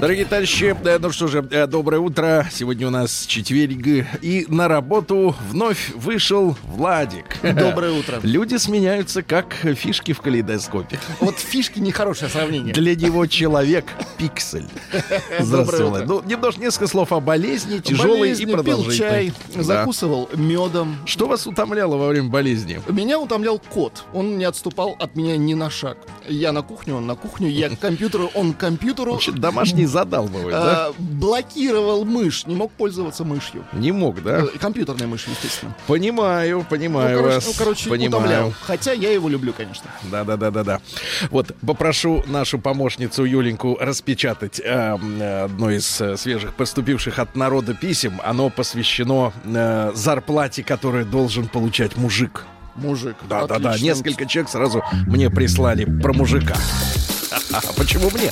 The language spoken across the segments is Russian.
Дорогие товарищи, э, ну что же, э, доброе утро. Сегодня у нас четверг. И на работу вновь вышел Владик. Доброе утро. Люди сменяются, как фишки в калейдоскопе. Вот фишки нехорошее сравнение. Для него человек пиксель. Здравствуйте. Ну, немножко несколько слов о болезни, тяжелой Болезни, и пил продолжительной. чай, Да. закусывал медом. Что вас утомляло во время болезни? Меня утомлял кот. Он не отступал от меня ни на шаг. Я на кухню, он на кухню, я к компьютеру, он к компьютеру. Вообще домашний задалбывает, да? А, блокировал мышь, не мог пользоваться мышью. Не мог, да? Э, Компьютерной мышью, естественно. Понимаю, понимаю ну, короче, вас. ну, короче, понимаю. утомлял. Хотя я его люблю, конечно. Да, да, да, да, да. Вот попрошу нашу помощницу Юленьку распечатать э, одно из э, свежих поступивших от народа писем. Оно посвящено э, зарплате, которую должен получать мужик. Мужик. Да, да, да. Несколько человек сразу мне прислали про мужика. А почему мне?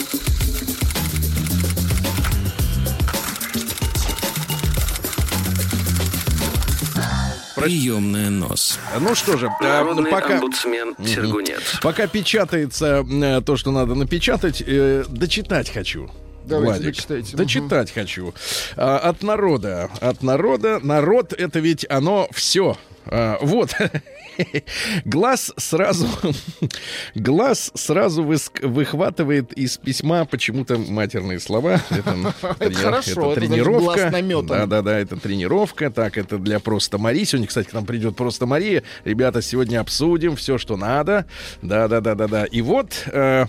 Приемная нос. Ну что же, э, Народный пока... омбудсмен Сергунец. Пока печатается э, то, что надо напечатать, э, дочитать хочу. Давайте, Владик. дочитайте. Дочитать хочу. А, от народа. От народа. Народ это ведь оно все. Вот. Глаз сразу, глаз сразу выск- выхватывает из письма почему-то матерные слова. Это, хорошо, это тренировка. глаз наметан. Да, да, да, это тренировка. Так, это для просто Марии. Сегодня, кстати, к нам придет просто Мария. Ребята, сегодня обсудим все, что надо. Да, да, да, да, да. И вот, э,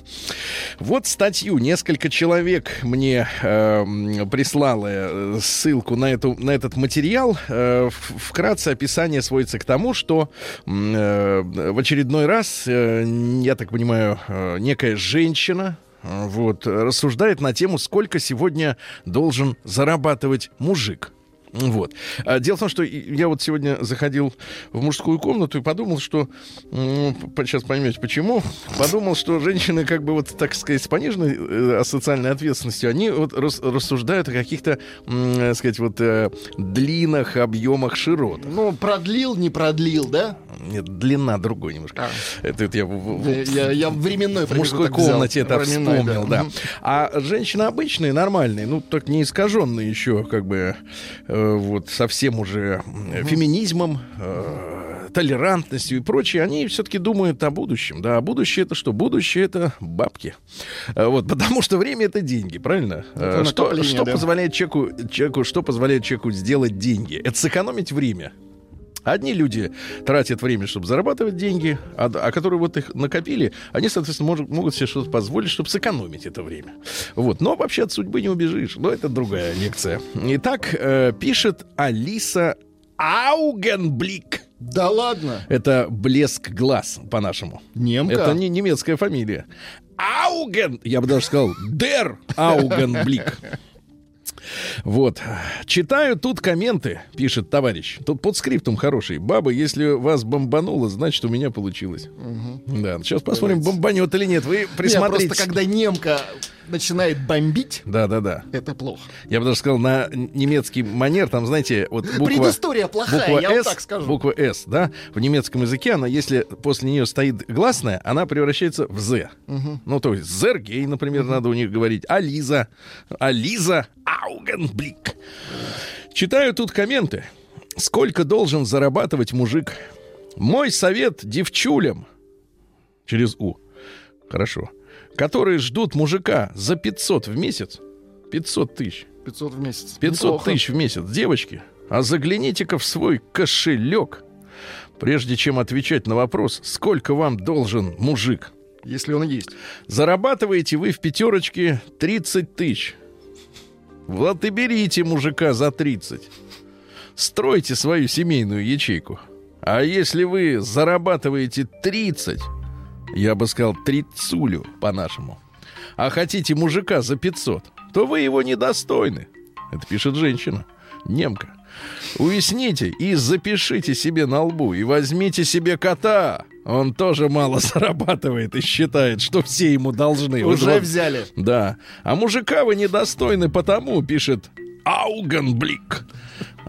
вот статью. Несколько человек мне э, прислало э, ссылку на, эту, на этот материал. Э, вкратце описание сводится к тому, что э, в очередной раз, э, я так понимаю, э, некая женщина э, вот, рассуждает на тему, сколько сегодня должен зарабатывать мужик. Вот. А Дело в том, что я вот сегодня заходил в мужскую комнату и подумал, что... п- Сейчас поймете, почему. Подумал, что женщины, как бы вот, так сказать, с пониженной э, социальной ответственностью, они вот рас- рассуждают о каких-то, м, э, сказать, вот э, длинах, объемах, широтах. Ну, продлил, не продлил, да? Нет, длина другой немножко. Это, вот я Я, я временной в мужской промежуток взял. комнате это Временной, вспомнил, да. Мгм. А женщины обычные, нормальные, ну, так не искаженные еще, как бы, э, вот, совсем уже м, феминизмом, э, толерантностью и прочее, они все-таки думают о будущем. Да, а будущее это что? Будущее это бабки. Э, Вот, потому что время это деньги, правильно? Это Э, что что да. позволяет человеку, человеку, что позволяет человеку сделать деньги? Это сэкономить время. Одни люди тратят время, чтобы зарабатывать деньги, а, а которые вот их накопили, они, соответственно, может- могут себе что-то позволить, чтобы сэкономить это время. Вот. Но вообще от судьбы не убежишь. Но это другая лекция. Итак, э, пишет Алиса Аугенблик. Да ладно. Это блеск глаз по-нашему. Немка. Это не немецкая фамилия. Ауген, я бы даже сказал, Дер Аугенблик. Вот. Читаю тут комменты, пишет товарищ. Тут под скриптум хороший. Баба, если вас бомбануло, значит, у меня получилось. Да, сейчас посмотрим, бомбанет или нет. Вы присмотрите. просто когда немка начинает бомбить, Да, да, да. это плохо. Я бы даже сказал, на немецкий манер, там, знаете, вот буква... Предыстория плохая, буква я вам «С», так скажу. Буква «С», да, в немецком языке, она, если после нее стоит гласная, она превращается в «З». Ну, то есть «Зергей», например, надо у них говорить, «Ализа», «Ализа Аугенблик». Читаю тут комменты. Сколько должен зарабатывать мужик? Мой совет девчулям. Через «У». Хорошо. Которые ждут мужика за 500 в месяц. 500 тысяч. 500 в месяц. 500 Неплохо. тысяч в месяц, девочки. А загляните-ка в свой кошелек, прежде чем отвечать на вопрос, сколько вам должен мужик. Если он есть. Зарабатываете вы в пятерочке 30 тысяч. Вот и берите мужика за 30. Стройте свою семейную ячейку. А если вы зарабатываете 30, я бы сказал трицулю по-нашему, а хотите мужика за 500, то вы его недостойны. Это пишет женщина, немка. Уясните и запишите себе на лбу и возьмите себе кота. Он тоже мало зарабатывает и считает, что все ему должны. Уже вот- взяли. Да. А мужика вы недостойны потому, пишет Аугенблик.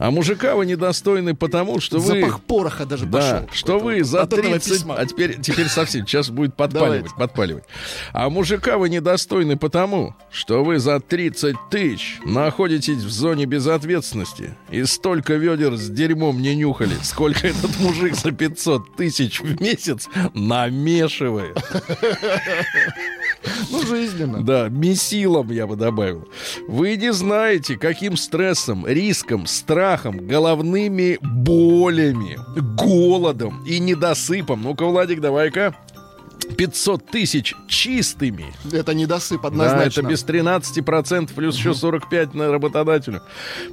А мужика вы недостойны потому, что вы... Запах пороха даже Да, пошел. что вы за От этого 30... письма. А теперь, теперь совсем, сейчас будет подпаливать, Давайте. подпаливать. А мужика вы недостойны потому, что вы за 30 тысяч находитесь в зоне безответственности и столько ведер с дерьмом не нюхали, сколько этот мужик за 500 тысяч в месяц намешивает. Ну, жизненно. Да, месилом я бы добавил. Вы не знаете, каким стрессом, риском, страхом, головными болями, голодом и недосыпом. Ну-ка, Владик, давай-ка. 500 тысяч чистыми. Это недосып Да, однозначно. это без 13% плюс еще 45 на работодателю.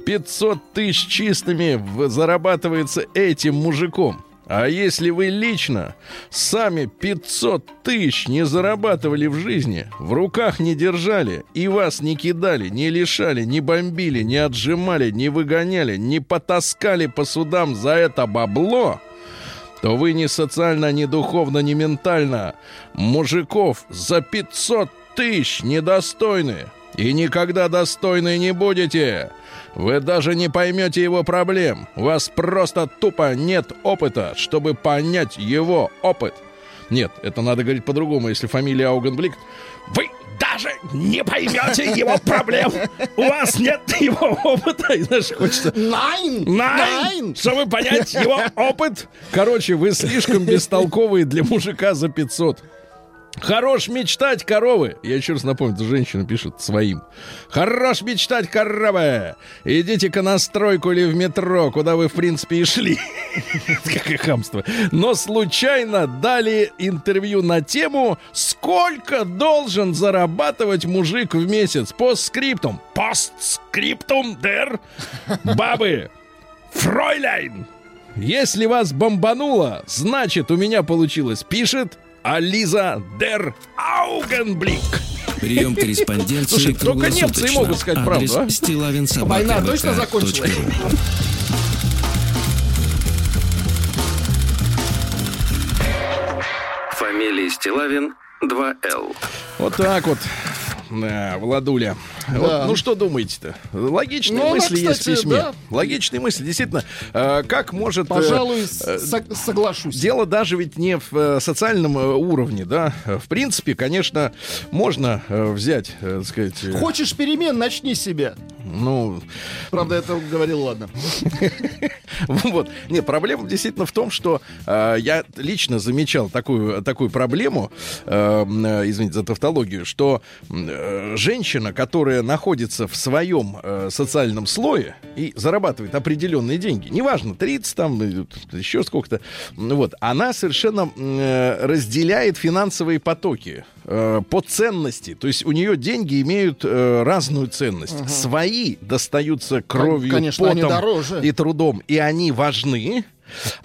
500 тысяч чистыми зарабатывается этим мужиком. А если вы лично сами 500 тысяч не зарабатывали в жизни, в руках не держали, и вас не кидали, не лишали, не бомбили, не отжимали, не выгоняли, не потаскали по судам за это бабло, то вы ни социально, ни духовно, ни ментально мужиков за 500 тысяч недостойны. И никогда достойны не будете. Вы даже не поймете его проблем. У вас просто тупо нет опыта, чтобы понять его опыт. Нет, это надо говорить по-другому, если фамилия Аугенблик. Вы даже не поймете его проблем. У вас нет его опыта. И знаешь, хочется Найн! Найн! Чтобы понять его опыт. Короче, вы слишком бестолковые для мужика за 500. Хорош мечтать, коровы. Я еще раз напомню, женщина пишет своим. Хорош мечтать, коровы. Идите-ка на стройку или в метро, куда вы, в принципе, и шли. Какое хамство. Но случайно дали интервью на тему «Сколько должен зарабатывать мужик в месяц?» Постскриптум. Постскриптум, дер. Бабы. Фройляйн. Если вас бомбануло, значит, у меня получилось, пишет Ализа Дер Аугенблик. Прием корреспонденции Слушай, только немцы могут сказать правду, а? стилавинсобака Война точно закончилась? Фамилия Стилавин 2Л. Вот так вот. Да, Владуля. Вот, ну что думаете-то? Логичные Ну, она, мысли есть в кстати, письме. да. Логичные мысли, действительно. Э, как может... э, Пожалуй, э, сог- соглашусь. Дело даже ведь не в э, социальном уровне, да. В принципе, конечно, можно э, взять, э, так сказать, э, Хочешь перемен, начни с себя. ну, Правда, это говорил, ладно. Вот. Нет, проблема действительно в том, что я лично замечал такую, такую проблему, извините за тавтологию, что женщина, которая находится в своем э, социальном слое и зарабатывает определенные деньги, неважно, 30 там, э, еще сколько-то, вот, она совершенно э, разделяет финансовые потоки э, по ценности. То есть у нее деньги имеют э, разную ценность. Свои достаются кровью, конечно, потом и трудом, и они важны.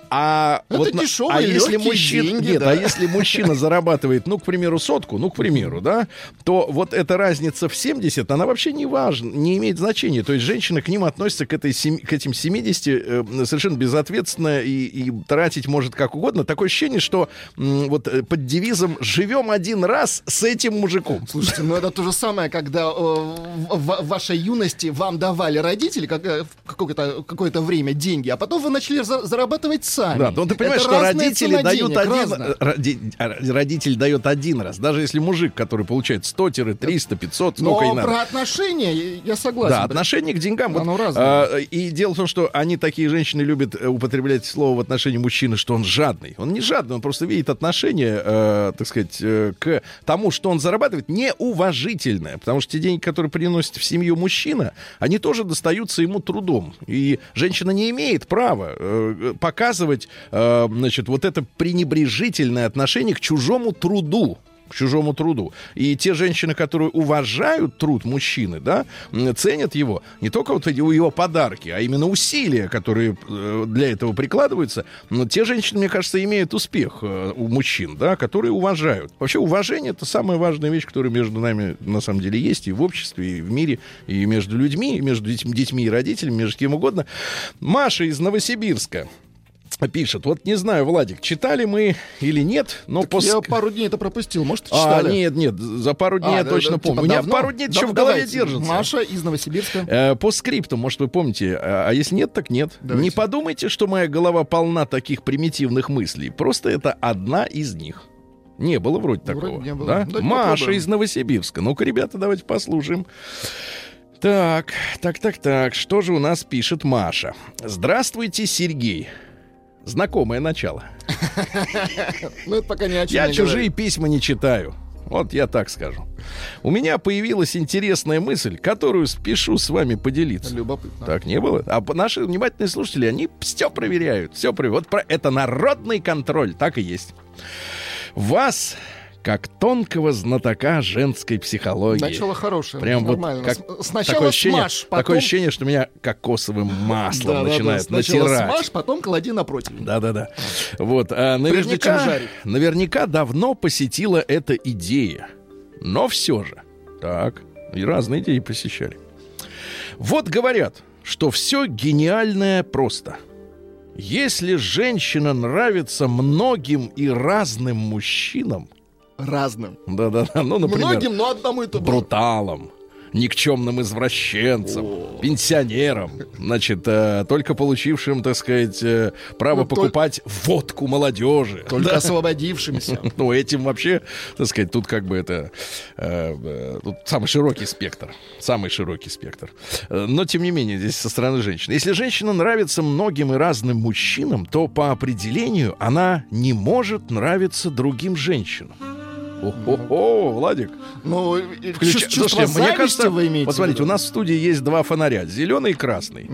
А Это вот дешевые, а если мужчина, деньги, нет, да. а если мужчина зарабатывает, ну, к примеру, сотку, ну, к примеру, да, то вот эта разница в 70, она вообще не важна, не имеет значения. То есть женщина к ним относится к, этой, к этим 70 э, совершенно безответственно и, и тратить может как угодно. Такое ощущение, что м, вот э, под девизом «живем один раз с этим мужиком». Слушайте, ну это то же самое, когда э, в, в вашей юности вам давали родители как, э, какое-то, время деньги, а потом вы начали за- зарабатывать сами. Да, ну ты понимаешь, Это что родители дают один роди- а, родитель дает один раз. Даже если мужик, который получает 100 300 500 Но сколько и надо. про отношения я- согласен. Да, отношение к деньгам. Вот, Оно разное. а, и дело в том, что они, такие женщины, любят э, употреблять слово в отношении мужчины, что он жадный. Он не жадный, он просто видит отношение, э, так сказать, э, к тому, что он зарабатывает, неуважительное. Потому что те деньги, которые приносит в семью мужчина, они тоже достаются ему трудом. И женщина не имеет права э, показывать, э, значит, вот это пренебрежительное отношение к чужому труду. к чужому труду. И те женщины, которые уважают труд мужчины, да, ценят его, не только вот его подарки, а именно усилия, которые э, для этого прикладываются, но те женщины, мне кажется, имеют успех э, у мужчин, да, которые уважают. Вообще уважение это самая важная вещь, которая между нами на самом деле есть и в обществе, и в мире, и между людьми, и между детьми и родителями, между кем угодно. Маша из Новосибирска пишет. Вот не знаю, Владик, читали мы или нет, но Так пос- Я пару дней это пропустил, может, А, читали? нет, нет, за пару дней А, я да, точно да, помню. типа У меня давно? пару дней это еще Да, в голове давайте. держится. Маша из Новосибирска. Э, по скрипту, может, вы помните. А, а если нет, так нет. Давайте. Не подумайте, что моя голова полна таких примитивных мыслей. Просто это одна из них. Не было вроде Вроде такого. не было. Да? Давайте Маша попробуем. из Новосибирска. Ну-ка, ребята, давайте послушаем. Так, так, так, так. Что же у нас пишет Маша? Здравствуйте, Сергей. Знакомое начало. Ну, это пока ни о чем Я не чужие письма не читаю. Вот я так скажу. У меня появилась интересная мысль, которую спешу с вами поделиться. Любопытно. Так не было. А наши внимательные слушатели, они все проверяют. Все проверяют. Вот про это народный контроль. Так и есть. Вас, как тонкого знатока женской психологии. Начало хорошее. Прям вот Нормально. как С- Сначала такое ощущение, смажь, потом... такое ощущение, что меня кокосовым маслом Да-да-да, начинает Сначала натирать. смажь, потом клади на противень. Да-да-да. Вот, а Прежде наверняка, чем жарить. наверняка давно посетила эта идея. Но все же. Так, и разные идеи посещали. Вот говорят, что все гениальное просто. Если женщина нравится многим и разным мужчинам, Разным. да-да-да, ну, например, Многим, но одному было. бруталом, никчемным извращенцем, пенсионером, значит, э, только получившим, так сказать, э, право Ну, толь- покупать водку молодежи. Только Да. освободившимся. Ну, этим вообще, так сказать, тут как бы это... э, э, тут самый широкий спектр. Самый широкий спектр. Э, Но, тем не менее, здесь со стороны женщины. Если женщина нравится многим и разным мужчинам, то по определению она не может нравиться другим женщинам. О-хо-хо, Владик. Ну, чувс- чувство Слушайте, мне кажется, вы имеете вот в смотрите, виду? у нас в студии есть два фонаря, зеленый и красный.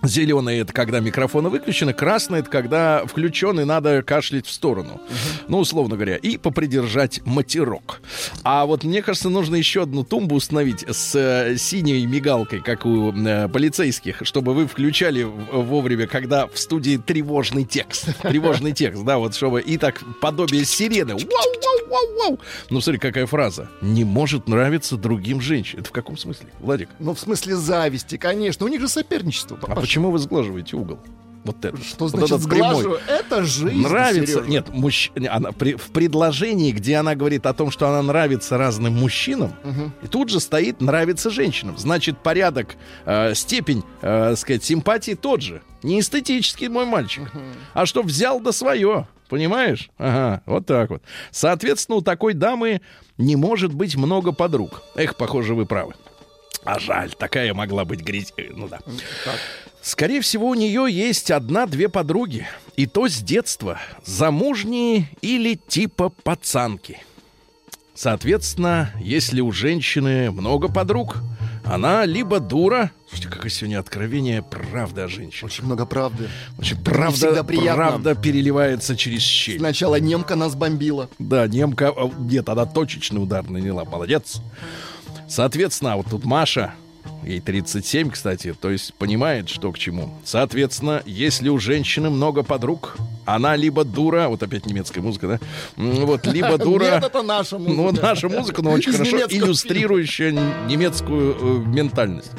Зеленый это когда микрофоны выключены, красный это когда включен и надо кашлять в сторону. Ну, условно говоря, и попридержать матерок. А вот мне кажется, нужно еще одну тумбу установить с э, синей мигалкой, как у э, полицейских, чтобы вы включали вовремя, когда в студии тревожный текст. Тревожный текст, да, вот чтобы и так подобие сирены. Вау-вау-вау-вау. Ну, смотри, какая фраза. Не может нравиться другим женщинам. Это в каком смысле, Владик? Ну, в смысле зависти, конечно. У них же соперничество. А папаша. почему вы сглаживаете угол? Вот это. Что Вот значит сглажу? Это жизнь, Нравится. Сережа. Нет, мужч... она при- в предложении, где она говорит о том, что она нравится разным мужчинам, и тут же стоит нравится женщинам. Значит, порядок, э, степень, э, сказать, симпатии тот же. Не эстетический мой мальчик. А что взял да свое. Понимаешь? Ага, вот так вот. Соответственно, у такой дамы не может быть много подруг. Эх, похоже, вы правы. А жаль, такая могла быть грязь. э, Ну да. Скорее всего, у нее есть одна-две подруги. И то с детства. Замужние или типа пацанки. Соответственно, если у женщины много подруг, она либо дура... Слушайте, какое сегодня откровение правда о женщине. Очень много правды. Очень правда, правда переливается через щель. Сначала немка нас бомбила. Да, немка... а, Нет, она точечный удар наняла. Молодец. Соответственно, вот тут Маша, ей 37, кстати, то есть понимает, что к чему. Соответственно, если у женщины много подруг, она либо дура, вот опять немецкая музыка, да? Вот, либо дура... Нет, это наша музыка. Ну, наша музыка, но очень Из хорошо иллюстрирующая немецкую э, ментальность.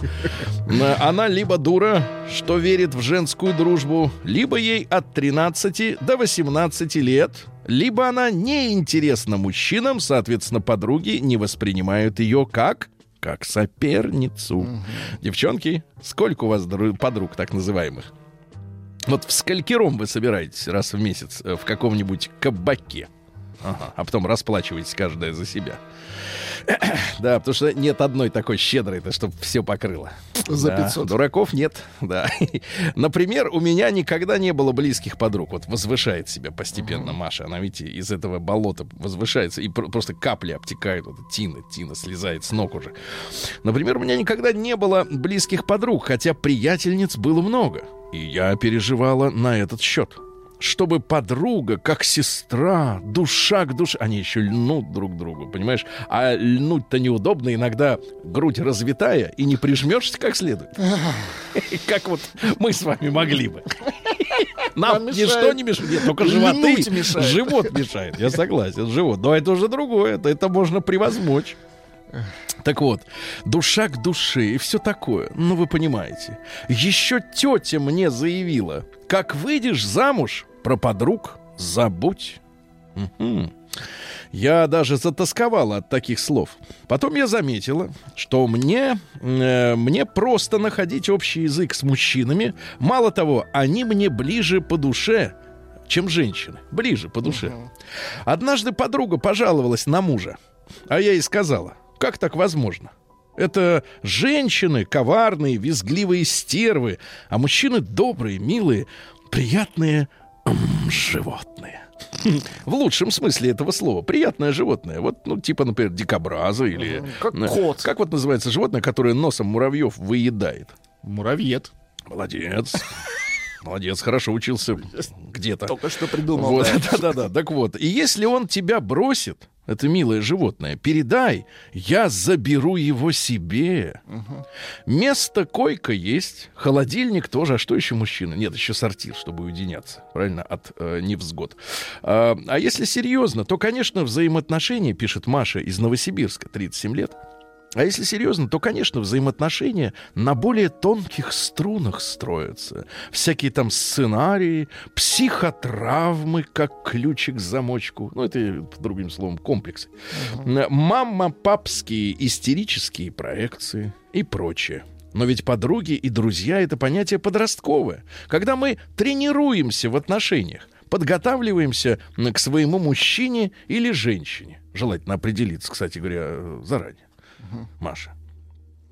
Она либо дура, что верит в женскую дружбу, либо ей от 13 до 18 лет, либо она неинтересна мужчинам, соответственно, подруги не воспринимают ее как как соперницу. Девчонки, сколько у вас дру- подруг так называемых? Вот в сколькером вы собираетесь раз в месяц э, в каком-нибудь кабаке? Ага, а потом расплачиваетесь каждая за себя. Да, потому что нет одной такой щедрой, чтобы все покрыло. За Да, 500. Дураков нет, да. Например, у меня никогда не было близких подруг. Вот возвышает себя постепенно Маша. Она, видите, из этого болота возвышается, и про- просто капли обтекают. Вот тина, тина слезает с ног уже. Например, у меня никогда не было близких подруг, хотя приятельниц было много. И я переживала на этот счет. Чтобы подруга, как сестра, душа к душе... Они еще льнут друг к другу, понимаешь? А льнуть-то неудобно, иногда грудь развитая, и не прижмешься как следует. Как вот мы с вами могли бы. Нам мешает. ничто не мешает, нет, только животы, мешает. живот мешает, я согласен, живот. Но это уже другое, это, это можно превозмочь. Так вот, душа к душе и все такое. Ну, вы понимаете. Еще тетя мне заявила, как выйдешь замуж, про подруг забудь. Мгм. Я даже затасковала от таких слов. Потом я заметила, что мне, э, мне просто находить общий язык с мужчинами. Мало того, они мне ближе по душе, чем женщины. Ближе по душе. Однажды подруга пожаловалась на мужа. А я ей сказала, как так возможно? Это женщины коварные, визгливые стервы, а мужчины добрые, милые, приятные животные. В лучшем смысле этого слова. Приятное животное. Вот, ну, типа, например, дикобраза или... Как э, кот. Как вот называется животное, которое носом муравьев выедает? Муравьед. Молодец. Молодец, хорошо учился где-то. Только что придумал. Вот, да. да-да-да. Так вот, и если он тебя бросит, это милое животное, передай, я заберу его себе. Место койка есть, холодильник тоже, а что еще мужчина? Нет, еще сортир, чтобы уединяться, правильно, от э, невзгод. А, а если серьезно, то, конечно, взаимоотношения, пишет Маша из Новосибирска, 37 лет, а если серьезно, то, конечно, взаимоотношения на более тонких струнах строятся. Всякие там сценарии, психотравмы, как ключик к замочку. Ну, это, другим словом, комплексы. Мама-папские истерические проекции и прочее. Но ведь подруги и друзья — это понятие подростковое. Когда мы тренируемся в отношениях, подготавливаемся м, к своему мужчине или женщине. Желательно определиться, кстати говоря, э, заранее. Маша.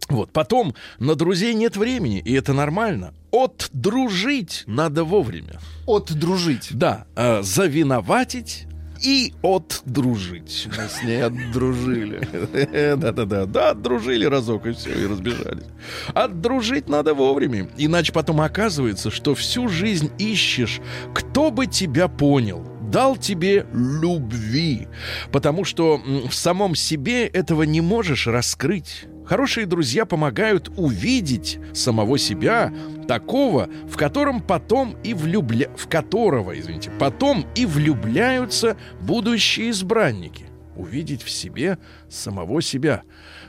Вот, потом на друзей нет времени, и это нормально. Отдружить надо вовремя. Отдружить. Да, э, завиноватить и отдружить. Мы с ней отдружили. Да-да-да, да, отдружили разок и все, и разбежались. Отдружить надо вовремя, иначе потом оказывается, что всю жизнь ищешь, кто бы тебя понял, дал тебе любви, потому что в самом себе этого не можешь раскрыть. Хорошие друзья помогают увидеть самого себя такого, в котором потом и влюбля... в которого, извините, потом и влюбляются будущие избранники. Увидеть в себе самого себя.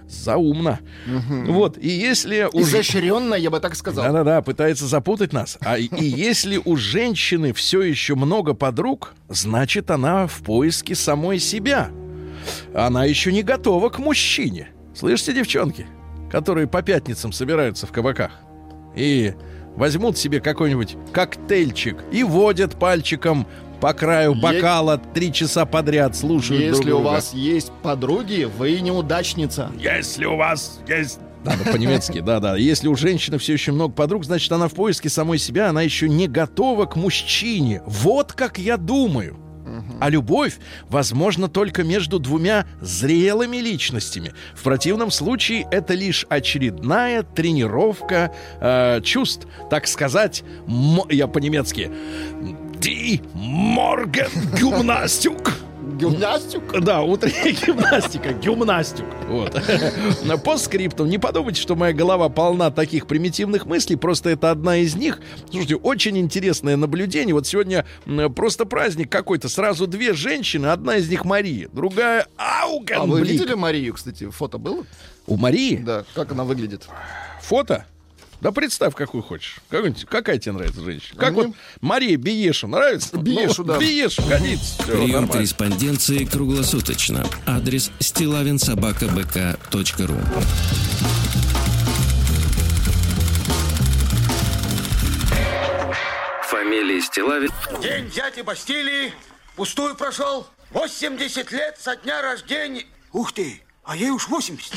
Заумно. Вот, и если у Изощренно, я бы так сказал. да-да-да, пытается запутать нас. А и если у женщины все еще много подруг, значит, она в поиске самой себя. Она еще не готова к мужчине. Слышите, девчонки, которые по пятницам собираются в кабаках и возьмут себе какой-нибудь коктейльчик и водят пальчиком по краю Е- бокала три часа подряд, слушают друг Если у друга. вас есть подруги, вы неудачница. Если у вас есть... Надо по-немецки, да-да. Если у женщины все еще много подруг, значит, она в поиске самой себя, она еще не готова к мужчине. Вот как я думаю. А любовь возможна только между двумя зрелыми личностями. В противном случае это лишь очередная тренировка э, чувств, так сказать, м- я по-немецки. Ди Морген Гюмнастюк. Гимнастик? Да, утренняя гимнастика, гимнастик. Вот. По скрипту. Не подумайте, что моя голова полна таких примитивных мыслей, просто это одна из них. Слушайте, очень интересное наблюдение. Вот сегодня просто праздник какой-то. Сразу две женщины, одна из них Мария, другая А вы Аугенблик. видели Марию, кстати? Фото было? У Марии Да, как она выглядит? фото? Да представь, какую хочешь. Какую-нибудь- какая тебе нравится женщина? А Как мне- вот Мария Биеша нравится? Биешу, Ну, да. Биешу, годится. Всё, Прием нормально. корреспонденции круглосуточно. Адрес стилавинсобакабк.ру Фамилия Стилавин День дяди Бастилии пустую прошел. 80 лет со дня рождения. Ух ты, а ей уж 80.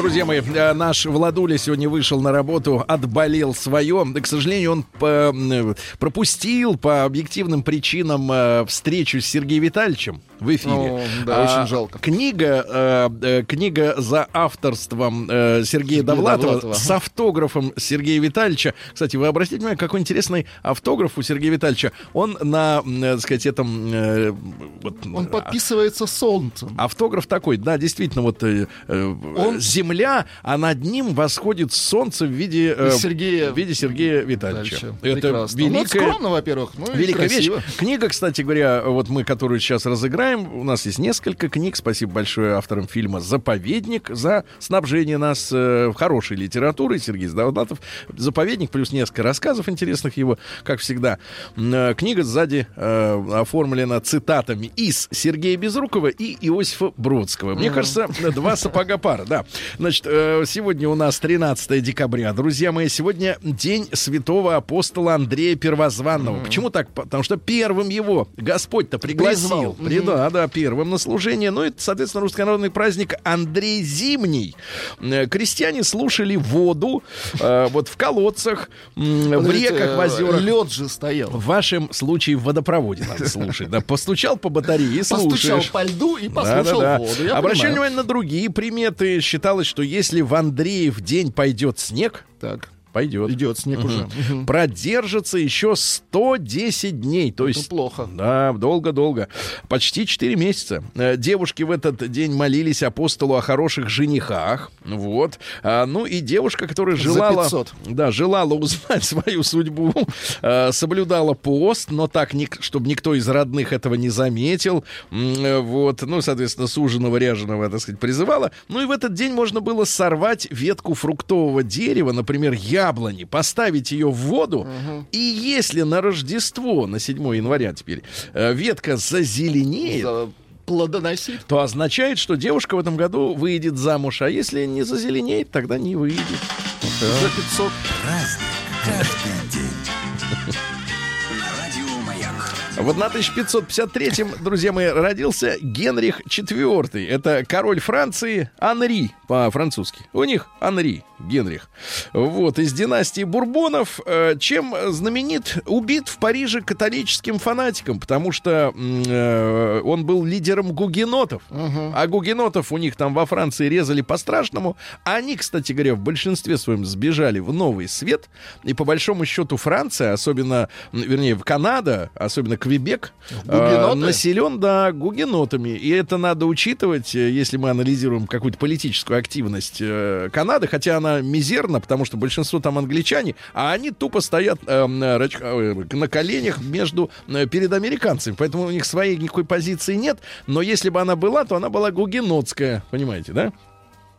Друзья мои, э, наш Владуля сегодня вышел на работу, отболел свое. К сожалению, он по- м, пропустил по объективным причинам э, встречу с Сергеем Витальевичем. В эфире. О, да, очень жалко. Книга, э, э, книга за авторством э, Сергея Сергея Довлатова, Довлатова. с автографом Сергея Витальевича. Кстати, вы обратите внимание, какой интересный автограф у Сергея Витальевича. Он на, м, э, так сказать, этом... э, вот, Он а, подписывается солнцем. Автограф такой, да, действительно, вот э, э, Он- земля, а над ним восходит солнце в виде, э, Сергея в виде Сергея Витальевича. Дальше. Это Прекрасно. Ну, это великая, скромно, во-первых. Ну, великая вещь. Книга, кстати говоря, вот мы, которую сейчас разыграем, у нас есть несколько книг. Спасибо большое авторам фильма «Заповедник» за снабжение нас э, хорошей литературой. Сергей Довлатов. «Заповедник» плюс несколько рассказов интересных его, как всегда. Э, Книга сзади э, оформлена цитатами из Сергея Безрукова и Иосифа Бродского. Мне кажется, два сапога пара, да. Значит, э, сегодня у нас 13 декабря. Друзья мои, сегодня день святого апостола Андрея Первозванного. Почему так? Потому что первым его Господь-то пригласил. Призвал. При- Да, да, первым на служение. Ну, это, соответственно, руссконародный праздник Андрей Зимний. Э, Крестьяне слушали воду э, вот в колодцах, м, в реках, в озерах. Лед же стоял. В вашем случае в водопроводе надо слушать. Да, постучал по батарее и Постучал слушаешь. по льду и послушал Да-да-да. воду. Я Обращали понимаю. внимание на другие приметы. Считалось, что если в Андреев день пойдет снег, Так, пойдет. идет снег уже. Продержится еще 110 дней. То есть плохо. Да, долго-долго. Почти 4 месяца. Э, Девушки в этот день молились апостолу о хороших женихах. Вот. А, ну и девушка, которая желала... 500. Да, желала узнать свою судьбу, э, соблюдала пост, но так, ник- чтобы никто из родных этого не заметил. Э, Вот. Ну, соответственно, суженого, ряженого, так сказать, призывала. Ну и в этот день можно было сорвать ветку фруктового дерева, например, яблони, поставить ее в воду, и если на Рождество, на 7 января теперь, э, ветка зазеленеет, За- Плодоносит. то означает, что девушка в этом году выйдет замуж, а если не зазеленеет, тогда не выйдет. За 500. В 1553-м, друзья мои, родился Генрих IV. Это король Франции Анри по-французски. У них Анри, Генрих. Вот, из династии Бурбонов. Э, Чем знаменит? Убит в Париже католическим фанатиком, потому что э, он был лидером гугенотов. А гугенотов у них там во Франции резали по-страшному. Они, кстати говоря, в большинстве своем сбежали в Новый Свет. И по большому счету Франция, особенно, вернее, в Канада, особенно Квебек, э, населен, да, гугенотами. И это надо учитывать, э, если мы анализируем какую-то политическую активность э, Канады, хотя она мизерна, потому что большинство там англичане, а они тупо стоят э, на рач- э, на коленях между, э, перед американцами. Поэтому у них своей никакой позиции нет. Но если бы она была, то она была гугенотская. Понимаете, да?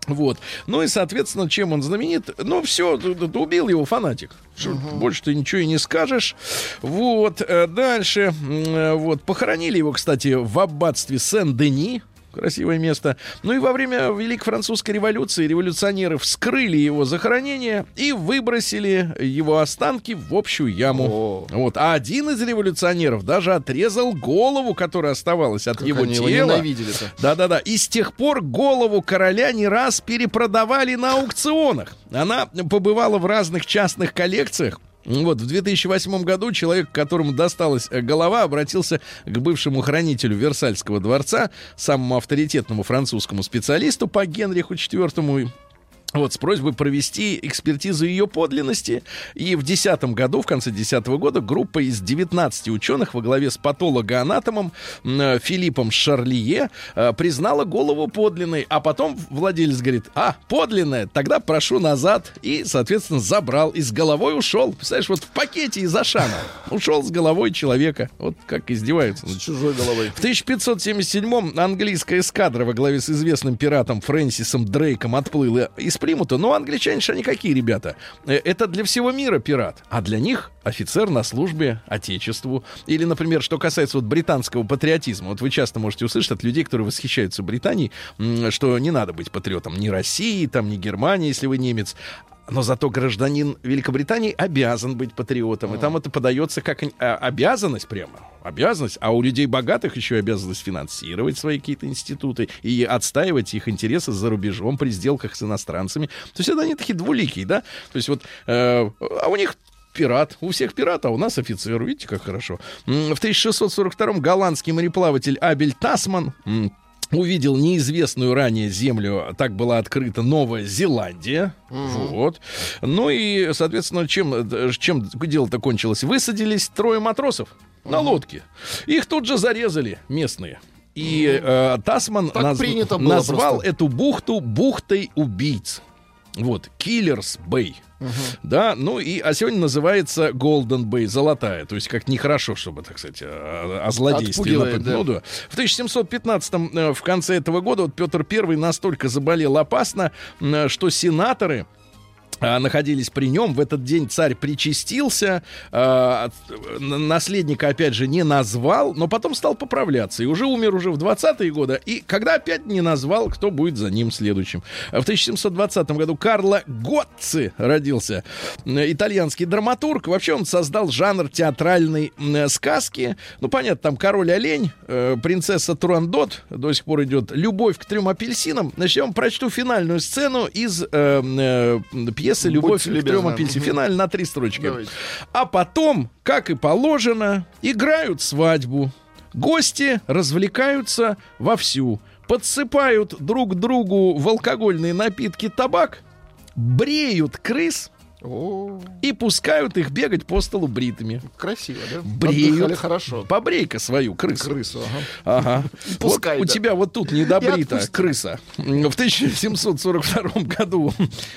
Вот. Ну и, соответственно, чем он знаменит? Ну, все, убил его фанатик. Что, Больше ты ничего и не скажешь. Вот. э, Дальше. э, Вот. Похоронили его, кстати, в аббатстве Сен-Дени. Красивое место. Ну и во время Великой Французской революции революционеры вскрыли его захоронение и выбросили его останки в общую яму. Вот. А один из революционеров даже отрезал голову, которая оставалась от Как его они его тела. ненавидели-то. Да-да-да. И с тех пор голову короля не раз перепродавали на аукционах. Она побывала в разных частных коллекциях. Вот, в 2008 году человек, которому досталась э, голова, обратился к бывшему хранителю Версальского дворца, самому авторитетному французскому специалисту по Генриху IV, вот, с просьбой провести экспертизу ее подлинности. И в 2010 году, в конце 2010 года, группа из 19 ученых во главе с патологоанатомом э, Филиппом Шарлие э, признала голову подлинной. А потом владелец говорит, а, подлинная, тогда прошу назад. И, соответственно, забрал и с головой ушел. Представляешь, вот в пакете из Ашана ушел с головой человека. Вот как издеваются. С чужой головой. В 1577-м английская эскадра во главе с известным пиратом Фрэнсисом Дрейком отплыла из Плимута. Но англичане же они какие ребята? Э, Это для всего мира пират. А для них офицер на службе Отечеству. Или, например, что касается вот британского патриотизма. Вот вы часто можете услышать от людей, которые восхищаются Британией, что не надо быть патриотом ни России, там, ни Германии, если вы немец. Но зато гражданин Великобритании обязан быть патриотом. И там это подается как а, обязанность прямо. Обязанность. А у людей богатых еще обязанность финансировать свои какие-то институты и отстаивать их интересы за рубежом при сделках с иностранцами. То есть это они такие двуликие, да? То есть вот... э, а у них пират. У всех пират, а у нас офицер. Видите, как хорошо. В 1642-м голландский мореплаватель Абель Тасман увидел неизвестную ранее землю. Так была открыта Новая Зеландия. Вот. Ну и, соответственно, чем, э, чем дело-то кончилось? Высадились трое матросов на лодке. Их тут же зарезали местные. И э, Тасман Так было назвал просто. эту бухту бухтой убийц. Вот, Киллерс Бэй. Да, ну и, а сегодня называется Голден Бэй, золотая. То есть как нехорошо, чтобы, так сказать, о, о злодействе. Напомнить. да. Ну да. В 1715-м, э, в конце этого года, вот Петр I настолько заболел опасно, м, что сенаторы находились при нем. В этот день царь причастился, а, наследника, опять же, не назвал, но потом стал поправляться. И уже умер уже в 20-е годы. И когда опять не назвал, кто будет за ним следующим. А В 1720 году Карло Готци родился. Итальянский драматург. Вообще он создал жанр театральной сказки. Ну, понятно, там «Король-олень», э, «Принцесса Турандот», до сих пор идет «Любовь к трем апельсинам». Вам прочту финальную сцену из э, э, пьесы «Любовь Будьте к любезны. трем апельсинам». Финально на три строчки. Давайте. А потом, как и положено, играют свадьбу. Гости развлекаются вовсю. Подсыпают друг другу в алкогольные напитки табак, бреют крыс И пускают их бегать по столу бритыми. красиво, да? Бреют. Отдыхали хорошо. Побрей-ка свою крысу. Крысу, ага. Ага. Пускай, Вот у да. тебя вот тут недобрита крыса. В 1742 году,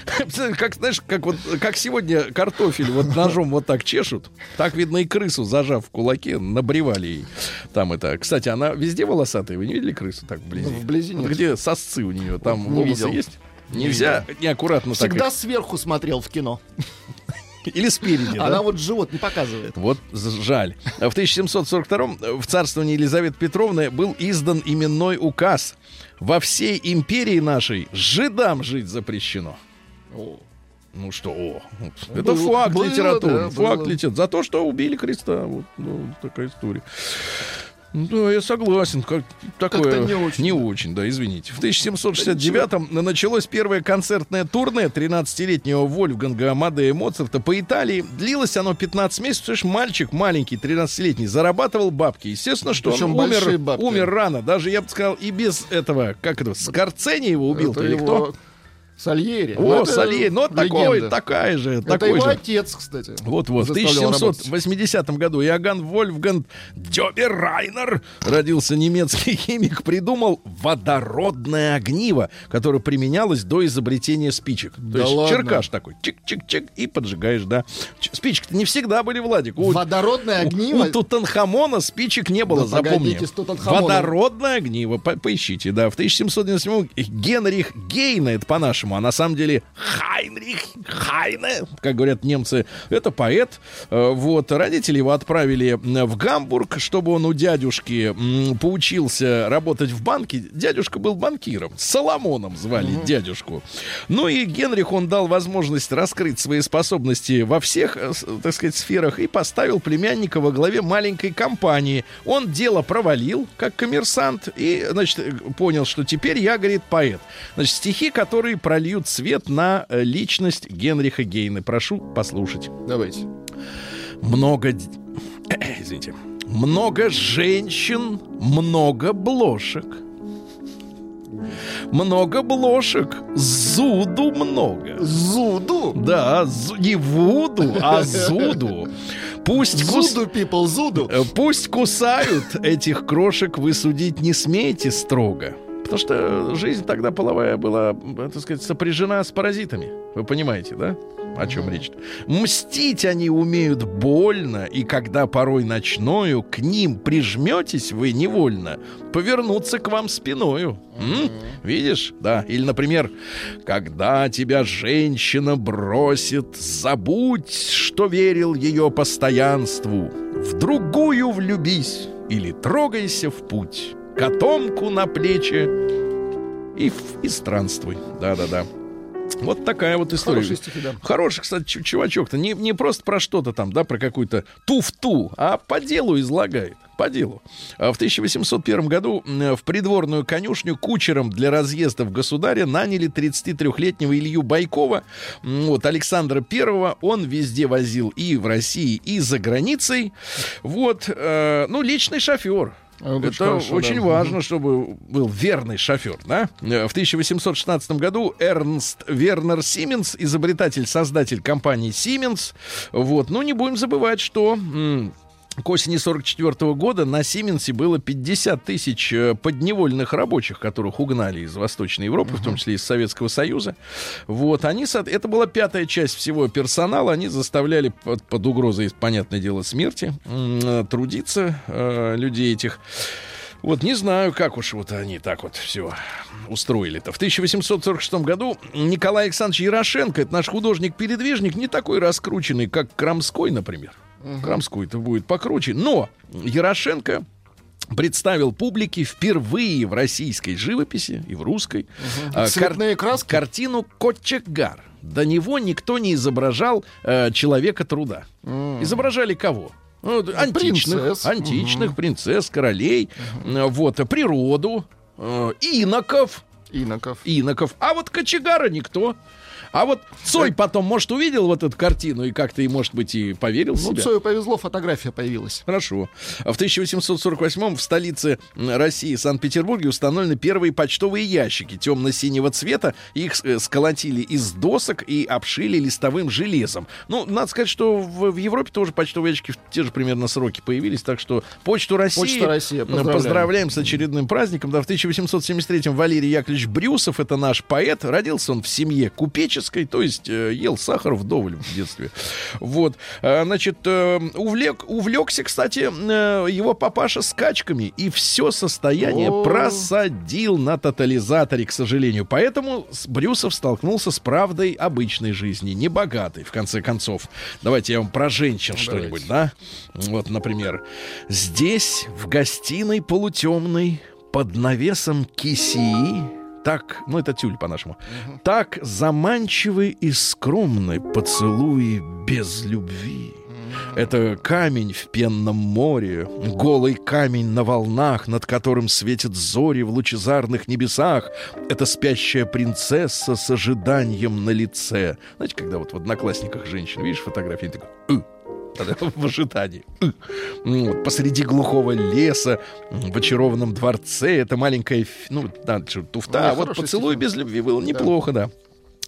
как знаешь, как вот как сегодня картофель вот ножом вот так чешут, так видно и крысу зажав в кулаке набревали ей. Там это, кстати, она везде волосатая. Вы не видели крысу так вблизи? Ну, вблизи нет. Где сосцы у нее? Там Не волосы видел. есть? Нельзя неаккуратно так. Всегда сверху смотрел в кино. Или спереди. да? Она вот живот не показывает. Вот жаль. В 1742 в царствовании Елизаветы Петровны был издан именной указ. Во всей империи нашей жидам жить запрещено. Ну что, о, это Было- факт было, литературы. да, факт литературы. За то, что убили Христа. Вот, ну, такая история. Ну, Да, я согласен. Как, такое, Как-то не очень, Не да. очень, да, извините. В 1769-м началось первое концертное турне 13-летнего Вольфганга Амадея Моцарта по Италии. Длилось оно 15 месяцев. Слышь, мальчик маленький, 13-летний, зарабатывал бабки. Естественно, что Причем он большие умер, бабки. умер рано. Даже, я бы сказал, и без этого, как это, Скорцени его убил Это или его кто? Сальери. О, Ну, Сальери, ну, такой, такая же, Это такой его же. отец, кстати. Вот-вот. В заставлял работать. 1780 году Иоганн Вольфганг Дёберрайнер, родился немецкий химик, придумал водородное огниво, которое применялось до изобретения спичек. То Да есть ладно? черкаш такой, чик-чик-чик, и поджигаешь, да. Спички-то не всегда были, Владик. У, Водородное у- огниво. у Тутанхамона спичек не было, Да запомни. Водородное огниво, по- поищите, да. В 1797 Генрих Гейне, это по-нашему, а на самом деле Хайнрих Хайне, как говорят немцы, это поэт. Э, Вот, родители его отправили в Гамбург, чтобы он у дядюшки поучился работать в банке. Дядюшка был банкиром. Соломоном звали дядюшку. Ну и Генрих, он дал возможность раскрыть свои способности во всех, э, так сказать, сферах и поставил племянника во главе маленькой компании. Он дело провалил, как коммерсант, и, значит, э, понял, что теперь я, говорит, поэт. Значит, стихи, которые прольют свет на э, личность Генриха Гейна. Прошу послушать. Давайте. Много... Извините. Много женщин, много блошек. Много блошек, зуду много. Зуду. Да, зу- не вуду, а зуду. Пусть, кус- Зуду, people, зуду. э, пусть кусают этих крошек, вы судить не смеете строго. Потому что жизнь тогда половая была, так сказать, сопряжена с паразитами. Вы понимаете, да? О чем речь? Мстить они умеют больно, и когда порой ночною к ним прижметесь вы невольно, повернуться к вам спиною. М? Видишь? Да. Или, например, когда тебя женщина бросит, забудь, что верил ее постоянству. В другую влюбись или трогайся в путь. Котомку на плечи и, в- и странствуй. Да-да-да. Вот такая вот история. Хорошие стихи, да. Хороший, кстати, чу- чувачок-то. Не, не просто про что-то там, да, про какую-то туфту, а по делу излагает. по делу. А В 1801 году в придворную конюшню кучером для разъездов государя наняли 33-летнего Илью Байкова. Вот, Александра Первого он везде возил и в России, и за границей. Вот, э, ну, личный шофер. Очень Это хорошо, очень да. важно, чтобы был верный шофер, да? Э, В 1816 году Эрнст Вернер Сименс, изобретатель, создатель компании Siemens, вот, ну не будем забывать, что к осени 44 года на Сименсе было 50 тысяч э, подневольных рабочих, которых угнали из Восточной Европы, в том числе из Советского Союза. Вот, они, это была пятая часть всего персонала, они заставляли под, под угрозой, понятное дело, смерти э, трудиться э, людей этих. Вот не знаю, как уж вот они так вот все устроили-то. В 1846 году Николай Александрович Ярошенко, это наш художник-передвижник, не такой раскрученный, как Крамской, например. Крамской-то будет покруче. Но Ярошенко представил публике впервые в российской живописи и в русской а, Цветные краски? картину «Кочегар». До него никто не изображал э, человека труда. Изображали кого? Ну, античных, Принцесс. античных принцесс, королей, э, вот, э, природу, э, иноков, Иноков. иноков. А вот кочегара никто. А вот Цой потом, может, увидел вот эту картину и как-то, и, может быть, и поверил Ну, себя. Цою повезло, фотография появилась. Хорошо. В 1848 в столице России, Санкт-Петербурге, установлены первые почтовые ящики темно-синего цвета. Их э, сколотили из досок и обшили листовым железом. Ну, надо сказать, что в, в Европе тоже почтовые ящики в те же примерно сроки появились. Так что Почту России, Почта Россия, м, поздравляем. поздравляем с очередным праздником. Да, в 1873-м Валерий Яковлевич Брюсов, это наш поэт, родился он в семье купеческой, то есть э, ел сахар вдоволь в детстве. Вот, А, значит, э, увлек, увлекся, кстати, э, его папаша скачками и все состояние О. просадил на тотализаторе, к сожалению. Поэтому Брюсов столкнулся с правдой обычной жизни, небогатой, в конце концов. Давайте я вам про женщин что-нибудь, да? Вот, например, здесь, в гостиной полутемной, под навесом кисии, так, ну это тюль по-нашему, так заманчивы и скромны поцелуи без любви. Это камень в пенном море, голый камень на волнах, над которым светят зори в лучезарных небесах. Это спящая принцесса с ожиданием на лице. Знаете, когда вот в одноклассниках женщин, видишь фотографии, такой, в ожидании. Вот посреди глухого леса, в очарованном дворце, это маленькая, ну, да, туфта. Ну, вот поцелуй стих. без любви было неплохо, да.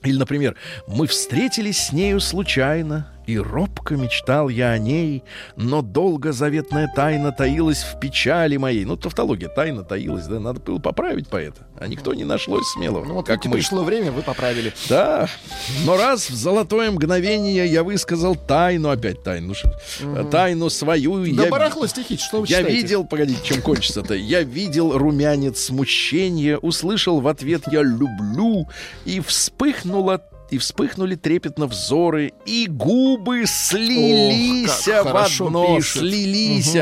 Или, например, «Мы встретились с нею случайно, и робко мечтал я о ней, но долго заветная тайна таилась в печали моей». Ну, тавтология, тайна таилась, да, надо было поправить поэта. А никто не нашлось смелого, Ну вот как мы. пришло время, вы поправили. Да, но раз в золотое мгновение я высказал тайну, опять тайну, ну что, тайну свою, Да я, барахло стихи, что вы я читаете? видел, погодите, чем кончится-то, я видел румянец смущения, услышал в ответ «я люблю» и вспыхнула и вспыхнули трепетно взоры, и губы слились в одно, пишет. слились.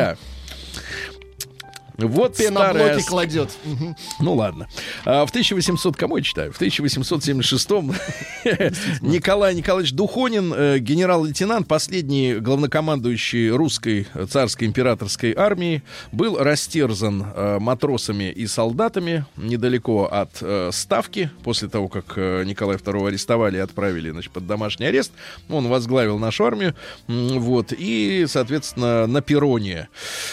Вот старая Пеноблоки кладет. Мгм. ну ладно. А, в 1800, кому я читаю? В 1876 Николай Николаевич Духонин, э, генерал-лейтенант, последний главнокомандующий русской царской императорской армии, был растерзан э, матросами и солдатами недалеко от э, Ставки. После того, как э, Николая II арестовали и отправили значит, под домашний арест, он возглавил нашу армию. Вот, и, соответственно, на перроне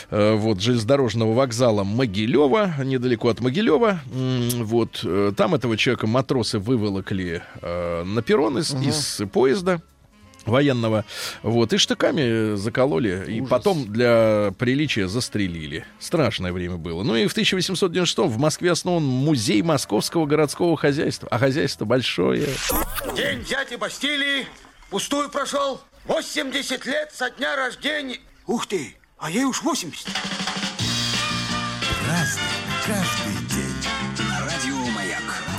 вот, железнодорожного вокзала Могилева, недалеко от Могилева, вот, э, там этого человека матросы выволокли э, на перрон из, из поезда военного, вот, и штыками закололи, и потом для приличия застрелили. Страшное время было. Ну и в 1896 в Москве основан музей московского городского хозяйства. А хозяйство большое. День дяди Бастилии пустую прошел. 80 лет со дня рождения. Ух ты, а ей уж 80. Разный, каждый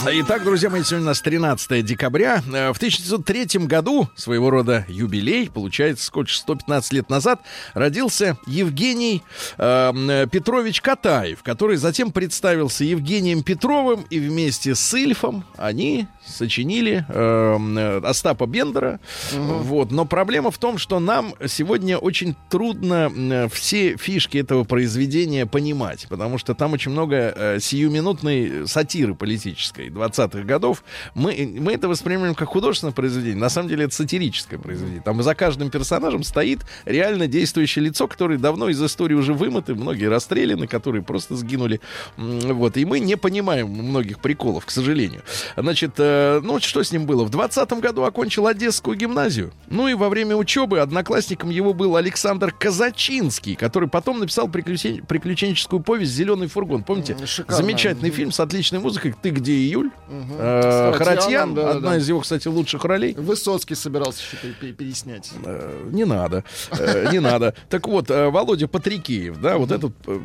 Итак, друзья мои, сегодня у нас 13 декабря. Э, В 1903 году, своего рода юбилей, получается, сколько, 115 лет назад, родился Евгений э, Петрович Катаев, который затем представился Евгением Петровым, и вместе с Ильфом они сочинили э, Остапа Бендера. Вот. Но проблема в том, что нам сегодня очень трудно все фишки этого произведения понимать, потому что там очень много э, сиюминутной сатиры политической 20-х годов. Мы, мы это воспринимаем как художественное произведение. На самом деле это сатирическое произведение. Там за каждым персонажем стоит реально действующее лицо, которое давно из истории уже вымыты, многие расстреляны, которые просто сгинули. Вот. И мы не понимаем многих приколов, к сожалению. Значит, э, ну что с ним было? В 20 году окончил Одесскую гимназию. Ну и во время учебы одноклассником его был Александр Казачинский, который потом написал приключен- приключенческую повесть «Зеленый фургон». Помните? Шикарно. Замечательный фильм с отличной музыкой «Ты где, июль?» Мгм. Э, Харатьян, да, одна да. из его, кстати, лучших ролей. Высоцкий собирался еще пере- пере- переснять. Э, Не надо, э, не надо. Так вот, э, Володя Патрикеев, да, вот этот э,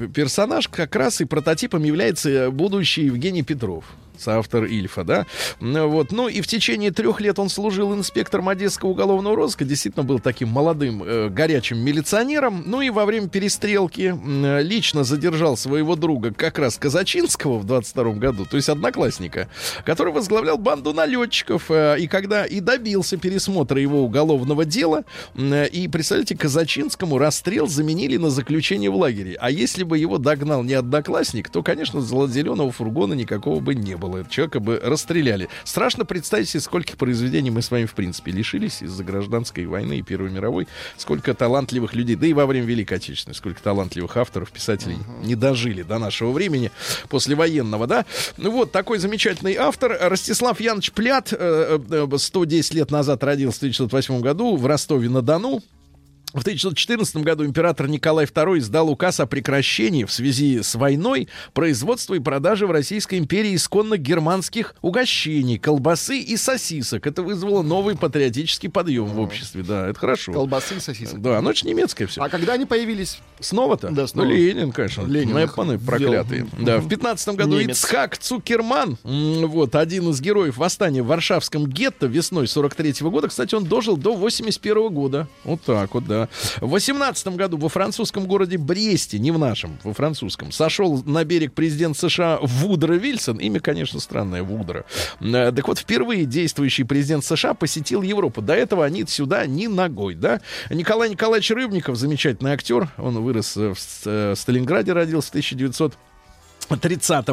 э, персонаж как раз и прототипом является будущий Евгений Петров соавтор Ильфа, да. Вот. Ну и в течение трех лет он служил инспектором Одесского уголовного розыска, действительно был таким молодым, э, горячим милиционером. Ну и во время перестрелки э, лично задержал своего друга как раз Казачинского в 22 году, то есть одноклассника, который возглавлял банду налетчиков, э, и когда и добился пересмотра его уголовного дела, э, и, представляете, Казачинскому расстрел заменили на заключение в лагере. А если бы его догнал не одноклассник, то, конечно, зеленого фургона никакого бы не было. Этого человека бы расстреляли. Страшно представить себе, скольких произведений мы с вами, в принципе, лишились из-за гражданской войны и Первой мировой. Сколько талантливых людей, да и во время Великой Отечественной, сколько талантливых авторов, писателей не дожили до нашего времени, послевоенного, да? Ну вот, такой замечательный автор. Ростислав Янович Плят, э, э, 110 лет назад родился в 1908 году в Ростове-на-Дону. В 1914 году император Николай II издал указ о прекращении в связи с войной производства и продажи в Российской империи исконно германских угощений, колбасы и сосисок. Это вызвало новый патриотический подъем в обществе. Да, это хорошо. Колбасы и сосисок. Да, это же немецкое все. А когда они появились? Снова-то? Да, снова. Ну, Ленин, конечно. Ленин Нэпаны их проклятые. ввел. Да, в 15 году Немец. Ицхак Цукерман, вот, один из героев восстания в Варшавском гетто весной 43 года. Кстати, он дожил до 81 года. Вот так вот, да. В 18 году во французском городе Бресте, не в нашем, во французском, сошел на берег президент США Вудро Вильсон. Имя, конечно, странное, Вудро. Э, Так вот, впервые действующий президент США посетил Европу. До этого они сюда ни ногой, да. Николай Николаевич Рыбников, замечательный актер. Он вырос э, в э, Сталинграде, родился в 1900 30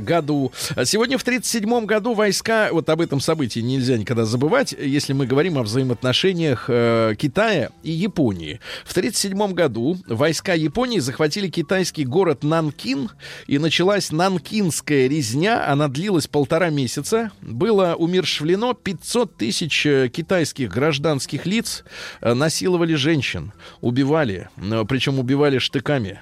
году. Сегодня в 37 году войска, вот об этом событии нельзя никогда забывать, если мы говорим о взаимоотношениях э, Китая и Японии. В 37 году войска Японии захватили китайский город Нанкин, и началась Нанкинская резня. Она длилась полтора месяца. Было умершвлено 500 тысяч э, китайских гражданских лиц, э, насиловали женщин, убивали, э, причем убивали штыками,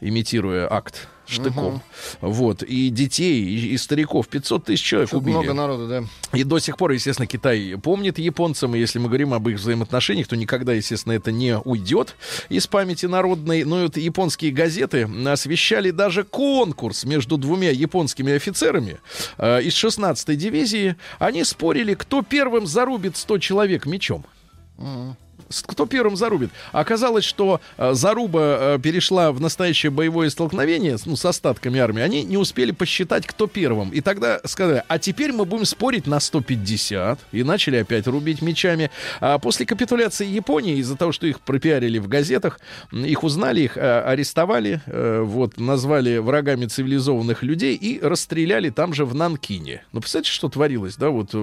имитируя акт штыком. Вот. И детей, и, и стариков. 500 тысяч человек Что-то убили. много народу, да. И до сих пор, естественно, Китай помнит японцам, и если мы говорим об их взаимоотношениях, то никогда, естественно, это не уйдет из памяти народной. Но вот японские газеты освещали даже конкурс между двумя японскими офицерами э, из 16-й дивизии. Они спорили, кто первым зарубит 100 человек мечом. С- Кто первым зарубит? Оказалось, что э, заруба э, перешла в настоящее боевое столкновение ну, с остатками армии. Они не успели посчитать, кто первым. И тогда сказали, а теперь мы будем спорить на 150. И начали опять рубить мечами. А после капитуляции Японии, из-за того, что их пропиарили в газетах, их узнали, их э, арестовали, э, вот, назвали врагами цивилизованных людей и расстреляли там же в Нанкине. Ну, представляете, что творилось, да? Вот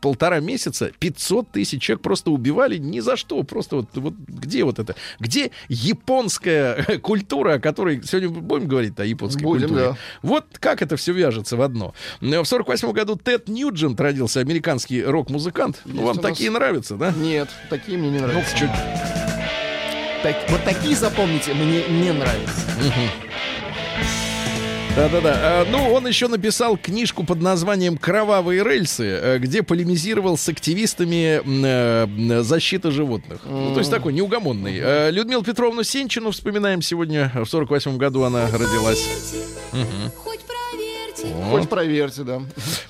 полтора месяца 500 тысяч человек просто убивали ни за что. Просто вот, вот где вот это? Где японская культура, о которой сегодня будем говорить о японской Будем, культуре? да. Вот как это все вяжется в одно. В 48 году Тед Ньюджент родился, американский рок-музыкант. Ну, Есть вам у нас- такие нравятся, да? Нет, такие мне не Ну, нравятся. чуть Так- вот такие, запомните, мне не нравятся. Да-да-да. А, Ну, он еще написал книжку под названием «Кровавые рельсы», э, где полемизировал с активистами э, защиты животных. Ну, то есть такой неугомонный. Э, Людмилу Петровну Сенчину вспоминаем сегодня. В 48 году она родилась. Хоть проверьте, Хоть проверьте, да.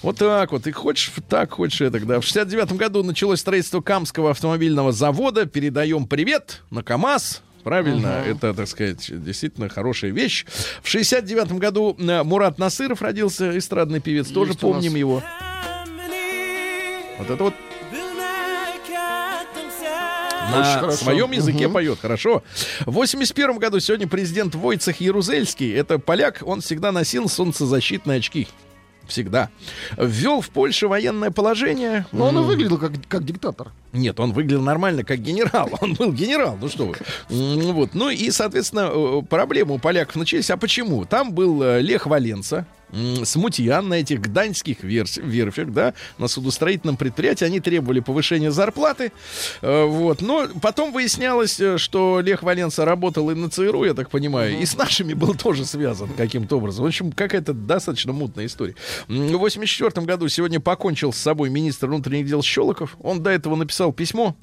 Вот так вот. И хочешь так, хочешь это. Да. В 69 году началось строительство Камского автомобильного завода. Передаем привет на КАМАЗ. Правильно, это, так сказать, действительно хорошая вещь. В 69 году э, Мурат Насыров родился, эстрадный певец, тоже Есть нас. помним его. Вот это вот на хорошо. своем языке Мгм. поет, хорошо. В 81 году сегодня президент Войцех Ярузельский, это поляк, он всегда носил солнцезащитные очки. Всегда. Ввел в Польше военное положение. Но он и выглядел как, как диктатор. Нет, он выглядел нормально, как генерал. Он был генерал, ну что вы. Вот. Ну и, соответственно, э, проблемы у поляков начались. А почему? Там был э, Лех Валенца, смутьян на этих гданьских верфях, да, на судостроительном предприятии. Они требовали повышения зарплаты. Э, Вот. Но потом выяснялось, э, что Лех Валенца работал и на ЦРУ, я так понимаю, и с нашими был тоже связан каким-то образом. В общем, какая-то достаточно мутная история. В 84 году сегодня покончил с собой министр внутренних дел Щелоков. Он до этого написал письмо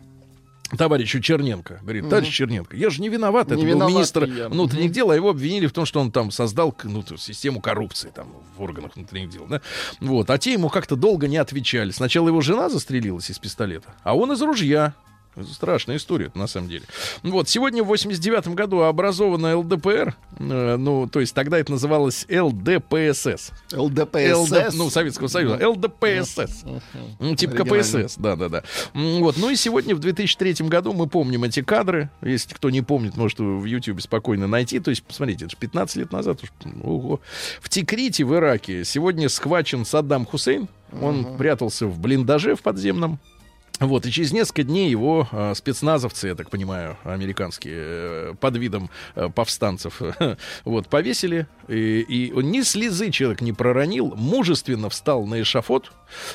товарищу Черненко. Говорит, товарищ Черненко, я же не виноват. Не Это был виноват министр я. внутренних дел, а его обвинили в том, что он там создал ну, систему коррупции там, в органах внутренних дел. Да? Вот. А те ему как-то долго не отвечали. Сначала его жена застрелилась из пистолета, а он из ружья. Страшная история, на самом деле. Вот, сегодня в 89 году образована ЛДПР, э, ну, то есть тогда это называлось ЛДПСС. ЛДПСС. ЛД, ну, Советского Союза. ЛДПСС. Ну, типа Оригинально. КПСС, да-да-да. Вот. Ну и сегодня, в 2003 году, мы помним эти кадры. Если кто не помнит, может в Ютьюбе спокойно найти. То есть, посмотрите, это же 15 лет назад. уж. Ого. В Тикрите, в Ираке, сегодня схвачен Саддам Хусейн. Он прятался в блиндаже в подземном. Вот, и через несколько дней его э, спецназовцы, я так понимаю, американские, э, под видом э, повстанцев, вот, повесили. И, и он ни слезы человек не проронил, мужественно встал на эшафот,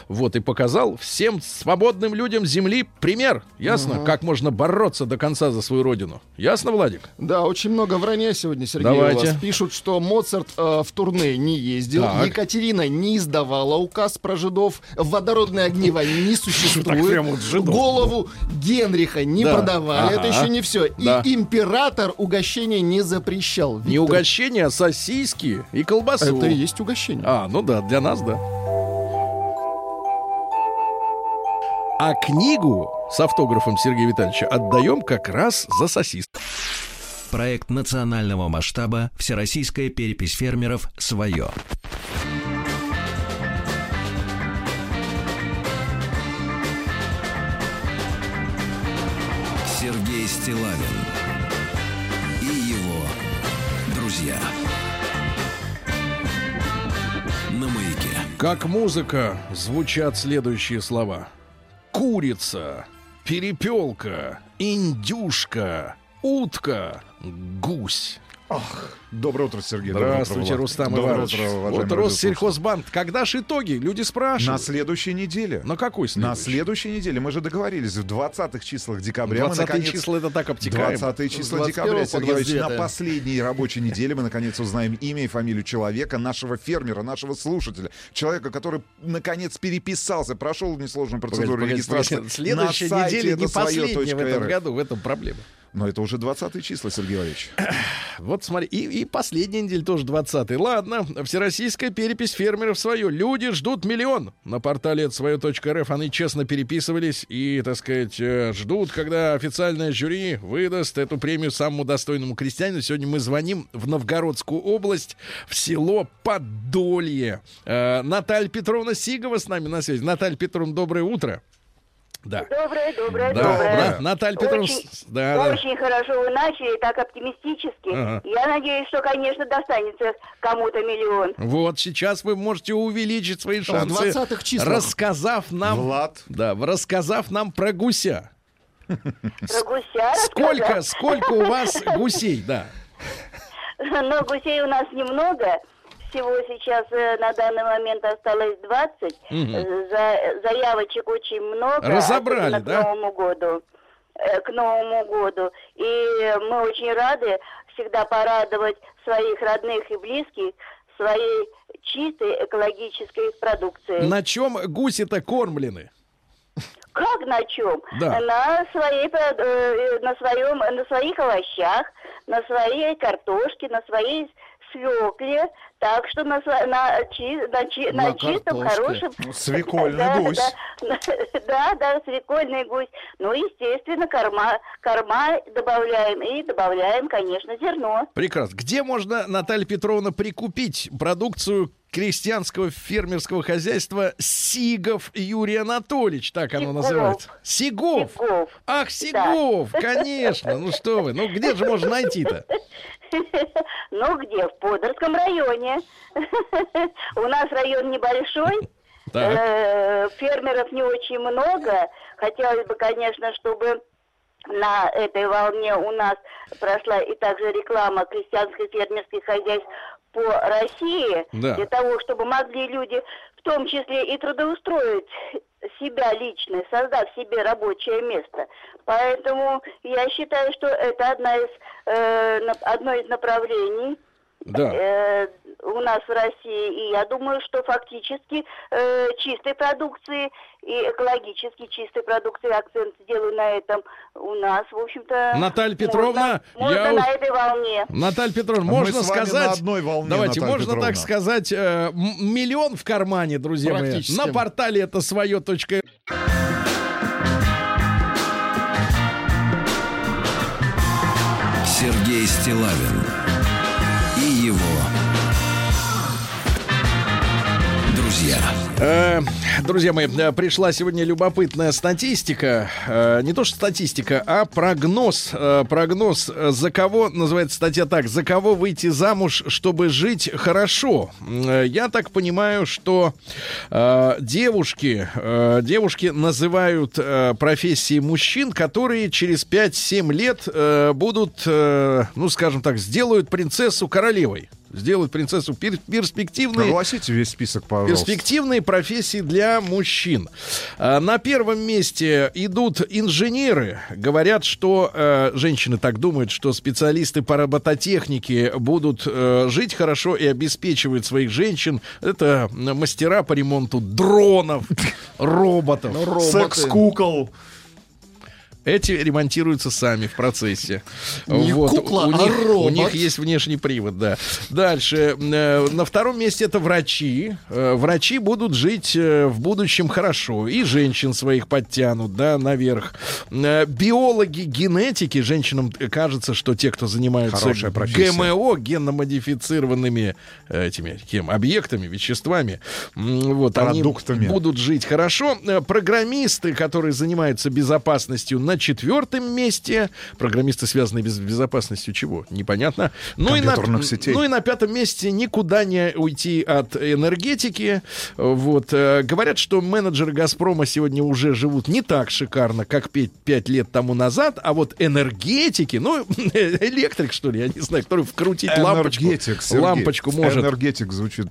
вот, и показал всем свободным людям земли пример. Ясно? Как можно бороться до конца за свою родину. Ясно, Владик? Да, очень много вранья сегодня, Сергей. Давайте. У вас пишут, что Моцарт э, в турне не ездил, Так. Екатерина не издавала указ про жидов, водородные огнива не существует. Голову Генриха не Да. продавали, это Ага. еще не все. Да. И император угощение не запрещал. Не Виктор, угощение, а сосиски и колбасу. Это и есть угощение. А, ну да, для нас, да. А книгу с автографом Сергея Витальевича отдаем как раз за сосиску. Проект национального масштаба «Всероссийская перепись фермеров. Свое». Стилавин и его друзья. На маяке. Как музыка звучат следующие слова. Курица, перепелка, индюшка, утка, гусь. Доброе утро, Сергей. Доброе Здравствуйте, Влад. Рустам Доброе Иванович. утро, Вот. Россельхозбанк. Когда ж итоги? Люди На спрашивают. следующей неделе. На какой На следующий? следующей неделе. Мы же договорились в 20-х числах декабря. мы, 20 наконец, числа это так обтекаем. 20 числа 21 декабря, Сергей Иванович, на 29. последней рабочей неделе мы наконец узнаем имя и фамилию человека, нашего фермера, нашего слушателя. Человека, который наконец переписался, прошел несложную процедуру Погодите, регистрации. погодите, Следующая на неделя не последняя в этом году, в этом проблема. Но это уже 20 числа, Сергей. Вот смотри, и, и последняя неделя тоже 20 Ладно, всероссийская перепись фермеров свое. Люди ждут миллион. На портале свое.рф они честно переписывались и, так сказать, э, ждут, когда официальное жюри выдаст эту премию самому достойному крестьянину. Сегодня мы звоним в Новгородскую область, в село Подолье. Э, Наталья Петровна Сигова с нами на связи. Наталья Петровна, доброе утро. Да. Доброе, доброе, Да, доброе. да, Наталья Петровна, Очень, да, да. очень хорошо вы начали, так оптимистически. Ага. Я надеюсь, что, конечно, достанется кому-то миллион. Вот сейчас вы можете увеличить свои В шансы, 20-х числах. рассказав нам, Влад. да, рассказав нам про гуся. Про гуся Сколько, сколько у вас гусей, да? Но гусей у нас немного. Всего сейчас э, на данный момент осталось 20. Мгм. Э, за- заявочек очень много. Разобрали, да? К Новому году. Э, К Новому году. И мы очень рады всегда порадовать своих родных и близких своей чистой экологической продукцией. На чем гуси-то кормлены? Как на чем? Да. На своей, на своем, на своих овощах, на своей картошке, на своей свекле, так что на, на, на, на На чистом, хорошем... Ну, свекольный Да, гусь. Да, да, да, свекольный гусь. Ну, естественно, корма, корма добавляем и добавляем, конечно, зерно. Прекрасно. Где можно, Наталья Петровна, прикупить продукцию крестьянского фермерского хозяйства Сигов Юрий Анатольевич, так оно Сигов. называется. Сигов. Сигов. Ах, Сигов, конечно. Ну что вы, ну где же можно найти-то? Ну, где? В Подорском районе. У нас район небольшой, э, фермеров не очень много. Хотелось бы, конечно, чтобы на этой волне у нас прошла и также реклама крестьянских фермерских хозяйств по России, Да. для того, чтобы могли люди, в том числе и трудоустроить себя лично, создав себе рабочее место. Поэтому я считаю, что это одна из, э, одно из направлений Да. э, у нас в России. И я думаю, что фактически э, чистой продукции и экологически чистой продукции акцент сделаю на этом у нас, в общем-то. Наталья Петровна, можно, можно я на этой волне. Наталья Петровна, Мы можно сказать... на одной волне, давайте, Наталья можно Петровна. так сказать, э, миллион в кармане, друзья мои. На портале это свое точка. Сергей Стилавин друзья. Э, друзья мои, э, пришла сегодня любопытная статистика. Э, не то что статистика, а прогноз. Прогноз, за кого, называется статья так, за кого выйти замуж, чтобы жить хорошо. Я так понимаю, что девушки, девушки называют профессии мужчин, которые через 5-7 лет будут, ну, скажем так, сделают принцессу королевой. Сделают принцессу пер- перспективной. Огласите весь список, пожалуйста. Перспективные профессии для мужчин. А, На первом месте идут инженеры. Говорят, что э, женщины так думают, что специалисты по робототехнике будут э, жить хорошо и обеспечивают своих женщин. Это мастера по ремонту дронов, роботов. Секс-кукол. Эти ремонтируются сами в процессе. Не кукла, у, а них, у робот. них есть внешний привод, да. Дальше. э, на втором месте это врачи. Э, врачи будут жить э, в будущем хорошо. И женщин своих подтянут, да, наверх. Биологи, генетики. Женщинам кажется, что те, кто занимаются. ГМО, генно-модифицированными этими кем, объектами, веществами, вот, Продуктами. они будут жить хорошо. Программисты, которые занимаются безопасностью на четвертом месте. Программисты, связанные без безопасностью чего? Непонятно. Ну и, на, сетей. ну и на пятом месте никуда не уйти от энергетики. Вот. э, Говорят, что менеджеры «Газпрома» сегодня уже живут не так шикарно, как пять, пять лет тому назад, а вот энергетики, ну, электрик, что ли, я не знаю, который вкрутить лампочку, Энергетик, Сергей. лампочку может. Энергетик звучит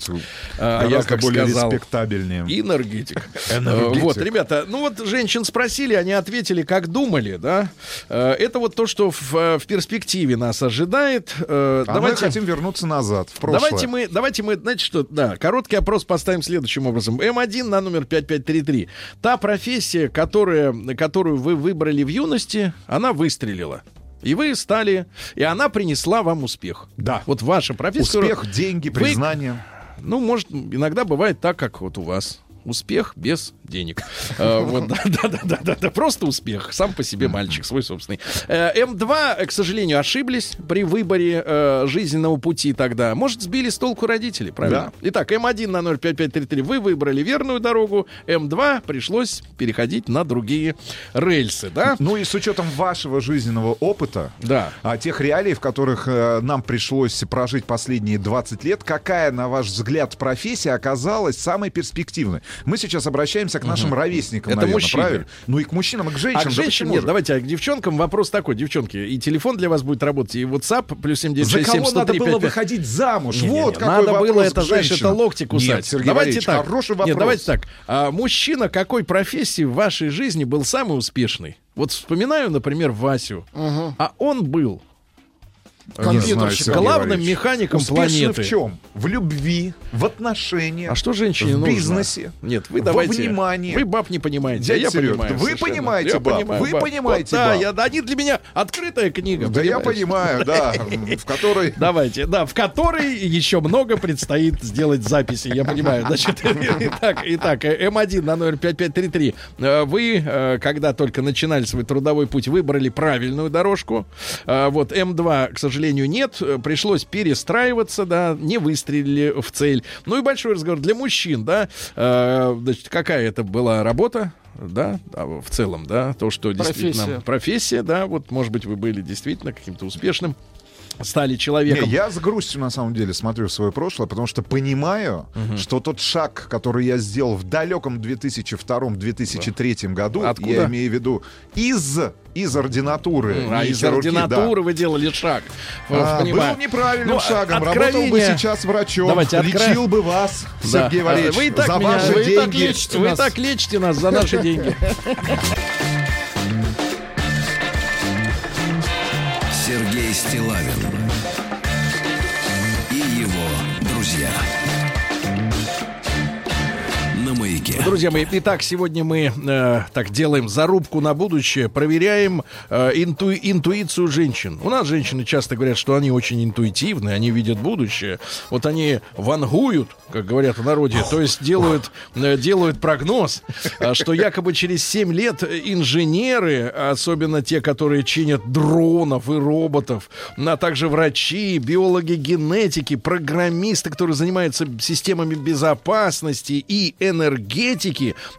А, я как более сказал. респектабельнее. Энергетик. Энергетик. Э, Вот, ребята, ну вот женщин спросили, они ответили, как думали, да. Э, Это вот то, что в, э, в перспективе нас ожидает. Э, А мы хотим вернуться назад, в прошлое. Давайте мы, давайте мы, знаете что, да, короткий опрос поставим следующим образом. М1 на номер 5533. Та профессия, которая, которую вы выбрали в юности, она выстрелила. И вы стали, и она принесла вам успех. Да. Вот ваша профессия. Успех, деньги, Вы- признание. Ну, может, иногда бывает так, как вот у вас. Успех без денег. Э, Вот, да, да, да, да, да, да, просто успех. Сам по себе мальчик, свой собственный. Э, М2, э, к сожалению, ошиблись при выборе жизненного пути тогда. Может, сбили с толку родители, правильно? Итак, М1 на 05533 вы выбрали верную дорогу. М2 пришлось переходить на другие рельсы, да? Ну и с учетом вашего жизненного опыта, Да. а тех реалий, в которых нам пришлось прожить последние 20 лет, какая, на ваш взгляд, профессия оказалась самой перспективной? Мы сейчас обращаемся к нашим ровесникам, Это наверное, мужчины. правильно? Ну и к мужчинам, и к женщинам. А к женщинам нет, же? давайте, а к девчонкам вопрос такой, девчонки, и телефон для вас будет работать, и WhatsApp плюс За 7967 кого надо 103 было 55. выходить замуж? Не-не-не, вот какой надо было это, знаешь, это локти кусать. Нет, Сергей давайте Валерьевич, так. хороший вопрос. Нет, давайте так. А, мужчина какой профессии в вашей жизни был самый успешный? Вот вспоминаю, например, Васю. А он был Компьютерщиком. Сергей главным механиком Успешны планеты. в чем? В любви, в отношениях. А что женщине В нужно? бизнесе. Нет, вы Во давайте. внимании. Вы баб не понимаете, а Дядя я Серёг, понимаю. вы совершенно. понимаете Я баб, понимаю вы баб. понимаете Вот, да, баб. я, они для меня открытая книга. Да я понимаю, да, в которой... Давайте, да, в которой еще много предстоит сделать записи, я понимаю. Значит, итак, итак, э, М1 на номер 5533. Э, Вы, э, когда только начинали свой трудовой путь, выбрали правильную дорожку. Э, Вот М2, к сожалению, нет. Э, Пришлось перестраиваться, да, не выстрелили в цель. Ну и большой разговор для мужчин, да. Э, Значит, какая это была работа? Да, а в целом, да, то, что действительно Профессия. профессия, да, вот, может быть, вы были действительно каким-то успешным, стали Не, человеком. я с грустью на самом деле смотрю в свое прошлое, потому что понимаю, что тот шаг, который я сделал в далеком 2002-2003 году, Откуда? я имею в виду из из ординатуры, А не из хирургии, да. ординатуры вы делали шаг. А, понимаю. был неправильным Ну, шагом. откровение- Работал бы сейчас врачом. Давайте, откро- Лечил бы вас, Да. Сергей Валерьевич, Вы и так за меня- ваши вы и так деньги. лечите Вы нас. так лечите нас за наши деньги. Стилавин Маяке. Друзья мои, итак, сегодня мы э, так делаем зарубку на будущее, проверяем э, инту- интуицию женщин. У нас женщины часто говорят, что они очень интуитивны, они видят будущее. Вот они вангуют, как говорят в народе, то есть делают, э, делают прогноз, э, что якобы через 7 лет инженеры, особенно те, которые чинят дронов и роботов, а также врачи, биологи генетики, программисты, которые занимаются системами безопасности и энергетики,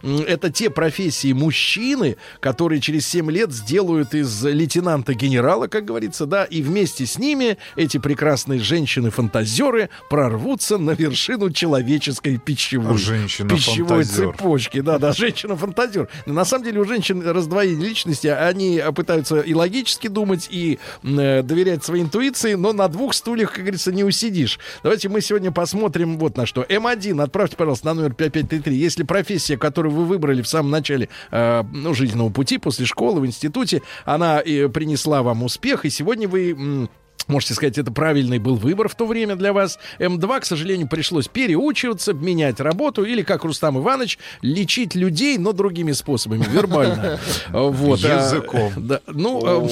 м, это те профессии мужчины, которые через 7 лет сделают из лейтенанта генерала, как говорится, да, и вместе с ними эти прекрасные женщины-фантазеры прорвутся на вершину человеческой пищевой, пищевой цепочки. Да, да, женщина-фантазер. На самом деле у женщин раздвоение личности, они э, пытаются и логически думать, и э, доверять своей интуиции, но на двух стульях, как говорится, не усидишь. Давайте мы сегодня посмотрим вот на что. М1, отправьте, пожалуйста, на номер 5533. Если профессия, которую вы выбрали в самом начале э, ну, жизненного пути, после школы, в институте, она э, принесла вам успех, и сегодня вы... м, Можете сказать, это правильный был выбор в то время для вас. М2, к сожалению, пришлось переучиваться, менять работу или, как Рустам Иванович, лечить людей, но другими способами, вербально. Вот. а, Языком. Да, ну, э,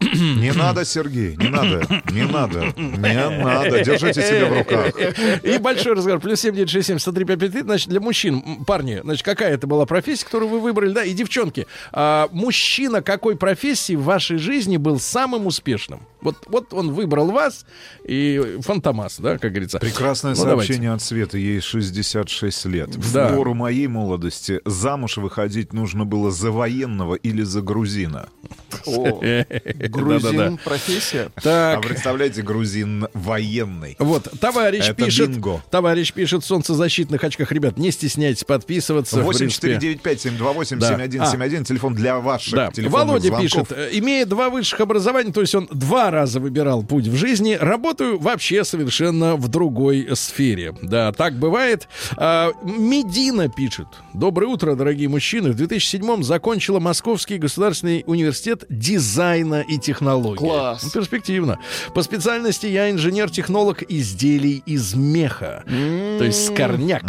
Не надо, Сергей, не надо, не надо, не надо. Держите себя в руках. И большой разговор. Плюс 7967 103 553. Значит, для мужчин, парни, значит, какая это была профессия, которую вы выбрали, да, и девчонки. а, мужчина какой профессии в вашей жизни был самым успешным? Вот, вот он выбрал вас и фантомас, да, как говорится. Прекрасное Ну, давайте. сообщение от Светы. Ей 66 лет. Да. В пору моей молодости замуж выходить нужно было за военного или за грузина. О, грузин, профессия. А Так, представляете, грузин военный. вот, товарищ Это пишет, бинго. товарищ пишет в солнцезащитных очках. Ребят, не стесняйтесь подписываться. в принципе. 8495-728-7171. Телефон для ваших Да. телефонных Володя звонков. пишет, имея два высших образования, то есть он два раза выбирал путь в жизни, работаю вообще совершенно в другой сфере. Да, так бывает. А, Медина пишет. Доброе утро, дорогие мужчины. В 2007 закончила Московский государственный университет дизайна и технологий. Класс. Ну, перспективно. По специальности я инженер-технолог изделий из меха. То есть скорняк.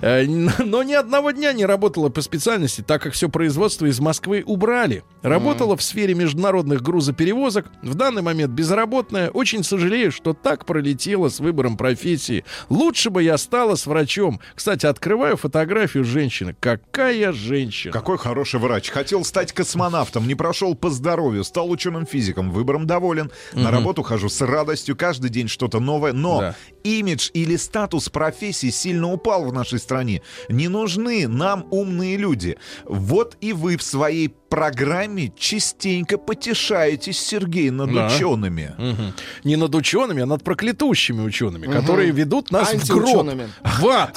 Э, н- Но ни одного дня не работала по специальности, так как все производство из Москвы убрали. Работала в сфере международных грузоперевозок. В данный момент безработная. Очень сожалею, что так пролетела с выбором профессии. Лучше бы я стала с врачом. Кстати, открываю фотографию женщины. Какая женщина? Какой хороший врач. Хотел стать космонавтом, не прошел по здоровью, стал ученым-физиком, выбором доволен. На работу хожу с радостью, каждый день что-то новое. Но Да. имидж или статус профессии сильно упал в нашей стране. Не нужны нам умные люди. Вот и вы в своей программе частенько потешаетесь, Сергей, над Да. учеными. Мгм. Не над учеными, а над проклятущими учеными, которые ведут нас в гроб. В ад.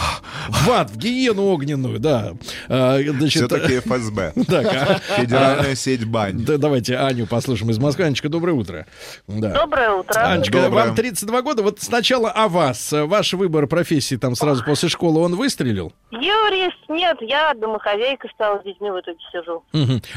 В ад, в гиену огненную, да. А, значит, Все-таки ФСБ. так, а- Федеральная сеть бань. Да, давайте Аню послушаем из Москвы. Анечка, доброе утро. Да. Доброе утро. Анечка, Доброе. вам 32 года. Вот сначала о вас. Ваш выбор профессии там сразу после школы, он выстрелил? Юрист, нет, я домохозяйка стала с детьми в итоге сижу.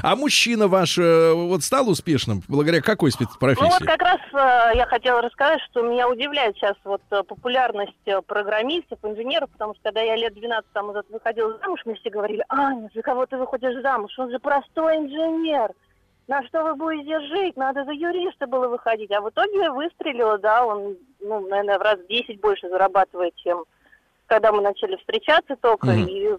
А мужчина ваш э, вот стал успешным благодаря какой Ну вот спецпрофессии? как раз э, я хотела рассказать, что меня удивляет сейчас вот э, популярность программистов, инженеров, потому что когда я лет 12 там назад выходила замуж, мне все говорили, Аня, за кого ты выходишь замуж? Он же простой инженер. На что вы будете жить? Надо за юриста было выходить. А в итоге выстрелила, да, он, ну, наверное, в раз в 10 больше зарабатывает, чем когда мы начали встречаться только. Мгм. И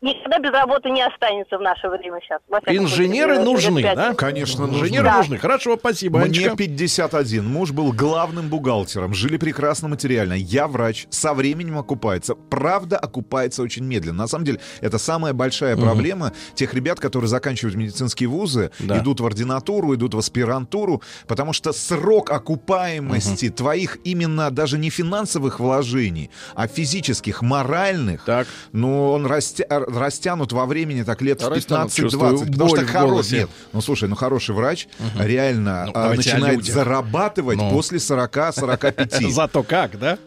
никогда без работы не останется в наше время сейчас. Инженеры нужны, да? Конечно, Инженеры Да. нужны. Хорошо, спасибо, Мне Анечка. 51. Муж был главным бухгалтером. Жили прекрасно материально. Я врач. Со временем окупается. Правда, окупается очень медленно. На самом деле, это самая большая проблема тех ребят, которые заканчивают медицинские вузы, Да. идут в ординатуру, идут в аспирантуру, потому что срок окупаемости твоих именно даже не финансовых вложений, а физических, моральных, Так. ну, он растя- растянут во времени так лет в Растянут. 15-20. Чувствую Потому что хороший... Нет, ну, слушай, ну, хороший врач реально Ну, а, начинает зарабатывать Ну. после 40-45. Зато как, да?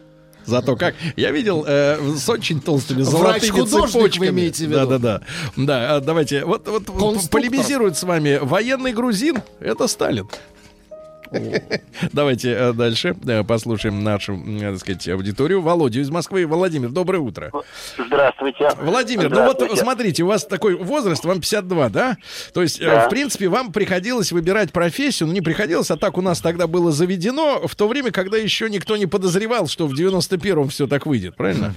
Зато как. Я видел э, с очень толстыми золотыми вы цепочками. имеете в виду? Да, да, да. Да, давайте. Вот, вот полемизирует с вами военный грузин. Это Сталин. Давайте э, дальше э, послушаем нашу, э, так сказать, аудиторию. Володю из Москвы. Владимир, доброе утро. Здравствуйте. Владимир, ну вот Здравствуйте. смотрите, у вас такой возраст, вам 52, да? То есть, Да. в принципе, вам приходилось выбирать профессию, ну не приходилось, а так у нас тогда было заведено, в то время, когда еще никто не подозревал, что в 91-м все так выйдет, правильно?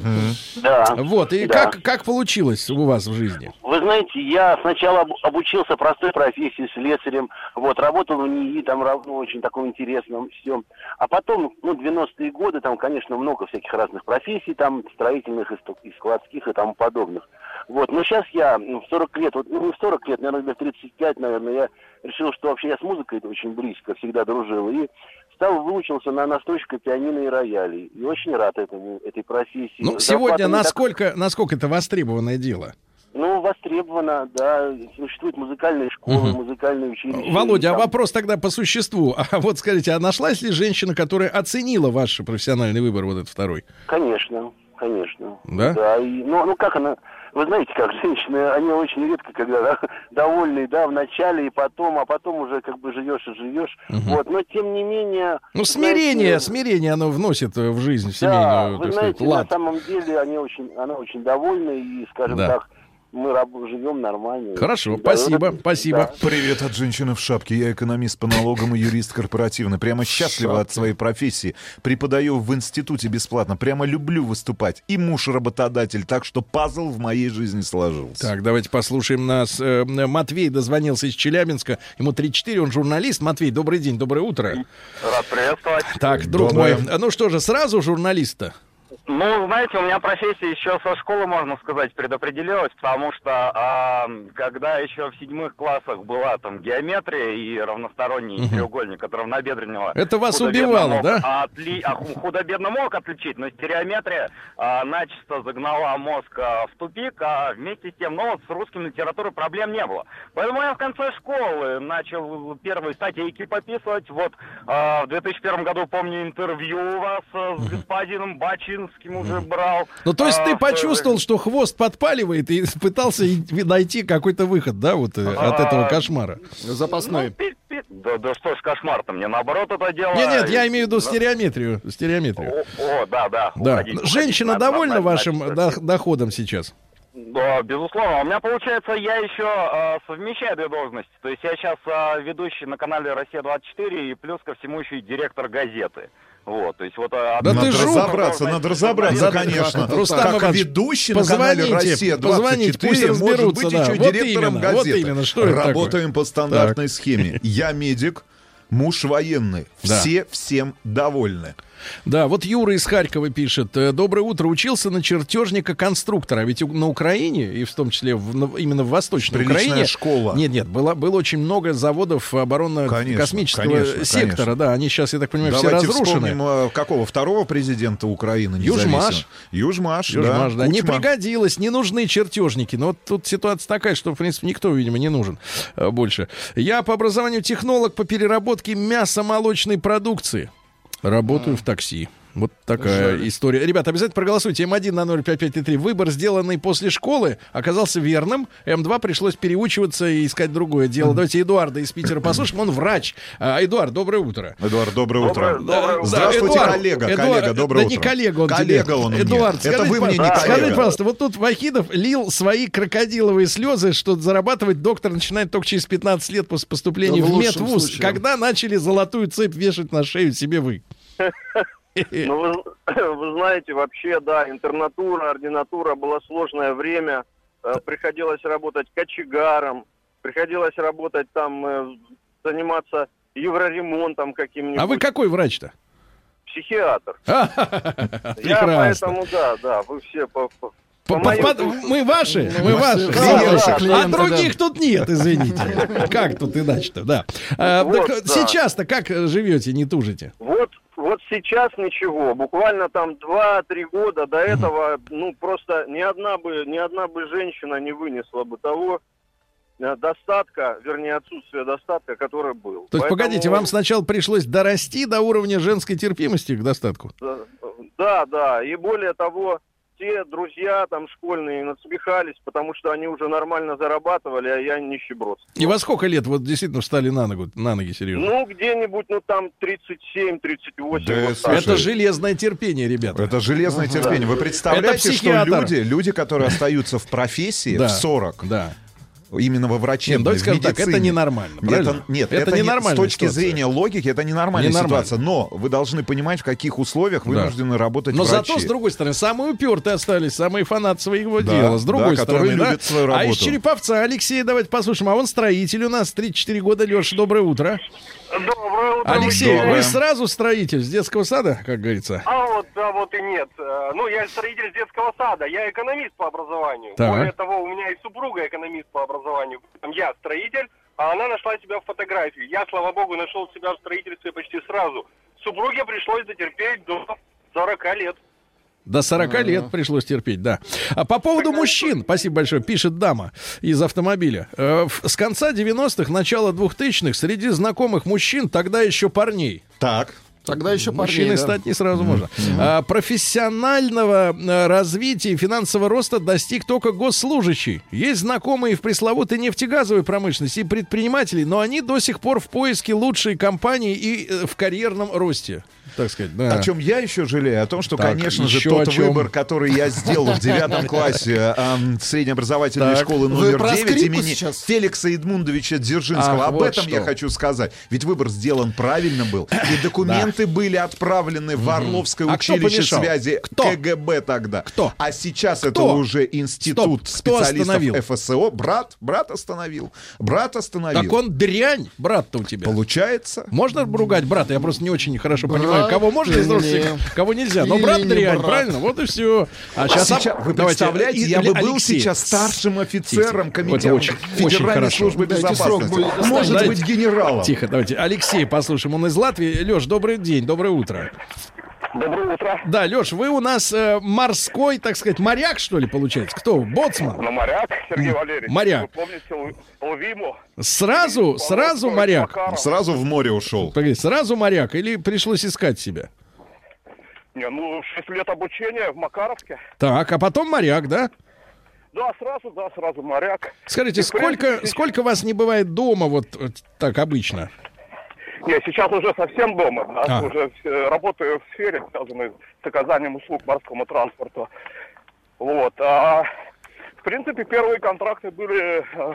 Да. Вот, и Да. как, как получилось у вас в жизни? Вы знаете, я сначала об- обучился простой профессии слесарем, вот, работал в НИИ, там, ра- ну, очень таком интересном всем. А потом, ну, 90-е годы, там, конечно, много всяких разных профессий, там, строительных и, складских и тому подобных. Вот, но сейчас я ну, в 40 лет, вот, ну, не в 40 лет, наверное, в 35, наверное, я решил, что вообще я с музыкой очень близко всегда дружил, и стал, выучился на настройщика пианино и роялей. И очень рад этому, этой профессии. Ну, Зарплата сегодня не так- насколько, насколько это востребованное дело? Ну, востребовано, да. Существуют музыкальные школы, Мгм. музыкальные училища. Володя, а Там- вопрос тогда по существу. А вот скажите, а нашлась ли женщина, которая оценила ваш профессиональный выбор, вот этот второй? Конечно, конечно. Да? и, ну, ну, как она... Вы знаете, как женщины, они очень редко, когда да, довольны, да, в начале и потом, а потом уже как бы живешь и живешь. Вот, но тем не менее... Ну, смирение, знаете, смирение оно вносит э, в жизнь, в Да, семейную, вы так знаете, сказать, лад. на самом деле они очень, она очень довольна и, скажем Да. так, мы живем нормально. Хорошо, Да, спасибо, это- спасибо. да. Привет от женщины в шапке. Я экономист по налогам и юрист корпоративный. Прямо счастлива от своей профессии. Преподаю в институте бесплатно. Прямо люблю выступать. И муж работодатель. Так что пазл в моей жизни сложился. Так, давайте послушаем нас. Э, Матвей дозвонился из Челябинска. Ему 34, он журналист. Матвей, добрый день, доброе утро. Рад приветствовать. Так, друг Доброе. мой, ну что же, сразу журналиста? Ну, знаете, у меня профессия еще со школы, можно сказать, предопределилась, потому что а, когда еще в седьмых классах была там геометрия и равносторонний треугольник от равнобедренного... Это вас убивало, мог да? отли- а ху- худо-бедно мог отличить, но стереометрия а, начисто загнала мозг а, в тупик, а вместе с тем, ну, вот с русским литературой проблем не было. Поэтому я в конце школы начал первые статейки пописывать. Вот а, в 2001 году, помню, интервью у вас а, с господином Бачинским уже брал. Ну, то есть А, ты почувствовал, что хвост подпаливает и пытался найти какой-то выход, да, вот э, от А, этого кошмара? Запасной. Ну, пи- пи- Да, да что ж кошмар-то, мне наоборот это дело... Нет, нет, я имею в виду стереометрию. Стереометрию. О, о, да, да. Да. уходить, уходить. Женщина Надо- довольна надо- вашим до- доходом сейчас? Да, безусловно. У меня получается, я еще э, совмещаю две должности. То есть я сейчас э, ведущий на канале Россия-24 и плюс ко всему еще и директор газеты. Вот, то есть вот... Да одна ты надо жук. разобраться, надо разобраться, Да, конечно. Рустам как Иванович, ведущий на канале Россия позвоните, пусть 24 может быть да. еще Вот директором именно, вот газеты. именно, что Работаем по стандартной схеме. Я медик, муж военный. Да. Все всем довольны. Да, вот Юра из Харькова пишет. э, Доброе утро. Учился на чертежника-конструктора. А Ведь на Украине, и в том числе в- именно в Восточной Приличная Украине... школа. Нет, нет, было, было очень много заводов оборонно-космического сектора. конечно. Да, они сейчас, я так понимаю, Давайте все разрушены. вспомним э, какого второго президента Украины Южмаш. Южмаш, Южмаш, да. Не Кучма. пригодилось, не нужны чертежники. Но вот тут ситуация такая, что, в принципе, никто, видимо, не нужен э, больше. Я по образованию технолог по переработке мясо-молочной продукции. Работаю в такси. Вот такая история. Ребята, обязательно проголосуйте. М1 на 05533. Выбор, сделанный после школы, оказался верным. М2 пришлось переучиваться и искать другое дело. Давайте Эдуарда из Питера послушаем. Он врач. А, Эдуард, доброе утро. Эдуард, доброе утро. Да, Здравствуйте, Эдуард, коллега, Эдуард, коллега, доброе да утро. не коллега он Коллега тебе. он мне. Эдуард, Это скажите, вы мне не коллега. Скажите, пожалуйста, вот тут Вахидов лил свои крокодиловые слезы, что зарабатывать доктор начинает только через 15 лет после поступления Да, в в медвуз. случае. Когда начали золотую цепь вешать на шею себе вы? Ну, вы, вы знаете, вообще, да, интернатура, ординатура было сложное время. Э, Приходилось работать кочегаром, приходилось работать там, э, заниматься евроремонтом каким-нибудь. А вы какой врач-то? Психиатр. А, Я поэтому, да, да, вы все по, по- По- по по- моим под-. Мы ваши, Ну, мы ваши. Да, ваши да. клиенты, А других тут нет, извините. Как тут иначе-то, да. А, Вот, так да. Сейчас-то как живете, не тужите? Вот, вот сейчас ничего. Буквально там 2-3 года до этого, ну, просто ни одна бы, ни одна бы женщина не вынесла бы того э, достатка, вернее, отсутствия достатка, который был. То есть, Поэтому, погодите, вам сначала пришлось дорасти до уровня женской терпимости к достатку? э, Да, да. И более того, те друзья там школьные насмехались, потому что они уже нормально зарабатывали, а я нищеброд. И во сколько лет вот действительно встали на ногу, на ноги серьезно? Ну, где-нибудь, ну, там 37-38. Да, вот слушай, Это железное терпение, ребята. Это железное терпение. Вы представляете, Это что люди, люди, которые остаются в профессии в 40, Да. Именно во Нет, врачебной, давайте в скажем так, это медицине. ненормально, Нет, правильно? это, нет, Это это, не- ненормальная с точки ситуация. зрения логики, это ненормальная Ненормально. ситуация. Но вы должны понимать, в каких условиях Да. вынуждены работать Но врачи. зато, с другой стороны, самые упертые остались, самые фанаты своего Да, дела. С другой да, стороны, да. любят свою А из работу. Череповца Алексей, давайте послушаем. А он строитель у нас, 34 года. Леша, доброе утро. Доброе утро. Алексей, Доброе. вы сразу строитель с детского сада, как говорится? А вот, да, вот и нет. Э, Ну, я строитель детского сада, я экономист по образованию. Так. Более того, у меня и супруга экономист по образованию. Я строитель, а она нашла себя в фотографии. Я, слава богу, нашел себя в строительстве почти сразу. Супруге пришлось затерпеть до 40 лет. До 40 лет пришлось терпеть, да. А по поводу мужчин, спасибо большое, пишет дама из автомобиля. Э, С конца 90-х, начала 2000-х среди знакомых мужчин, тогда еще парней, Так. Тогда еще парней, Мужчиной да. стать не сразу можно. А, профессионального э, развития и финансового роста достиг только госслужащий. Есть знакомые в пресловутой нефтегазовой промышленности и предприниматели, но они до сих пор в поиске лучшей компании и э, в карьерном росте. Так сказать, да. О чем я еще жалею? О том, что, Так, конечно же, тот чем? выбор, который я сделал в девятом классе эм, среднеобразовательной Так. школы номер про 9 скрипку имени сейчас? Феликса Эдмундовича Дзержинского. Об вот этом что. я хочу сказать. Ведь выбор сделан правильно был. И документы были отправлены в Орловское А училище связи Кто? КГБ тогда. Кто? А сейчас это уже институт Стоп, специалистов ФСО. Брат, брат остановил. Брат остановил. Так он дрянь, брат-то у тебя. Получается? Можно ругать брата? Я просто не очень хорошо Брат понимаю, кого можно из родственников, кого нельзя. Но брат дрянь, правильно? Вот и все. А сейчас, Сейчас- вы давайте, представляете, я бы был сейчас старшим офицером комитета Федеральной службы безопасности. Может быть, генералом. Тихо, давайте. Алексей, послушаем. Он из Латвии. Леш, добрый день, доброе утро. Доброе утро. Да, Леш, вы у нас э, морской, так сказать, моряк, что ли, получается? Кто? Боцман? Ну, моряк, Сергей Валерьевич. Моряк. Вы помните Лвиму? Сразу, сразу моряк? Макаров? Сразу в море ушел. Погоди, сразу моряк или пришлось искать себя? Не, ну, 6 лет обучения в Макаровске. Так, а потом моряк, да? Да, сразу, да, сразу моряк. Скажите, И, сколько, принципе, сколько вас не бывает дома вот, вот так обычно? Не, сейчас уже совсем дома. да, А. Уже э, работаю в сфере, связанной с оказанием услуг морскому транспорту. Вот. А, в принципе, первые контракты были э,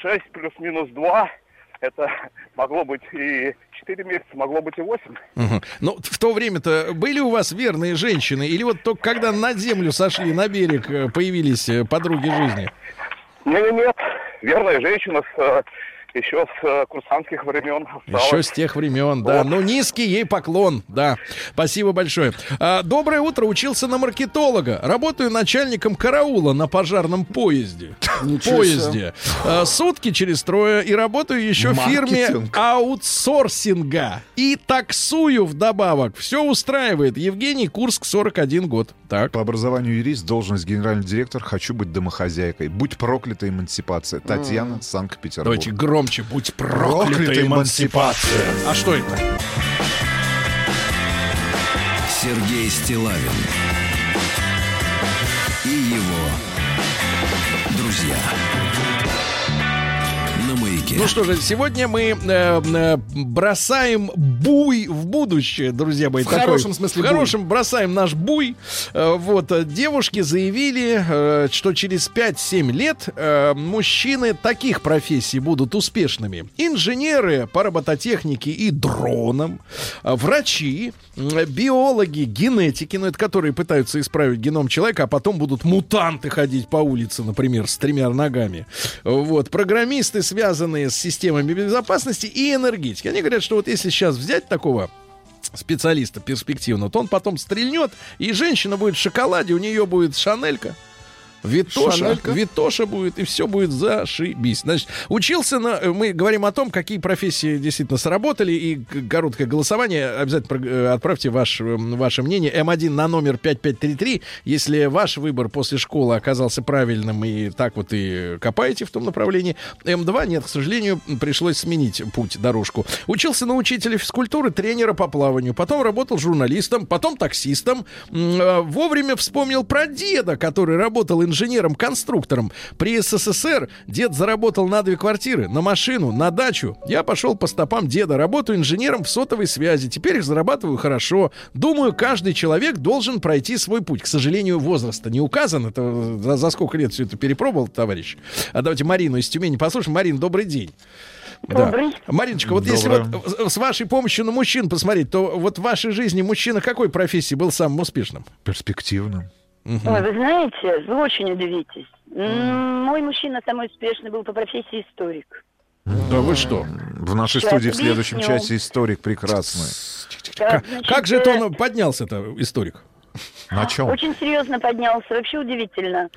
6 плюс-минус 2. Это могло быть и 4 месяца, могло быть и 8. Мгм. Ну, в то время-то были у вас верные женщины? Или вот только когда на землю сошли, на берег, э, появились э, подруги жизни? Нет, нет, верная женщина с э, еще с э, курсантских времен. осталось. Еще с тех времен, да. Ну, низкий ей поклон, да. Спасибо большое. А, доброе утро. Учился на маркетолога. Работаю начальником караула на пожарном поезде. Ничего Поезде. А, сутки через трое. И работаю еще в фирме аутсорсинга. И таксую вдобавок. Все устраивает. Евгений Курск, 41 год. Так. По образованию юрист, должность генеральный директор, хочу быть домохозяйкой. Будь проклята эмансипация. Татьяна, Санкт-Петербург. Давайте громче. Будь проклята Проклята эмансипация. А что это? Сергей Стилавин и его друзья. Маяке. Ну что же, сегодня мы э, э, бросаем буй в будущее, друзья мои. В такой. хорошем смысле В хорошем бросаем наш буй. Э, вот, э, девушки заявили, э, что через 5-7 лет э, мужчины таких профессий будут успешными. Инженеры по робототехнике и дронам, э, врачи, э, биологи, генетики, ну это которые пытаются исправить геном человека, а потом будут мутанты ходить по улице, например, с тремя ногами. Вот, программисты, связанные с системами безопасности и энергетики. Они говорят, что вот если сейчас взять такого специалиста перспективного, то он потом стрельнет, и женщина будет в шоколаде, у нее будет шанелька. Витоша, Шанелька? Витоша будет, и все будет зашибись. Значит, учился на... Мы говорим о том, какие профессии действительно сработали, и короткое голосование. Обязательно э, отправьте ваш, э, ваше мнение. М1 на номер 5533. Если ваш выбор после школы оказался правильным, и так вот и копаете в том направлении. М2, нет, к сожалению, пришлось сменить путь, дорожку. Учился на учителя физкультуры, тренера по плаванию. Потом работал журналистом, потом таксистом. Э, Вовремя вспомнил про деда, который работал инженером-конструктором. При СССР дед заработал на две квартиры, на машину, на дачу. Я пошел по стопам деда, работаю инженером в сотовой связи. Теперь зарабатываю хорошо. Думаю, каждый человек должен пройти свой путь. К сожалению, возраста не указан. Это за, за сколько лет все это перепробовал, товарищ? А давайте Марину из Тюмени послушаем. Марин, добрый день. Добрый. Да. Мариночка, вот если Доброе. вот с вашей помощью на мужчин посмотреть, то вот в вашей жизни мужчина какой профессии был самым успешным? Перспективно. Ой, вы знаете, вы очень удивитесь. М, Мой мужчина самый успешный был по профессии историк. Да вы что? В нашей Сейчас студии в следующем объясню. часе историк прекрасный. Так, Как, значит, как же это э, он поднялся-то, историк? На чем? Очень серьезно поднялся, вообще удивительно.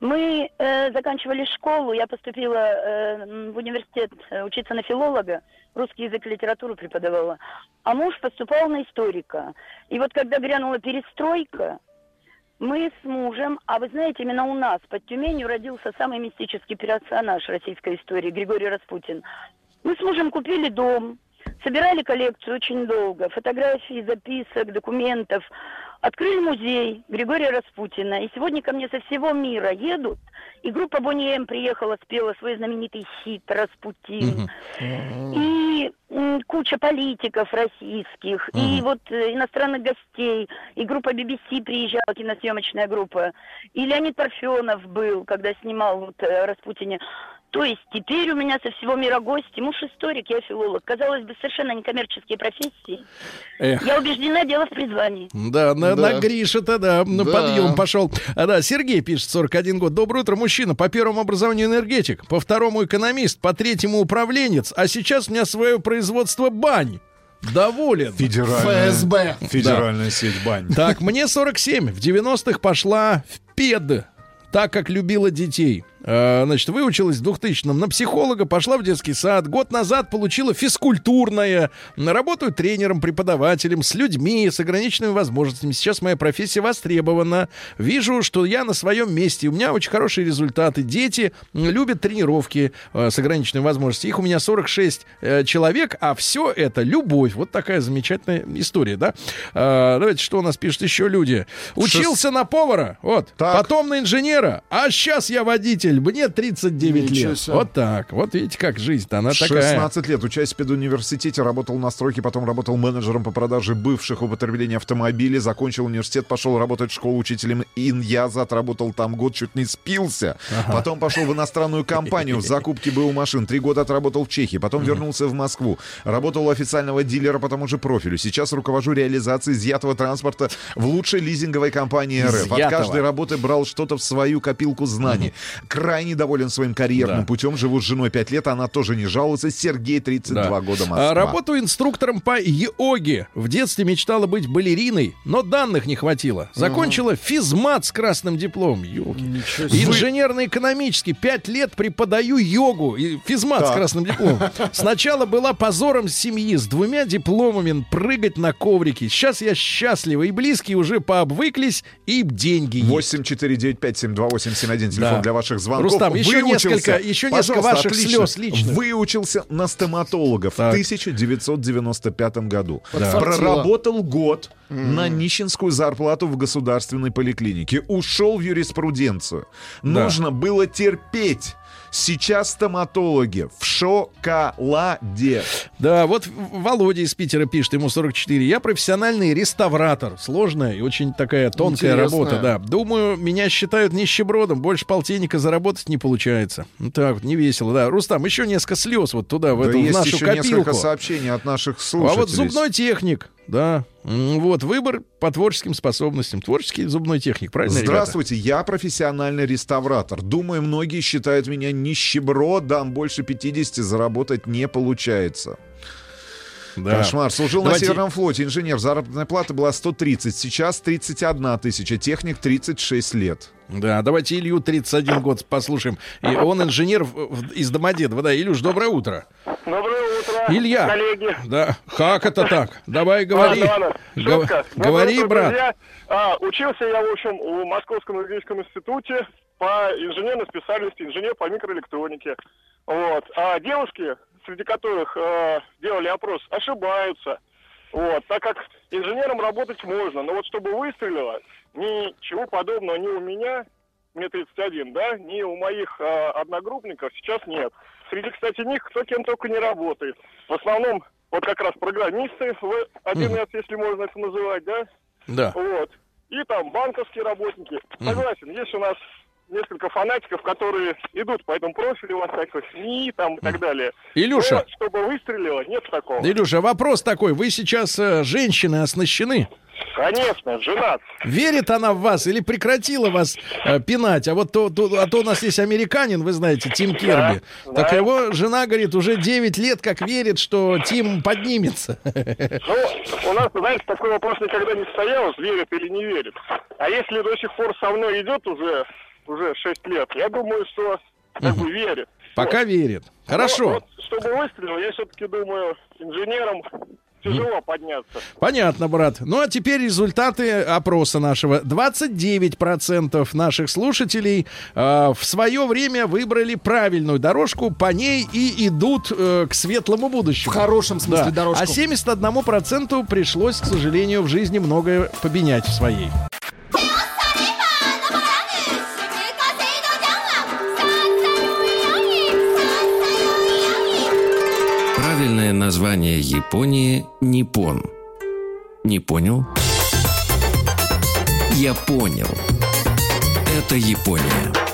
Мы э, заканчивали школу, я поступила э, в университет э, учиться на филолога, русский язык и литературу преподавала, а муж поступал на историка. И вот когда грянула перестройка, мы с мужем, а вы знаете, именно у нас под Тюменью родился самый мистический персонаж российской истории, Григорий Распутин. Мы с мужем купили дом, собирали коллекцию очень долго, фотографий, записок, документов, открыли музей Григория Распутина. И сегодня ко мне со всего мира едут, и группа Бонни М приехала, спела свой знаменитый хит «Распутин». И м, куча политиков российских, и вот э, иностранных гостей, и группа BBC приезжала, киносъемочная группа, и Леонид Парфенов был, когда снимал вот э, Распутине. То есть теперь у меня со всего мира гости, муж историк, я филолог. Казалось бы, совершенно некоммерческие профессии. Эх. Я убеждена, дело в призвании. Да, на, Да. на Гриша-то, да, на Да. подъем пошел. А, да, Сергей пишет, 41 год. Доброе утро, мужчина. По первому образованию энергетик, по второму экономист, по третьему управленец, а сейчас у меня свое производство бань. Доволен. Федеральная, ФСБ. федеральная сеть бань. Так, мне 47. В 90-х пошла в пед, так как любила детей. Э, Значит, выучилась в 2000-м на психолога, пошла в детский сад. Год назад получила физкультурное. Работаю тренером, преподавателем, с людьми, с ограниченными возможностями. Сейчас моя профессия востребована. Вижу, что я на своем месте. У меня очень хорошие результаты. Дети любят тренировки э, с ограниченными возможностями. Их у меня 46 э, человек, а все это любовь. Вот такая замечательная история, да? Давайте, что у нас пишут еще люди? Учился на повара, вот, Так. потом на инженера, а сейчас я водитель, мне 39 Ничего лет. себе. Вот так. Вот видите, как жизнь-то, она такая. 16 лет, учась в педуниверситете, работал на стройке, потом работал менеджером по продаже бывших употребления автомобилей, закончил университет, пошел работать в школу учителем иньяза, отработал там год, чуть не спился. Потом пошел в иностранную компанию в закупке БУ машин, три года отработал в Чехии, потом вернулся в Москву, работал у официального дилера по тому же профилю. Сейчас руковожу реализацией изъятого транспорта в лучшей лизинговой компании РФ. От Изъятого. каждой работы брал что-то в свою копилку знаний. Крайне доволен своим карьерным Да. путем. Живу с женой 5 лет, она тоже не жалуется. Сергей, 32 Да. года, А, Москва. Работаю инструктором по йоге. В детстве мечтала быть балериной, но данных не хватило. Закончила физмат с красным дипломом. Ёлки. Инженерно-экономический. Пять лет преподаю йогу. И физмат с Так. красным дипломом. Сначала была позором семьи с двумя дипломами прыгать на коврике. Сейчас я счастлива. И близкие уже пообвыклись, и деньги есть. 8495-72871. Телефон Да. для ваших звонков. Рустам, еще несколько- еще несколько ваших отлично. слез личных. Выучился на стоматолога в Так. 1995 году. Подфартило. Проработал год на нищенскую зарплату в государственной поликлинике. Ушел в юриспруденцию. Да. Нужно было терпеть. Сейчас стоматологи в шоколаде. Да, вот Володя из Питера пишет, ему 44. Я профессиональный реставратор. Сложная и очень такая тонкая Интересно. работа, да. Думаю, меня считают нищебродом. Больше полтинника заработать не получается. Ну, так вот, не весело, да. Рустам, еще несколько слез вот туда, в, Да эту, в нашу еще копилку. несколько сообщений от наших А слушателей. вот зубной техник, да. Вот, выбор по творческим способностям. Творческий зубной техник, правильно, ребята? Здравствуйте, я профессиональный реставратор. Думаю, многие считают меня нищебродом. Больше 50 заработать не получается. Да. Кошмар. Служил Давайте- на Северном флоте. Инженер. Заработная плата была 130. Сейчас 31 тысяча. Техник 36 лет. Да, давайте Илью 31 год послушаем. И он инженер в- в- из Домодедова. Да, Илюш, доброе утро. Доброе утро, Илья. коллеги. Да, как это так? Давай говори. Ладно, ладно. Шутка. Говори, утро, брат. друзья. А, учился я, в общем, в Московском юридическом институте по инженерной специальности, инженер по микроэлектронике. Вот. А девушки, среди которых э, делали опрос, ошибаются. Вот. Так как инженером работать можно, но вот чтобы выстрелило, ничего подобного ни у меня, мне 31, да, ни у моих э, одногруппников сейчас нет. Среди, кстати, них кто кем только не работает. В основном вот как раз программисты в 1С, если можно это называть, да? Да. Вот. И там банковские работники. Согласен, есть у нас несколько фанатиков, которые идут по этому профилю во всяких СМИ там и так далее. Илюша. Но чтобы выстрелило, нет такого. Илюша, вопрос такой. Вы сейчас э, женщины оснащены? Конечно, женат. Верит она в вас или прекратила вас э, пинать? А вот то, то- а то у нас есть американин, вы знаете, Тим Керби. да. Так его жена, говорит, уже 9 лет как верит, что Тим поднимется. Ну, у нас, знаете, такой вопрос никогда не стоял, верит или не верит. А если до сих пор со мной идет уже, уже 6 лет, я думаю, что как бы верит. Пока Вот. верит. Но Хорошо. вот, чтобы выстрелил, я все-таки думаю, инженером тяжело подняться. Понятно, брат. Ну а теперь результаты опроса нашего. 29% наших слушателей э, в свое время выбрали правильную дорожку, по ней и идут э, к светлому будущему. В хорошем смысле Да. дорожку. А 71% пришлось, к сожалению, в жизни многое поменять в своей. Правильное название Японии – Ниппон. Не понял? Я понял. Это Япония.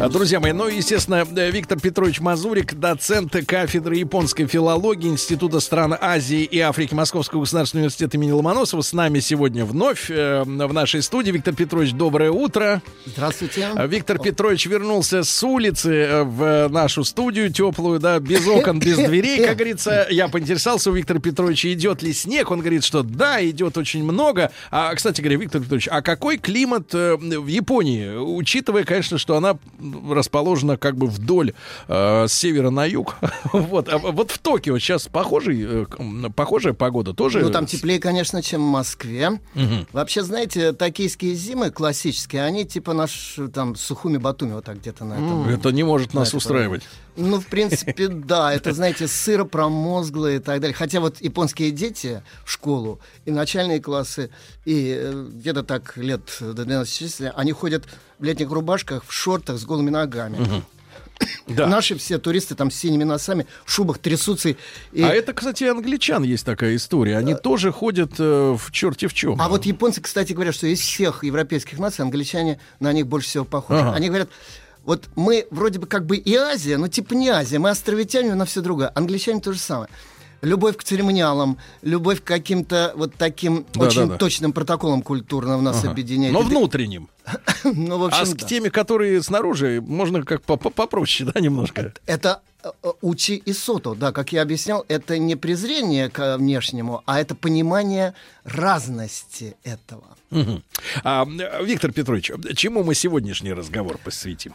А, Друзья мои, ну, естественно, э, Виктор Петрович Мазурик, доцент кафедры японской филологии Института стран Азии и Африки Московского государственного университета имени Ломоносова с нами сегодня вновь э, в нашей студии. Виктор Петрович, доброе утро. Здравствуйте. А Виктор Петрович вернулся с улицы э, в нашу студию теплую, да, без окон, без дверей, как говорится. Я поинтересовался у Виктора Петровича, идет ли снег. Он говорит, что да, идет очень много. А, кстати говоря, Виктор Петрович, а какой климат э, в Японии? Учитывая, конечно, что она расположена как бы вдоль э, с севера на юг. вот, а вот в Токио сейчас похожий, э, похожая погода тоже? Ну, там теплее, конечно, чем в Москве. Мгм. Вообще, знаете, токийские зимы классические, они типа наш там Сухуми Батуми вот так где-то на этом. Это не может нас устраивать. Ну, в принципе, да, это, знаете, сыро промозглые и так далее. Хотя вот японские дети в школу, и начальные классы, и э, где-то так лет до 12 числа, они ходят в летних рубашках, в шортах с голыми ногами. Да. Наши все туристы там с синими носами, в шубах трясутся. И... А это, кстати, англичан есть такая история. Они тоже ходят э, в черте в чем. А вот японцы, кстати, говорят, что из всех европейских наций англичане на них больше всего похожи. Ага. Они говорят, вот мы вроде бы как бы и Азия, но типа не Азия, мы островитяне, но все другое. Англичане то же самое. Любовь к церемониалам, любовь к каким-то вот таким Да, очень да, да. точным протоколам культурным нас Ага. объединяет. Но внутренним. Ну, в общем, а с да. теми, которые снаружи, можно как по- по- попроще, да, немножко. Это э, э, учи и сото, да, как я объяснял, это не презрение к внешнему, а это понимание разности этого. Мгм. А, э, Виктор Петрович, чему мы сегодняшний разговор посвятим?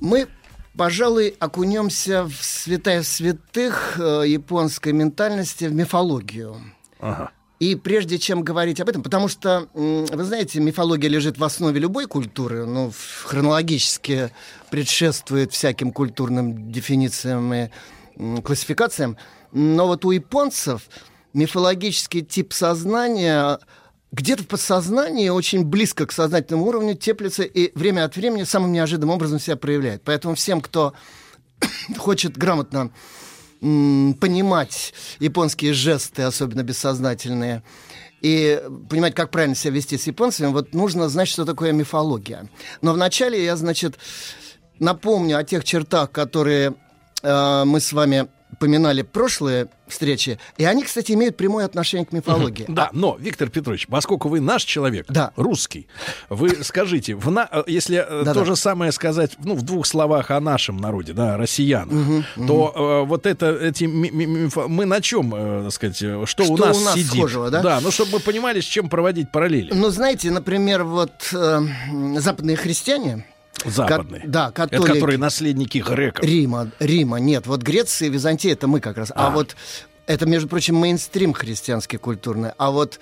Мы, пожалуй, окунемся в святая святых э, японской ментальности, в мифологию. Ага. И прежде чем говорить об этом, потому что, вы знаете, мифология лежит в основе любой культуры, ну, в- хронологически предшествует всяким культурным дефинициям и классификациям. Но вот у японцев мифологический тип сознания где-то в подсознании, очень близко к сознательному уровню, теплится и время от времени самым неожиданным образом себя проявляет. Поэтому всем, кто хочет грамотно понимать японские жесты, особенно бессознательные, и понимать, как правильно себя вести с японцами, вот нужно знать, что такое мифология. Но вначале я, значит, напомню о тех чертах, которые э, мы с вами поминали прошлые встречи, и они, кстати, имеют прямое отношение к мифологии. Да, но, Виктор Петрович, поскольку вы наш человек, русский, вы скажите, в на- э, если э, Да-да. то же самое сказать, ну, в двух словах о нашем народе, да, россиянах, Мгм, то э, вот это, эти, ми- ми- мифо- мы на чем, э, так сказать, э, что, у Что нас у нас сидит? схожего, да? Да, ну, чтобы мы понимали, с чем проводить параллели. Ну, знаете, например, вот э, западные христиане... Западные. ка- да, Это католики. которые наследники греков. Рима, Рима, нет, вот Греция и Византия это мы как раз. А, А. вот это, между прочим, мейнстрим христианский культурный. А вот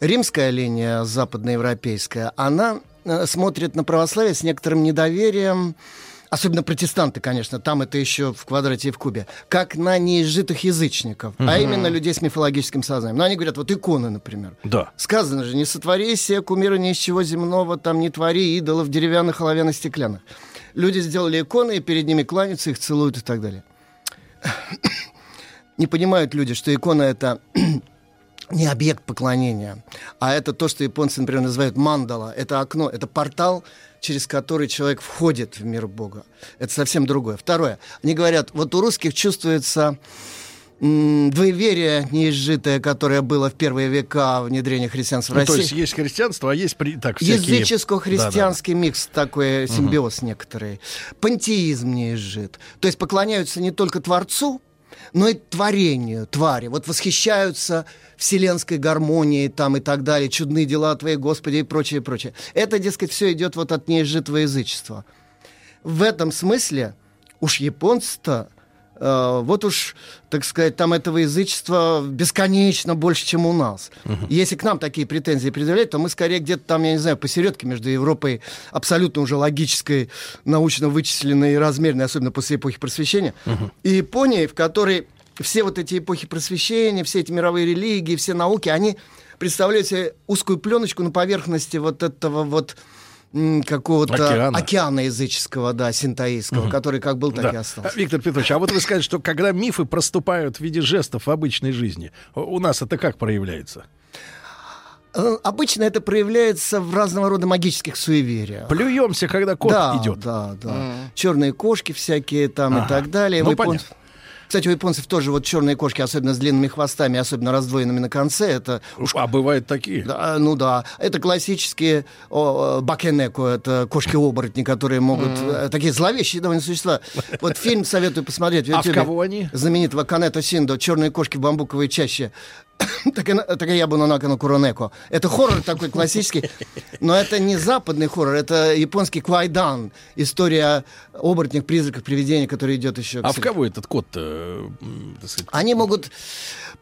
римская линия западноевропейская, она э, смотрит на православие с некоторым недоверием, особенно протестанты, конечно, там это еще в квадрате и в кубе, как на неизжитых язычников, а Мгм. именно людей с мифологическим сознанием. Ну, они говорят, вот иконы, например. Да. Сказано же, не сотвори себе кумира ни из чего земного, там не твори идолов деревянных, оловянных, стеклянных. Люди сделали иконы, и перед ними кланяются, их целуют и так далее. Не понимают люди, что икона — это не объект поклонения, а это то, что японцы, например, называют мандала. Это окно, это портал, через который человек входит в мир Бога. Это совсем другое. Второе. Они говорят, вот у русских чувствуется двоеверие неизжитое, которое было в первые века внедрения христианства в Ну, то России. есть есть христианство, а есть при- так, всякие... Языческо-христианский микс такой, симбиоз некоторый. Пантеизм не изжит. То есть поклоняются не только Творцу, но и творению, твари. Вот восхищаются вселенской гармонией там и так далее, чудные дела Твои, Господи, и прочее, прочее. Это, дескать, все идет вот от неизжитого язычества. В этом смысле уж японцы-то вот уж, так сказать, там этого язычества бесконечно больше, чем у нас. Если к нам такие претензии предъявлять, то мы скорее где-то там, я не знаю, посередке между Европой абсолютно уже логической, научно вычисленной и размерной, особенно после эпохи просвещения, и Японией, в которой все вот эти эпохи просвещения, все эти мировые религии, все науки, они представляют себе узкую пленочку на поверхности вот этого вот какого-то Океана. океана, языческого, да, синтаистского, который как был, так Да. и остался. Виктор Петрович, а вот вы сказали, что когда мифы проступают в виде жестов в обычной жизни, у- нас это как проявляется? Э, Обычно это проявляется в разного рода магических суевериях. Плюемся, когда кот да, идет. Да, да. Черные кошки всякие там и Ага. так далее. Ну, япон- понятно. Кстати, у японцев тоже вот черные кошки, особенно с длинными хвостами, особенно раздвоенными на конце, это... А бывают такие? Да, ну да. Это классические о, бакенеко, это кошки-оборотни, которые могут... э, Такие зловещие довольно существа. Вот фильм советую посмотреть. А в кого они? Знаменитого Кането Синдо «Черные кошки в бамбуковой чаще». Такая ябуна Накану Куронеко. Это хоррор такой классический, но это не западный хоррор, это японский квайдан. История оборотнях, призраках, привидениях, который идет еще... А в кого этот кот? они могут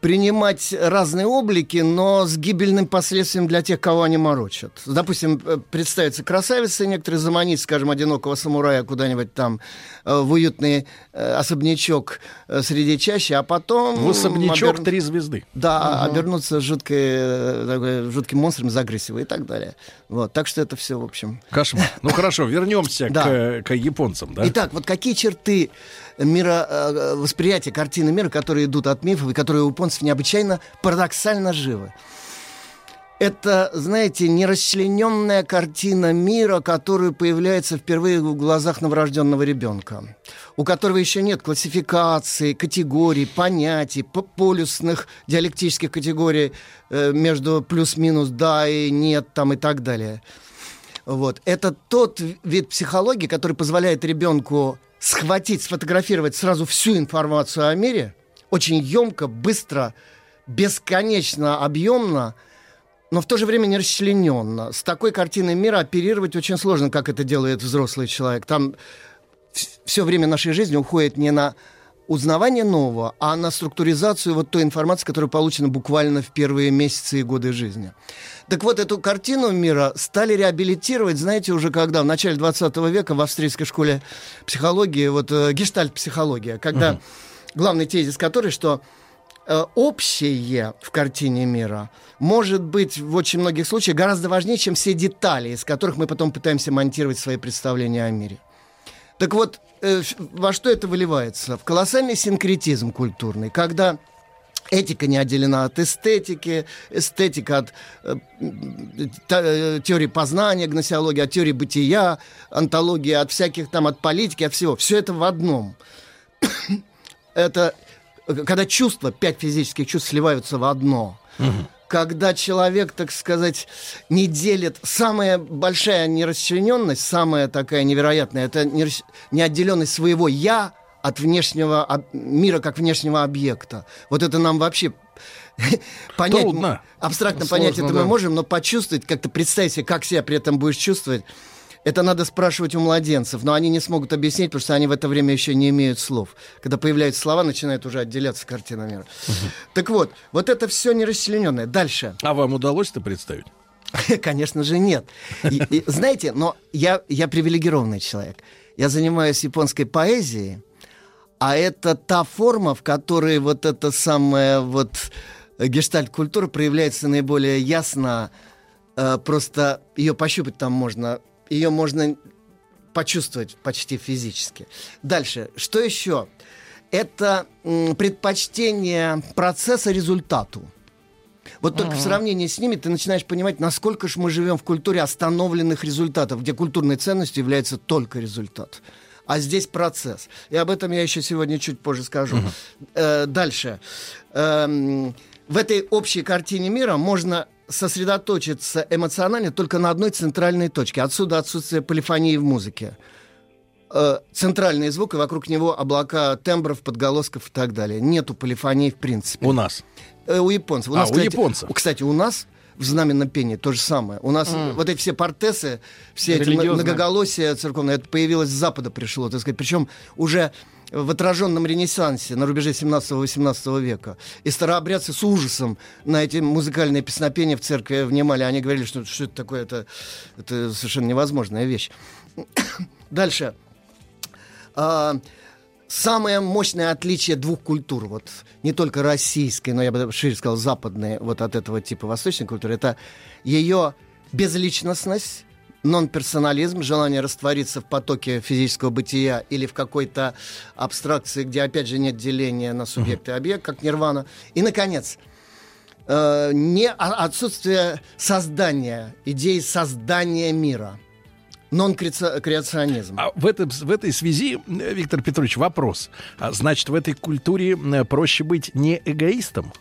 принимать разные облики, но с гибельным последствием для тех, кого они морочат. Допустим, э, представится красавица, некоторые заманить, скажем, одинокого самурая куда-нибудь там э, в уютный э, особнячок среди чащи, а потом... В особнячок три звезды. Да, обернуться жуткой, э, такой жутким монстром, загрызть его и так далее. Вот, так что это все, в общем... Кошмар. Ну хорошо, вернемся к, к японцам, да? Итак, вот какие черты мира, э, восприятия картины мира, которые идут от мифов и которые у японцев необычайно парадоксально живы? Это, знаете, нерасчлененная картина мира, которая появляется впервые в глазах новорожденного ребенка, у которого еще нет классификации, категорий, понятий, п- полюсных диалектических категорий э, между плюс-минус да и нет там и так далее. Вот. Это тот вид психологии, который позволяет ребенку схватить, сфотографировать сразу всю информацию о мире, очень емко, быстро, бесконечно объемно, но в то же время не расчлененно. С такой картиной мира оперировать очень сложно, как это делает взрослый человек. Там все время нашей жизни уходит не на узнавание нового, а на структуризацию вот той информации, которая получена буквально в первые месяцы и годы жизни. Так вот, эту картину мира стали реабилитировать, знаете, уже когда, в начале 20 века в австрийской школе психологии, вот э, гештальт-психология, когда uh-huh. главный тезис которой, что э, общее в картине мира может быть в очень многих случаях гораздо важнее, чем все детали, из которых мы потом пытаемся монтировать свои представления о мире. Так вот, э, во что это выливается? В колоссальный синкретизм культурный, когда Этика не отделена от эстетики, эстетика от э, э, теории познания, гносеологии, от теории бытия, антологии, от всяких там, от политики, от всего. Все это в одном. это когда чувства, пять физических чувств сливаются в одно. Угу когда человек, так сказать, не делит... Самая большая нерасчлененность, самая такая невероятная, это неотделенность своего «я» от внешнего мира как внешнего объекта. Вот это нам вообще понять, Трудно. абстрактно Сложно, понять это да. мы можем, но почувствовать, как-то представить себе, как себя при этом будешь чувствовать, это надо спрашивать у младенцев, но они не смогут объяснить, потому что они в это время еще не имеют слов. Когда появляются слова, начинает уже отделяться картина мира. Угу. Так вот, вот это все нерасчлененное. Дальше. А вам удалось это представить? Конечно же, нет. И, и, знаете, но я, я привилегированный человек. Я занимаюсь японской поэзией, а это та форма, в которой вот эта самая вот гештальт-культура проявляется наиболее ясно. Э, просто ее пощупать там можно ее можно почувствовать почти физически. Дальше, что еще? Это предпочтение процесса результату. Вот только uh-huh. в сравнении с ними ты начинаешь понимать, насколько же мы живем в культуре остановленных результатов, где культурной ценностью является только результат. А здесь процесс. И об этом я еще сегодня чуть позже скажу. Uh-huh. Э, дальше. Э, в этой общей картине мира можно сосредоточиться эмоционально только на одной центральной точке. Отсюда отсутствие полифонии в музыке. Э, центральный звук, и вокруг него облака тембров, подголосков и так далее. Нету полифонии в принципе. У нас? Э, у японцев. У а, нас, у кстати, японцев. Кстати, у нас в знаменном пении то же самое. У нас mm. вот эти все портесы, все эти многоголосия церковные, это появилось с Запада пришло, так сказать. Причем уже в отраженном ренессансе на рубеже 17-18 века. И старообрядцы с ужасом на эти музыкальные песнопения в церкви внимали. Они говорили, что, что это такое, это, это совершенно невозможная вещь. Дальше. А, самое мощное отличие двух культур, вот не только российской, но я бы шире сказал западной, вот от этого типа восточной культуры, это ее безличностность, нон-персонализм, желание раствориться в потоке физического бытия или в какой-то абстракции, где, опять же, нет деления на субъект и объект, как нирвана. И, наконец, э, не отсутствие создания, идеи создания мира. Нон-креационизм. А в, этом, в этой связи, Виктор Петрович, вопрос. А, значит, в этой культуре проще быть не эгоистом?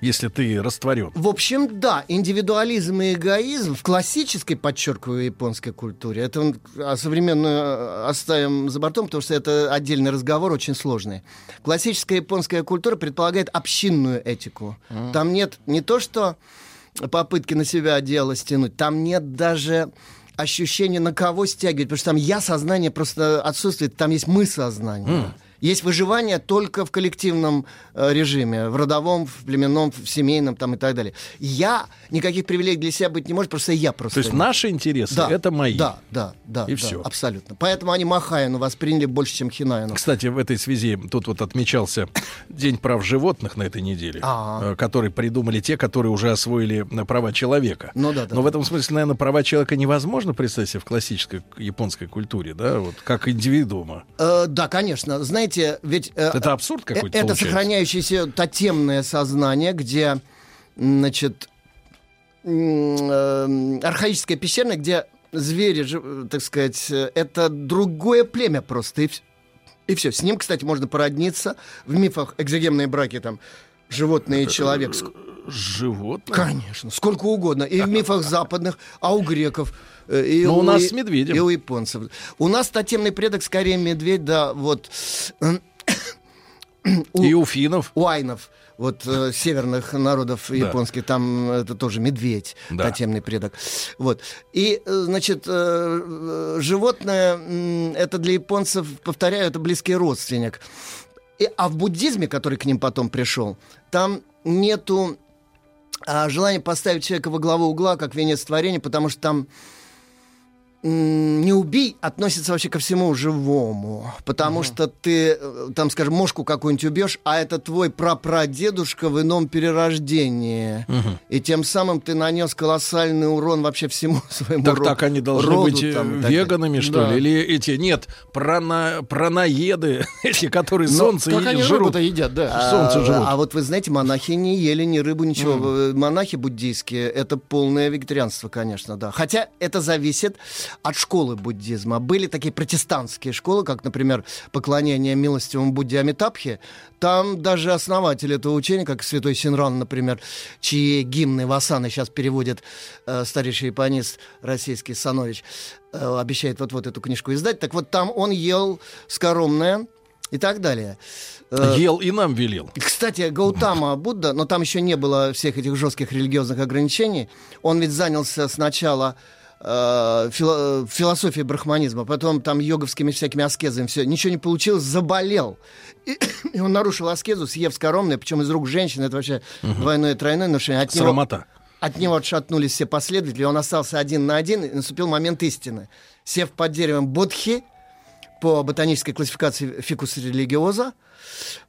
Если ты растворен. В общем, да, индивидуализм и эгоизм в классической, подчеркиваю, японской культуре, это а современную э, оставим за бортом, потому что это отдельный разговор, очень сложный. Классическая японская культура предполагает общинную этику. Mm. Там нет не то, что попытки на себя одеяло стянуть, там нет даже ощущения, на кого стягивать, потому что там я сознание просто отсутствует, там есть мы сознание. Mm. Есть выживание только в коллективном э, режиме, в родовом, в племенном, в семейном там и так далее. Я никаких привилегий для себя быть не может, просто я просто. То есть наши интересы да, это мои. Да, да, да. И да, все. Абсолютно. Поэтому они Махаяну восприняли больше, чем Хинаяну. Кстати, в этой связи тут вот отмечался День прав животных на этой неделе, А-а-а. Э, который придумали те, которые уже освоили э, права человека. Ну да, да. Но в этом смысле, наверное, права человека невозможно представить себе в классической японской культуре, да, вот как индивидуума. Э, да, конечно. Знаете, знаете, ведь... Э, это абсурд какой-то Это получается. сохраняющееся тотемное сознание, где, значит, э, архаическая пещерная, где звери, так сказать, э, это другое племя просто. И, и все. С ним, кстати, можно породниться. В мифах экзогемные браки там животное и человек. Животное? Конечно, сколько угодно. И в мифах западных, а у греков. Э, И Но у нас и- с медведем. И у японцев. У нас тотемный предок скорее медведь, да, вот. И у финнов. У айнов, вот э, северных народов японских, там это тоже медведь, Да. тотемный предок. Вот. И, э, значит, э, э, животное, это для японцев, повторяю, это близкий родственник. И, а в буддизме, который к ним потом пришел, там нету а, желания поставить человека во главу угла, как венец творения, потому что там не убий относится вообще ко всему живому. Потому что ты, э, там, скажем, мошку какую-нибудь убьешь, а это твой прапрадедушка в ином перерождении. И тем самым ты нанес колоссальный урон вообще всему своему Так, ро- так они должны роду быть э, там и так веганами, что Да. ли? Или эти, нет, прана, праноеды, эти, которые Но солнце как и они жрут. рыбу-то едят, А, Солнце жрут. а вот вы знаете, монахи не ели ни рыбу, ничего. Э, Монахи буддийские это полное вегетарианство, конечно, да. Хотя это зависит от школы буддизма. Были такие протестантские школы, как, например, поклонение милостивому Будде Амитабхе. Там даже основатель этого учения, как святой Синран, например, чьи гимны Васаны сейчас переводит э, старейший японист российский Санович, э, обещает вот-вот эту книжку издать. Так вот, там он ел скоромное и так далее. Э, Ел и нам велел. кстати, Гаутама Будда, но там еще не было всех этих жестких религиозных ограничений. Он ведь занялся сначала э, фило- философией брахманизма, потом там йоговскими всякими аскезами, все, ничего не получилось, заболел. И, и он нарушил аскезу, съев скоромное, причем из рук женщины, это вообще двойное тройное нарушение. От него- от него отшатнулись все последователи, он остался один на один, и наступил момент истины. Сев под деревом Бодхи, по ботанической классификации фикус религиоза,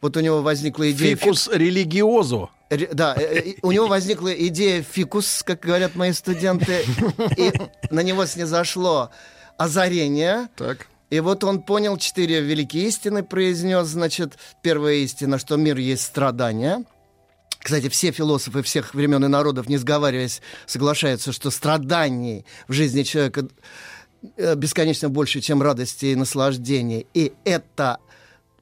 вот у него возникла идея... Фикус религиозу. Ре- Да, э, э, у него возникла идея фикус, как говорят мои студенты, и на него снизошло озарение. Так. И вот он понял четыре великие истины, произнес, значит, первая истина, что мир есть страдания. Кстати, все философы всех времен и народов, не сговариваясь, соглашаются, что страданий в жизни человека э, бесконечно больше, чем радости и наслаждения. И это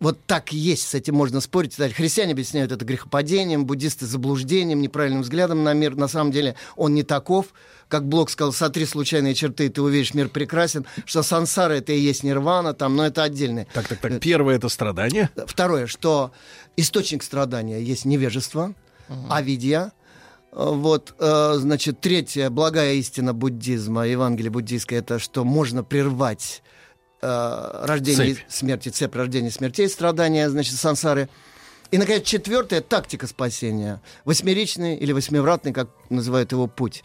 вот так и есть, с этим можно спорить. Христиане объясняют это грехопадением, буддисты заблуждением, неправильным взглядом на мир. На самом деле он не таков. Как Блок сказал, сотри случайные черты, и ты увидишь, мир прекрасен. Что сансара — это и есть нирвана, там, но это отдельное. Так, так, так. Первое это страдание. Второе, что источник страдания есть невежество, авидия. Э, Вот, э, значит, третье, благая истина буддизма, Евангелие буддийское, это что можно прервать э, рождение, Цепь. смерти, цепь рождения, смертей, страдания, значит, сансары. И, наконец, четвертое, тактика спасения. Восьмеричный или восьмивратный, как называют его путь.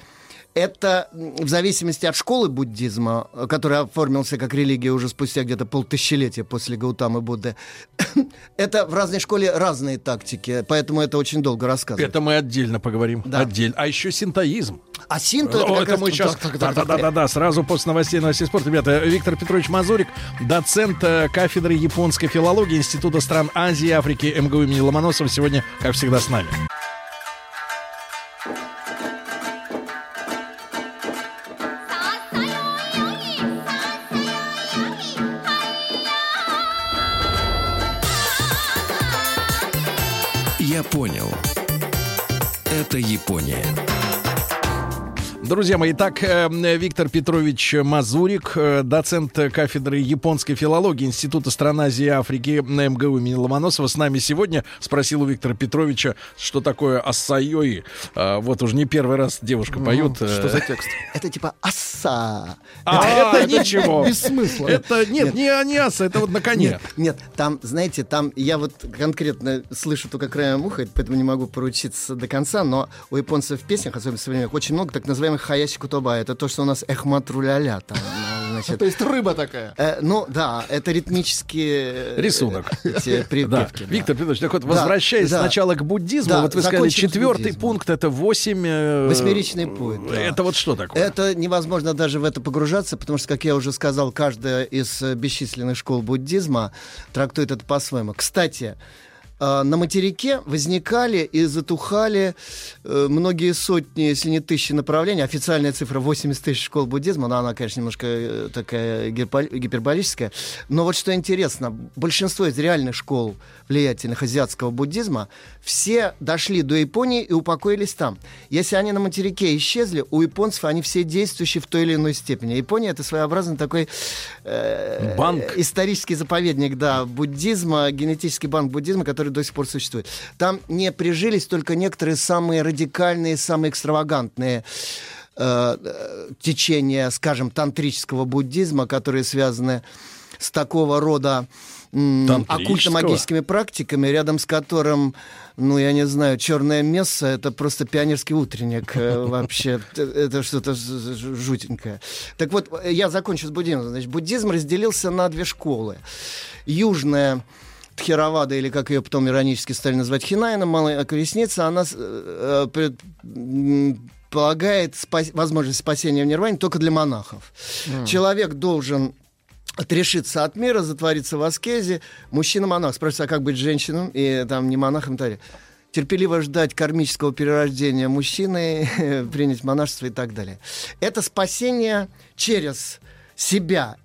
Это в зависимости от школы буддизма, который оформился как религия уже спустя где-то полтысячелетия после Гаутамы Будды, это в разной школе разные тактики, поэтому это очень долго рассказывать. Это мы отдельно поговорим. Да. Отдельно. А еще синтоизм. А синто О, это, как это раз- мы сейчас... Да-да-да, сразу после новостей, новостей спорта. Ребята, Виктор Петрович Мазурик, доцент э, кафедры японской филологии Института стран Азии и Африки МГУ имени Ломоносова сегодня, как всегда, с нами. Понял. Это Япония. Друзья мои, итак, э, Виктор Петрович Мазурик, э, доцент кафедры японской филологии Института стран Азии и Африки на МГУ имени Ломоносова с нами сегодня. Спросил у Виктора Петровича, что такое ассайои. А, Вот уже не первый раз девушка поет. э, Что за текст? Это типа аса. А, это ничего. Без смысла. Это нет, не аса, это вот на коне. Нет, нет, там, знаете, там я вот конкретно слышу только краем уха, поэтому не могу поручиться до конца, но у японцев в песнях, особенно современных, очень много так называемых хаяси кутоба. Это то, что у нас эхмат руляля. Там, ну, значит, То есть рыба такая. Э, ну да, это ритмические э, Рисунок. эти Да. припевки. да. Виктор Петрович, так вот, Да, возвращаясь да. сначала к буддизму, Да, вот вы сказали, четвертый пункт это восемь... э, Восьмеричный путь. да. Это вот что такое? Это невозможно даже в это погружаться, потому что, как я уже сказал, каждая из э, бесчисленных школ буддизма трактует это по-своему. Кстати, на материке возникали и затухали э, многие сотни, если не тысячи направлений. Официальная цифра 80 тысяч школ буддизма, но она, конечно, немножко э, такая гипербол- гиперболическая. Но вот что интересно, большинство из реальных школ влиятельных азиатского буддизма все дошли до Японии и упокоились там. Если они на материке исчезли, у японцев они все действующие в той или иной степени. Япония это своеобразный такой э, Банк. исторический заповедник, да, буддизма, генетический банк буддизма, который до сих пор существует. Там не прижились только некоторые самые радикальные, самые экстравагантные э, э, течения, скажем, тантрического буддизма, которые связаны с такого рода оккультно-магическими практиками, рядом с которым, ну, я не знаю, черное место это просто пионерский утренник э, вообще. Это что-то жутенькое. Так вот, я закончу с буддизмом. Значит, буддизм разделился на две школы. Южная Тхеравада, или как ее потом иронически стали называть Хинайна, малая колесница, она э, пред- м, полагает спас- возможность спасения в нирване только для монахов. Человек должен отрешиться от мира, затвориться в аскезе. Мужчина-монах спрашивает, а как быть женщином? И там не монахом, и так далее. Терпеливо ждать кармического перерождения мужчины, принять монашество и так далее. Это спасение через себя,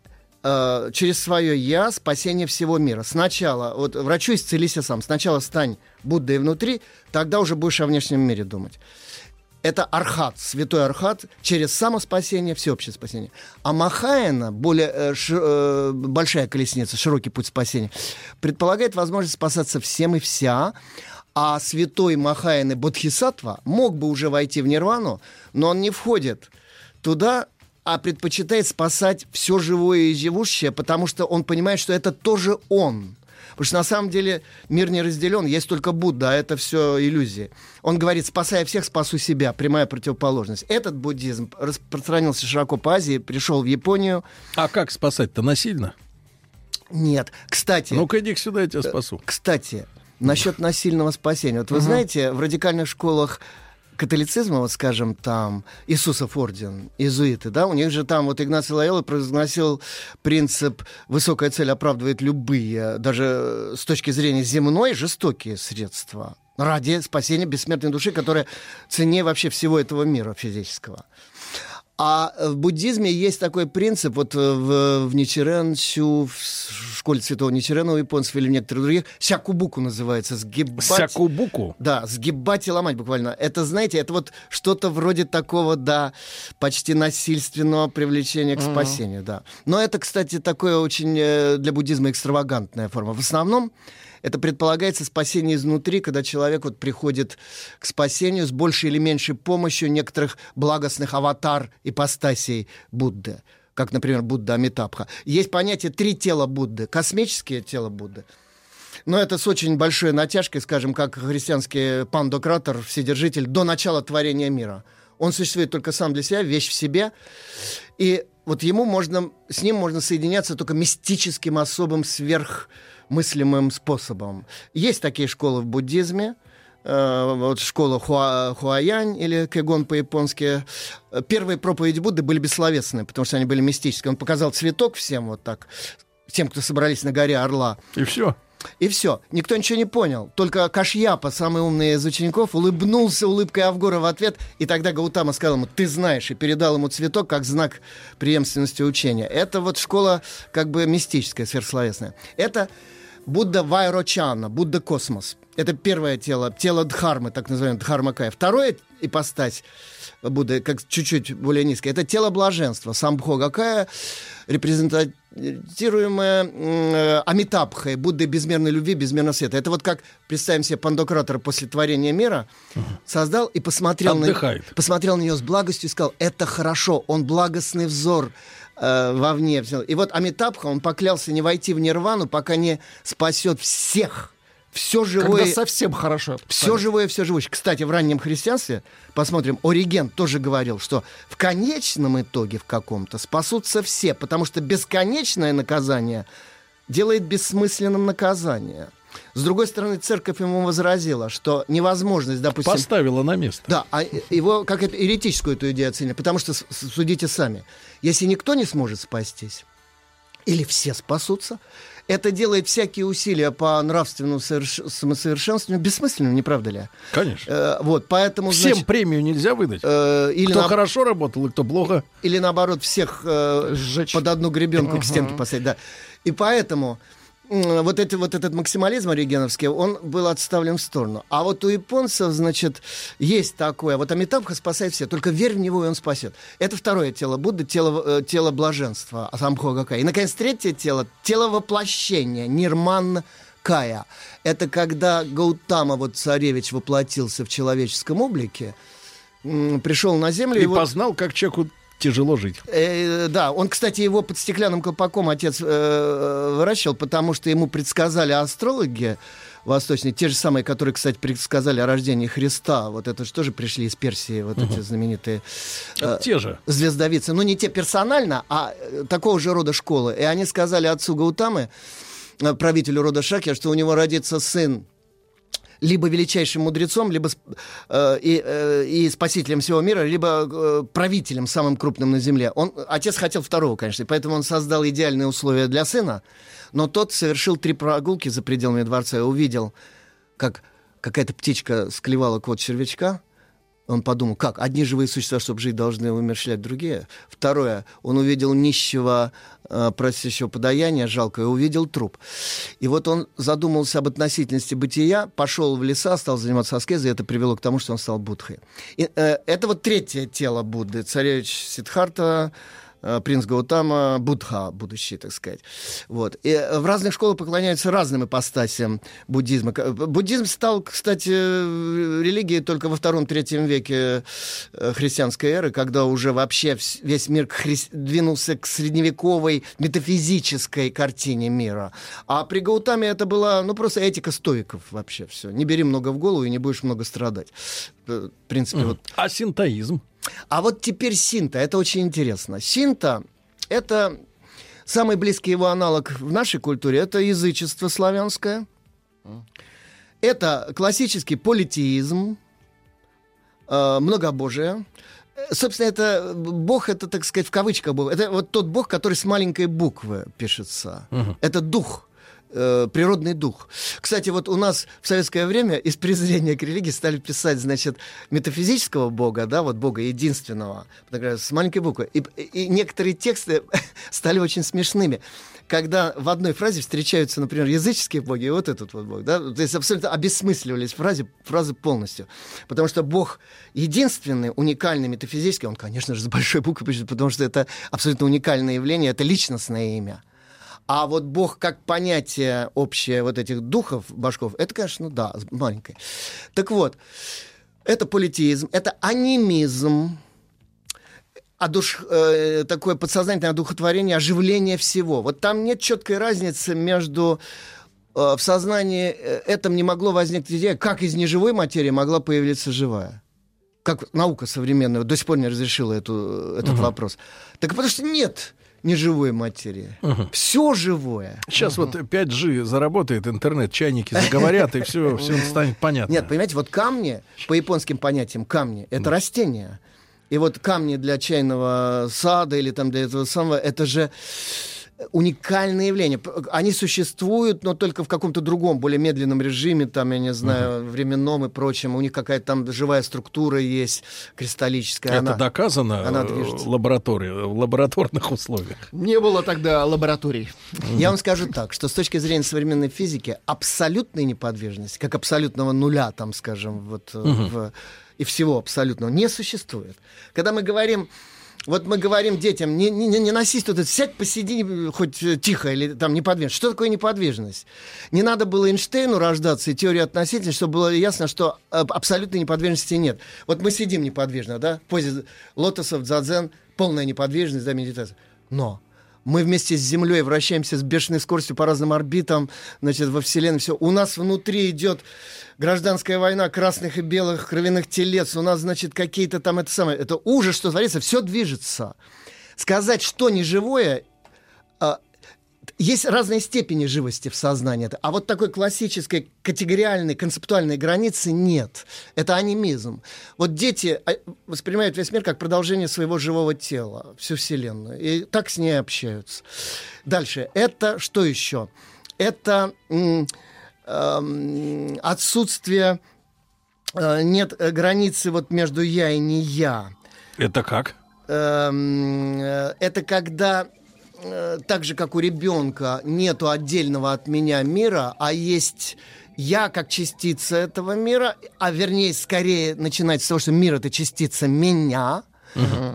э, через свое я, спасение всего мира. Сначала, вот врачу исцелись сам, сначала стань Буддой внутри, тогда уже будешь о внешнем мире думать. Это архат, святой архат, через самоспасение, всеобщее спасение. А Махаяна, более э, ши- э, большая колесница, широкий путь спасения, предполагает возможность спасаться всем и вся. А святой Махаяны Бодхисаттва мог бы уже войти в нирвану, но он не входит туда, а предпочитает спасать все живое и живущее, потому что он понимает, что это тоже он. Потому что на самом деле мир не разделен, есть только Будда, а это все иллюзии. Он говорит, спасая всех, спасу себя, прямая противоположность. Этот буддизм распространился широко по Азии, пришел в Японию. А как спасать-то насильно? Нет, кстати... Ну-ка иди сюда, я тебя спасу. Кстати, насчет насильного спасения. Вот вы знаете, в радикальных школах католицизма, вот скажем, там Иисусов орден, иезуиты, да, у них же там вот Игнаций Лайола произносил принцип «высокая цель оправдывает любые, даже э, с точки зрения земной, жестокие средства ради спасения бессмертной души, которая ценнее вообще всего этого мира физического». А в буддизме есть такой принцип, вот э, в, в Ничиренсю, в школе святого Ничирена у японцев или в некоторых других, сякубуку называется, сгибать... Сякубуку? Да, сгибать и ломать буквально. Это, знаете, это вот что-то вроде такого, да, почти насильственного привлечения к Мгм. спасению, да. Но это, кстати, такое очень э, для буддизма экстравагантная форма. В основном это предполагается спасение изнутри, когда человек вот приходит к спасению с большей или меньшей помощью некоторых благостных аватар ипостасей Будды, как, например, Будда Амитабха. Есть понятие три тела Будды. Космическое тело Будды, но это с очень большой натяжкой, скажем, как христианский пандократор, вседержитель, до начала творения мира. Он существует только сам для себя, вещь в себе. И вот ему можно, с ним можно соединяться только мистическим, особым, сверхмыслимым способом. Есть такие школы в буддизме, э, вот школа Хуа, Хуаянь или Кэгон по-японски. Первые проповеди Будды были бессловесные, потому что они были мистические. Он показал цветок всем вот так, тем, кто собрались на горе Орла. И все. И все. Никто ничего не понял. Только Кашьяпа, самый умный из учеников, улыбнулся улыбкой Авгора в ответ, и тогда Гаутама сказал ему, ты знаешь, и передал ему цветок как знак преемственности учения. Это вот школа как бы мистическая, сверхсловесная. Это Будда Вайрочана, Будда Космос. Это первое тело, тело Дхармы, так называемое Дхармакая. Второе ипостась Будды, как чуть-чуть более низкое, это тело блаженства, Самбхогакая, репрезентируемое э, Амитабхой, Буддой безмерной любви, безмерного света. Это вот как, представим себе, Пандократор после творения мира создал и посмотрел на, посмотрел на нее с благостью и сказал, это хорошо, он благостный взор э, вовне. взял». И вот Амитабха, он поклялся не войти в нирвану, пока не спасет всех. Все живое. Когда совсем хорошо. Все живое, все живущее. Кстати, в раннем христианстве, посмотрим, Ориген тоже говорил, что в конечном итоге в каком-то спасутся все, потому что бесконечное наказание делает бессмысленным наказание. С другой стороны, церковь ему возразила, что невозможность, допустим... Поставила на место. Да, а его как это еретическую эту идею оценили, потому что судите сами. Если никто не сможет спастись, или все спасутся, это делает всякие усилия по нравственному соверш- самосовершенствованию бессмысленным, не правда ли? Конечно. Э, вот, поэтому... Всем значит, премию нельзя выдать. э, или кто на- хорошо работал и кто плохо. или наоборот всех э, под одну гребенку к стенке поставить, да. И поэтому вот, это, вот этот максимализм оригеновский, он был отставлен в сторону. А вот у японцев, значит, есть такое. Вот Амитабха спасает все. Только верь в него, и он спасет. Это второе тело Будды, тело, э, тело блаженства, Самбхогакая. И, наконец, третье тело, тело воплощения, Нирман Кая. Это когда Гаутама, вот царевич, воплотился в человеческом облике, пришел на землю. И вот- познал, как человеку тяжело жить. Э, да, он, кстати, его под стеклянным колпаком отец э, выращивал, потому что ему предсказали астрологи восточные, те же самые, которые, кстати, предсказали о рождении Христа. Вот это же тоже пришли из Персии, вот эти знаменитые Это те же. звездовицы. Ну, не те персонально, а э, такого же рода школы. И они сказали отцу Гаутамы, э, правителю рода Шакья, что у него родится сын либо величайшим мудрецом, либо э, и, э, и спасителем всего мира, либо э, правителем самым крупным на земле. Он, отец хотел второго, конечно, поэтому он создал идеальные условия для сына, но тот совершил три прогулки за пределами дворца и увидел, как какая-то птичка склевала кот червячка, он подумал, как, одни живые существа, чтобы жить, должны умерщвлять другие. Второе, он увидел нищего, э, просящего подаяния, жалко, и увидел труп. И вот он задумался об относительности бытия, пошел в леса, стал заниматься аскезой, и это привело к тому, что он стал Будхой. И, э, это вот третье тело Будды, царевич Сиддхарта, принц Гаутама, Будха будущий, так сказать. Вот. И э, в разных школах поклоняются разным ипостасям буддизма. К- Буддизм стал, кстати, э, религией только во втором-третьем веке э, христианской эры, когда уже вообще весь мир хри- двинулся к средневековой метафизической картине мира. А при Гаутаме это была, ну, просто этика стоиков вообще все. Не бери много в голову и не будешь много страдать. Э, В принципе, вот А синтоизм? А вот теперь синта, это очень интересно. Синта — это самый близкий его аналог в нашей культуре, это язычество славянское. Это классический политеизм, э, многобожие. Э, Собственно, это бог, это, так сказать, в кавычках бог. Это вот тот бог, который с маленькой буквы пишется. Это дух э, природный дух. Кстати, вот у нас в советское время из презрения к религии стали писать, значит, метафизического бога, да, вот бога единственного, с маленькой буквы. И, и некоторые тексты стали очень смешными. Когда в одной фразе встречаются, например, языческие боги и вот этот вот бог, да, то есть абсолютно обесмысливались фразы, фразы полностью. Потому что бог единственный, уникальный, метафизический, он, конечно же, с большой буквы пишет, потому что это абсолютно уникальное явление, это личностное имя. А вот Бог как понятие общее вот этих духов, башков, это, конечно, да, маленькое. Так вот, это политеизм, это анимизм, одуш... э, такое подсознательное одухотворение, оживление всего. Вот там нет четкой разницы между э, в сознании э, этом не могло возникнуть идея, как из неживой материи могла появиться живая. Как наука современная до сих пор не разрешила эту, этот вопрос. Так потому что нет неживой материи. Все живое. Сейчас вот 5G заработает, интернет, чайники заговорят, и все, все станет понятно. Нет, понимаете, вот камни, по японским понятиям, камни — это растения. И вот камни для чайного сада или там для этого самого, это же уникальное явление. П- Они существуют, но только в каком-то другом, более медленном режиме, там, я не знаю, временном и прочем. У них какая-то там живая структура есть, кристаллическая. Это она, доказано она э, движется. в лаборатории, в лабораторных условиях. Не было тогда лабораторий. Я вам скажу так, что с точки зрения современной физики абсолютной неподвижности, как абсолютного нуля, там, скажем, вот э, в- и всего абсолютного, не существует. Когда мы говорим, вот мы говорим детям, не, не, не носись тут, сядь, посиди хоть э, тихо или там неподвижность. Что такое неподвижность? Не надо было Эйнштейну рождаться и теорию относительности, чтобы было ясно, что э, абсолютной неподвижности нет. Вот мы сидим неподвижно, да, в позе лотосов, дзадзен, полная неподвижность, да, медитация. Но мы вместе с Землей вращаемся с бешеной скоростью по разным орбитам, значит, во Вселенной. Все. У нас внутри идет гражданская война красных и белых кровяных телец. У нас, значит, какие-то там это самое. Это ужас, что творится. Все движется. Сказать, что неживое, а, есть разные степени живости в сознании. А вот такой классической категориальной, концептуальной границы нет. Это анимизм. Вот дети а, воспринимают весь мир как продолжение своего живого тела, всю Вселенную. И так с ней общаются. Дальше. Это что еще? это эм, отсутствие э, нет границы вот между я и не я. Это как? Эм, э, это когда э, так же, как у ребенка, нету отдельного от меня мира, а есть я как частица этого мира, а вернее, скорее начинать с того, что мир это частица меня.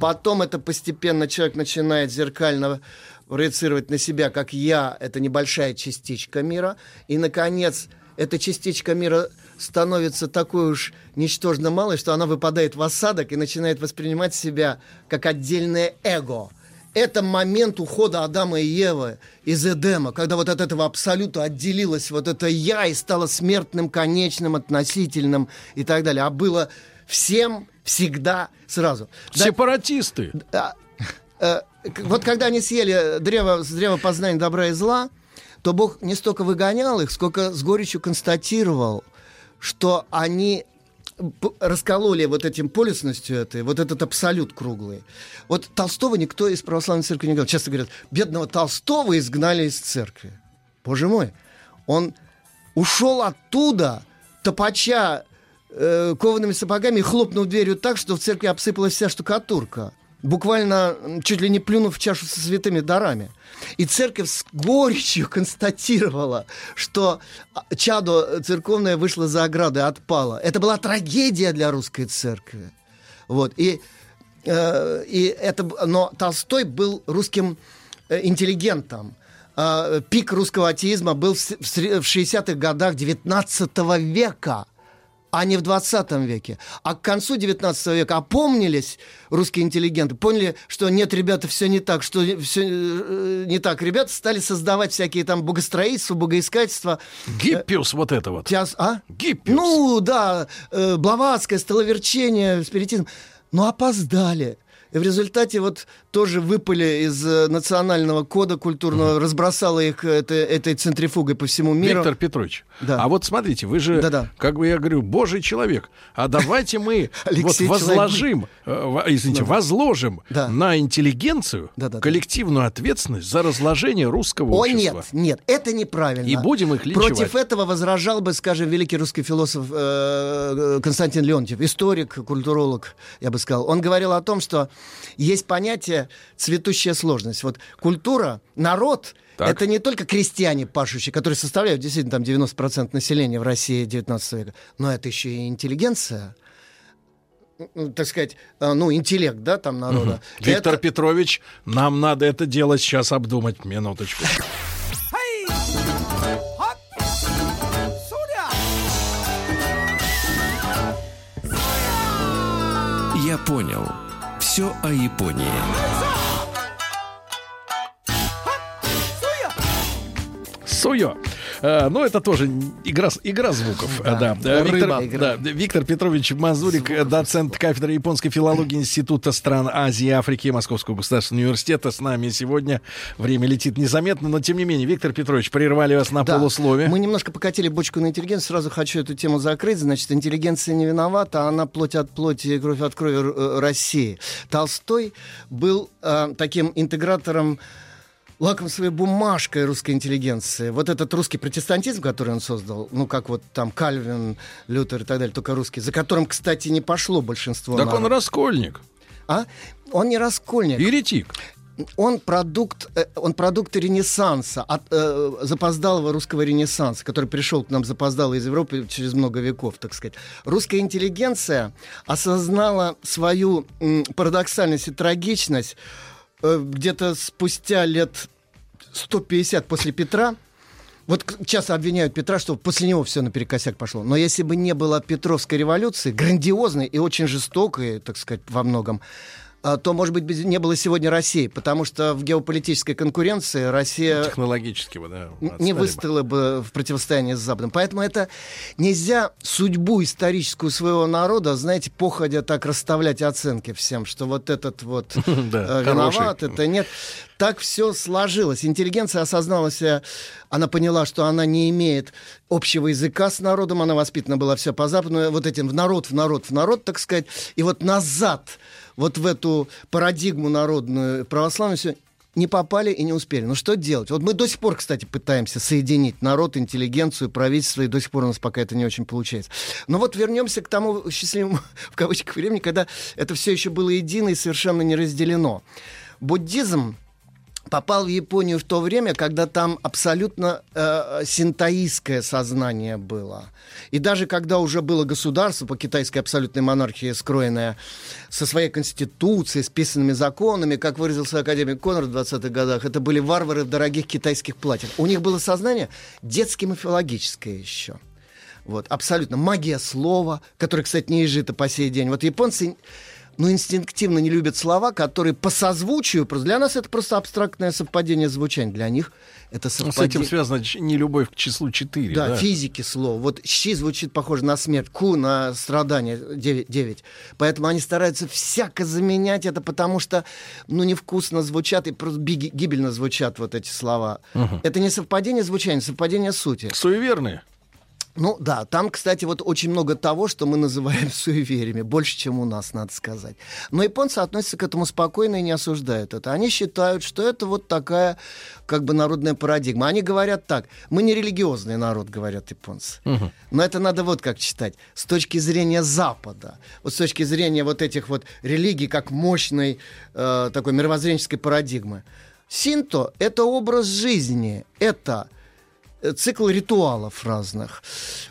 Потом это постепенно человек начинает зеркально проецировать на себя, как я, это небольшая частичка мира. И, наконец, эта частичка мира становится такой уж ничтожно малой, что она выпадает в осадок и начинает воспринимать себя как отдельное эго. Это момент ухода Адама и Евы из Эдема, когда вот от этого абсолюта отделилось вот это «я» и стало смертным, конечным, относительным и так далее. А было всем, всегда, сразу. Сепаратисты. да. Э, вот когда они съели древо, с древа познания добра и зла, то Бог не столько выгонял их, сколько с горечью констатировал, что они раскололи вот этим полюсностью этой, вот этот абсолют круглый. Вот Толстого никто из православной церкви не говорил. Часто говорят, бедного Толстого изгнали из церкви. Боже мой, он ушел оттуда, топача э, коваными сапогами и хлопнув дверью так, что в церкви обсыпалась вся штукатурка. Буквально чуть ли не плюнув в чашу со святыми дарами. И церковь с горечью констатировала, что а, чадо церковное вышло за ограду и отпало. Это была трагедия для русской церкви. Вот. И, э, и это, но Толстой был русским э, интеллигентом. А, пик русского атеизма был в 60-х годах 19 века а не в 20 веке. А к концу 19 века опомнились русские интеллигенты, поняли, что нет, ребята, все не так, что все не так. Ребята стали создавать всякие там богостроительства, богоискательства. Гиппиус вот это вот. Тиас- а? Гиппиус. Ну, да, э, Блаватское, столоверчение, спиритизм. Но опоздали. И в результате вот тоже выпали из э, национального кода культурного, разбросало их э, это- этой центрифугой по всему миру. Виктор Петрович, Да. а вот смотрите, вы же, Да-да. как бы я говорю, божий человек. А давайте мы вот возложим, э, извините, Да. возложим Да. на интеллигенцию коллективную ответственность за разложение русского О, общества. нет, нет, это неправильно. И будем их линчевать. Против этого возражал бы, скажем, великий русский философ Константин Леонтьев, историк, культуролог, я бы сказал. Он говорил о том, что есть понятие цветущая сложность. Вот культура, народ Так. Это не только крестьяне пашущие, которые составляют действительно там 90% населения в России 19 века, но это еще и интеллигенция, так сказать, э, ну, интеллект, да, там народа. Виктор Это- Петрович, нам надо это дело сейчас обдумать. Минуточку. Я понял. Все о Японии. Суё. Э, ну, это тоже игра, игра звуков. э, Да. Э, Рыба. Виктор, да, Виктор Петрович Мазурик, э, доцент кафедры японской филологии Института стран Азии и Африки Московского государственного университета. С нами сегодня. Время летит незаметно, но тем не менее, Виктор Петрович, прервали вас на Да. полуслове. Мы немножко покатили бочку на интеллигенцию. Сразу хочу эту тему закрыть. Значит, интеллигенция не виновата, она плоть от плоти, кровь от крови России. Толстой был э, таким интегратором лакомствой бумажкой русской интеллигенции. Вот этот русский протестантизм, который он создал, ну, как вот там Кальвин, Лютер и так далее, только русский, за которым, кстати, не пошло большинство Так он народа. раскольник, А? Он не раскольник. еретик. Он продукт, э, он продукт Ренессанса, от, э, запоздалого русского Ренессанса, который пришел к нам запоздало из Европы через много веков, так сказать. Русская интеллигенция осознала свою м, парадоксальность и трагичность где-то спустя лет 150 после Петра. Вот часто обвиняют Петра, что после него все наперекосяк пошло. Но если бы не было Петровской революции, грандиозной и очень жестокой, так сказать, во многом, то, может быть, не было сегодня России, потому что в геополитической конкуренции Россия Технологически, бы, да. не бы. выстояла бы в противостоянии с Западом. Поэтому это нельзя судьбу историческую своего народа, знаете, походя так расставлять оценки всем, что вот этот вот э, виноват, это нет. Так все сложилось. Интеллигенция осознала себя, она поняла, что она не имеет общего языка с народом, она воспитана была вся по западному, вот этим в народ, в народ, в народ, так сказать. И вот назад, вот в эту парадигму народную православную, не попали и не успели. Ну что делать? Вот мы до сих пор, кстати, пытаемся соединить народ, интеллигенцию, правительство, и до сих пор у нас пока это не очень получается. Но вот вернемся к тому счастливому, в кавычках, времени, когда это все еще было едино и совершенно не разделено. Буддизм попал в Японию в то время, когда там абсолютно э, синтоистское сознание было. И даже когда уже было государство по китайской абсолютной монархии, скроенное со своей конституцией, с писанными законами, как выразился академик Коннор в 20-х годах, это были варвары в дорогих китайских платьях. У них было сознание детски-мифологическое еще. Вот, абсолютно. Магия слова, которая, кстати, не изжита по сей день. Вот японцы но инстинктивно не любят слова, которые по созвучию, для нас это просто абстрактное совпадение звучания, для них это Ну, совпадение. С этим связана ч- нелюбовь к числу 4. Да, физики слова. Вот щи звучит похоже на смерть, ку на страдание 9, 9. Поэтому они стараются всяко заменять это, потому что, ну, невкусно звучат и просто гибельно звучат вот эти слова. Мгм. Это не совпадение звучания, совпадение сути. Суеверные. Ну да, там, кстати, вот очень много того, что мы называем суевериями, больше, чем у нас, надо сказать. Но японцы относятся к этому спокойно и не осуждают это. Они считают, что это вот такая как бы народная парадигма. Они говорят так, мы не религиозный народ, говорят японцы. Но это надо вот как читать. С точки зрения Запада, вот с точки зрения вот этих вот религий, как мощной э, такой мировоззренческой парадигмы. Синто — это образ жизни, это цикл ритуалов разных.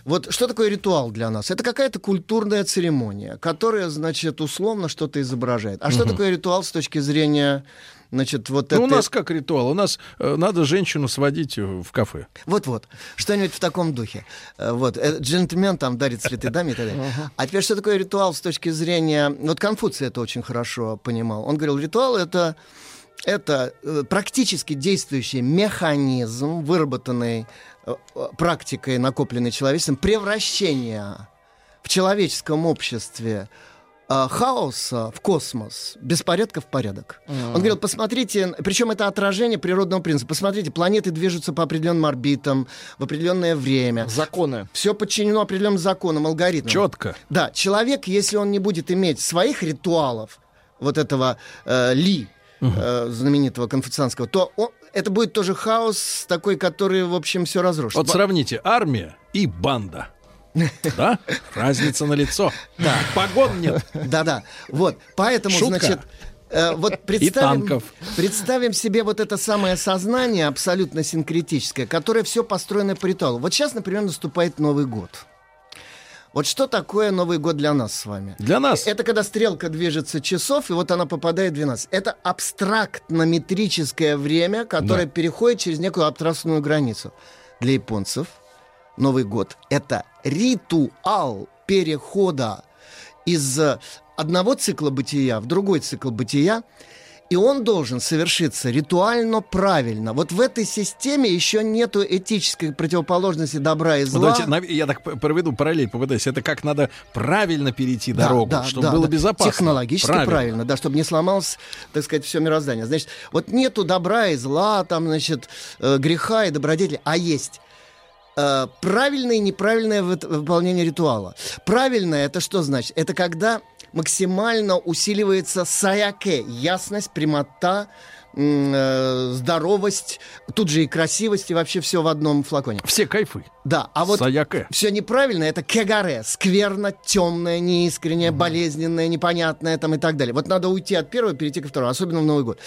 Вот что такое ритуал для нас? Это какая-то культурная церемония, которая, значит, условно что-то изображает. А что Мгм. такое ритуал с точки зрения, значит, вот Ну, у этой- нас как ритуал. У нас э, надо женщину сводить э, в кафе. Вот-вот, что-нибудь в таком духе. Э, Вот, э, джентльмен там дарит цветы даме и так далее. А теперь, что такое ритуал с точки зрения... Вот Конфуций это очень хорошо понимал. Он говорил, ритуал — это это э, практически действующий механизм, выработанный э, э, практикой, накопленной человечеством, превращения в человеческом обществе хаоса в космос, беспорядка в порядок. Он говорил, посмотрите, причем это отражение природного принципа. Посмотрите, планеты движутся по определенным орбитам в определенное время. Законы. Все подчинено определенным законам, алгоритмам. Четко. Да, человек, если он не будет иметь своих ритуалов, вот этого э, Ли, э, знаменитого конфуцианского, то он- это будет тоже хаос такой, который, в общем, все разрушит. Вот Во- сравните армия и банда. Да? Разница на лицо. Да. Погон нет. Да-да. Вот. Поэтому, Шутка. значит, э, вот представим, танков. представим себе вот это самое сознание абсолютно синкретическое, которое все построено по ритуалу. Вот сейчас, например, наступает Новый год. Вот что такое Новый год для нас с вами? Для нас. Это когда стрелка движется часов, и вот она попадает в 12. Это абстрактно-метрическое время, которое Да. переходит через некую абстрактную границу. Для японцев Новый год — это ритуал перехода из одного цикла бытия в другой цикл бытия, и он должен совершиться ритуально правильно. Вот в этой системе еще нету этической противоположности добра и Вот зла. давайте, нав- я так проведу параллель, попытаюсь. Это как надо правильно перейти Да, дорогу, да, чтобы да, было да. безопасно. Технологически правильно. да, чтобы не сломалось, так сказать, все мироздание. Значит, вот нету добра и зла, там, значит, э, греха и добродетели, а есть э, правильное и неправильное вы- выполнение ритуала. Правильное это что значит? Это когда максимально усиливается саяке, ясность, прямота, здоровость, тут же и красивость, и вообще все в одном флаконе. Все кайфы. Да, а вот Саяке. все неправильно, это кегаре, скверно, темное, неискреннее, болезненное, непонятное там и так далее. Вот надо уйти от первого, перейти ко второму, особенно в Новый год.